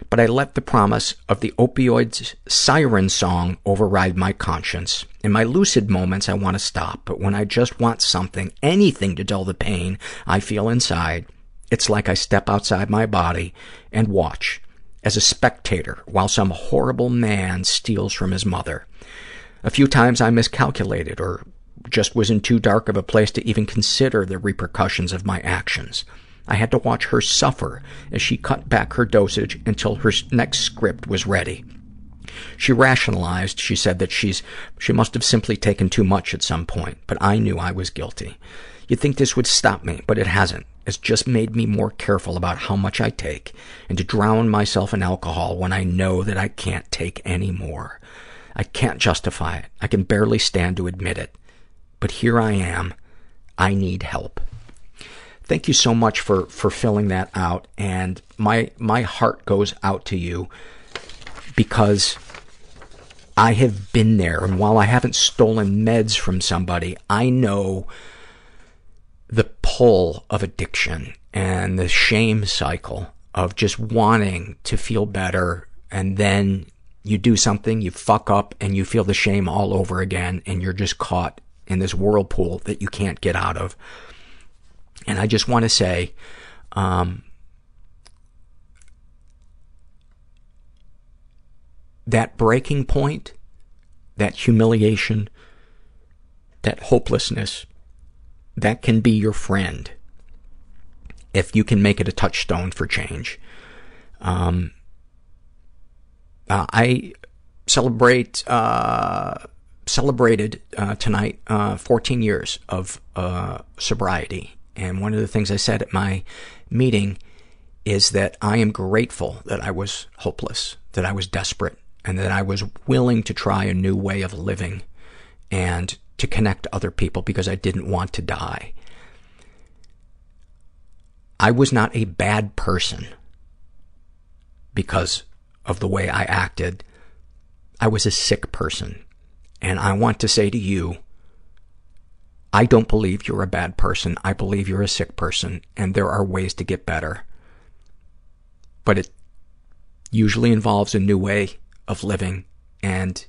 but I let the promise of the opioids siren song override my conscience. In my lucid moments, I want to stop, but when I just want something, anything to dull the pain I feel inside, it's like I step outside my body and watch as a spectator while some horrible man steals from his mother. A few times I miscalculated or just was in too dark of a place to even consider the repercussions of my actions. I had to watch her suffer as she cut back her dosage until her next script was ready. She rationalized. She said that she's, she must have simply taken too much at some point, but I knew I was guilty. You'd think this would stop me, but it hasn't. It's just made me more careful about how much I take and to drown myself in alcohol when I know that I can't take any more. I can't justify it. I can barely stand to admit it. But here I am. I need help. Thank you so much for, for filling that out. And my, my heart goes out to you because I have been there. And while I haven't stolen meds from somebody, I know the pull of addiction and the shame cycle of just wanting to feel better and then you do something, you fuck up, and you feel the shame all over again, and you're just caught in this whirlpool that you can't get out of. And I just want to say, um, that breaking point, that humiliation, that hopelessness, that can be your friend if you can make it a touchstone for change. Um, uh, I celebrate, uh, celebrated, uh, tonight, uh, 14 years of, uh, sobriety. And one of the things I said at my meeting is that I am grateful that I was hopeless, that I was desperate, and that I was willing to try a new way of living and to connect other people because I didn't want to die. I was not a bad person because of the way I acted. I was a sick person. And I want to say to you, I don't believe you're a bad person. I believe you're a sick person, and there are ways to get better. But it usually involves a new way of living and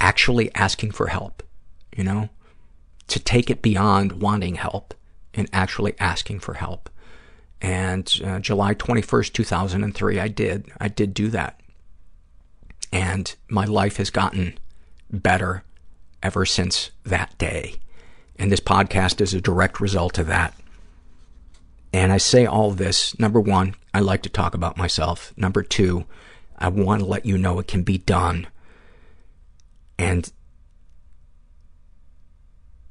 actually asking for help, you know? To take it beyond wanting help and actually asking for help. And uh, July 21st, 2003, I did. I did do that. And my life has gotten better ever since that day. And this podcast is a direct result of that. And I say all this, number one, I like to talk about myself. Number two, I want to let you know it can be done. And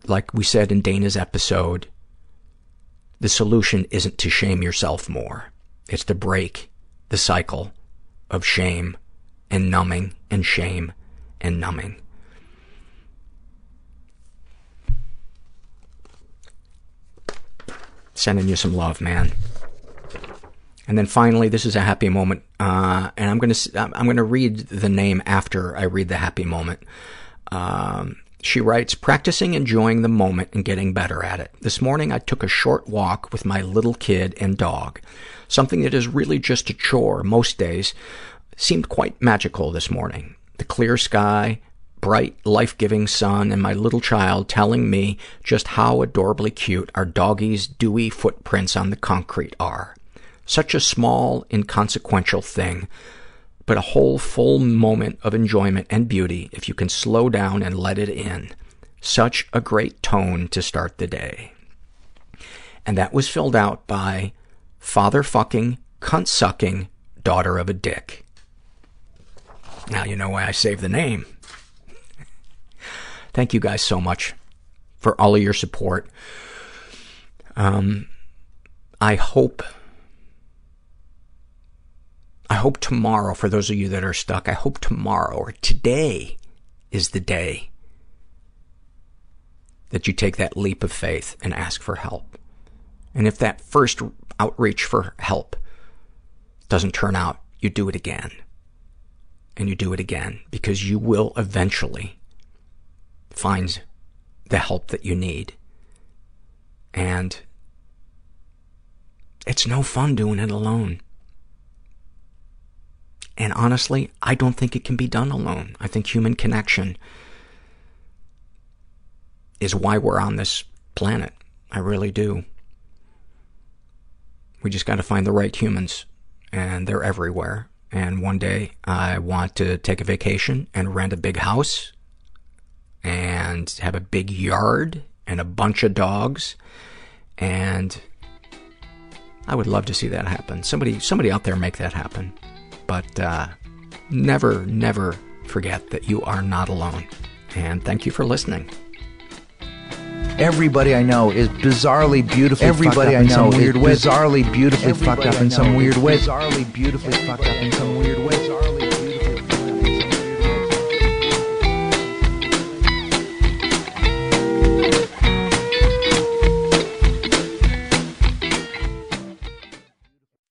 like we said in Dana's episode, the solution isn't to shame yourself more. It's to break the cycle of shame and numbing and shame and numbing. Sending you some love, man. And then finally, this is a happy moment, uh, and I'm to I'm to read the name after I read the happy moment. Um, she writes, practicing enjoying the moment and getting better at it. This morning I took a short walk with my little kid and dog. Something that is really just a chore most days seemed quite magical this morning. The clear sky, bright, life-giving sun, and my little child telling me just how adorably cute our doggie's dewy footprints on the concrete are. Such a small, inconsequential thing, but a whole full moment of enjoyment and beauty if you can slow down and let it in. Such a great tone to start the day. And that was filled out by father fucking, cunt sucking, daughter of a dick. Now you know why I saved the name. Thank you guys so much for all of your support. Um, I hope I hope tomorrow, for those of you that are stuck, I hope tomorrow or today is the day that you take that leap of faith and ask for help. And if that first outreach for help doesn't turn out, you do it again. And you do it again because you will eventually find the help that you need. And it's no fun doing it alone. And honestly, I don't think it can be done alone. I think human connection is why we're on this planet. I really do. We just got to find the right humans, and they're everywhere. And one day I want to take a vacation and rent a big house and have a big yard and a bunch of dogs. And I would love to see that happen. Somebody, somebody out there make that happen. But uh, never, never forget that you are not alone. And thank you for listening. Everybody I know is bizarrely beautifully Everybody I know is weird bizarrely beautifully fucked up in some weird way. Bizarrely beautifully fucked up in some weird way.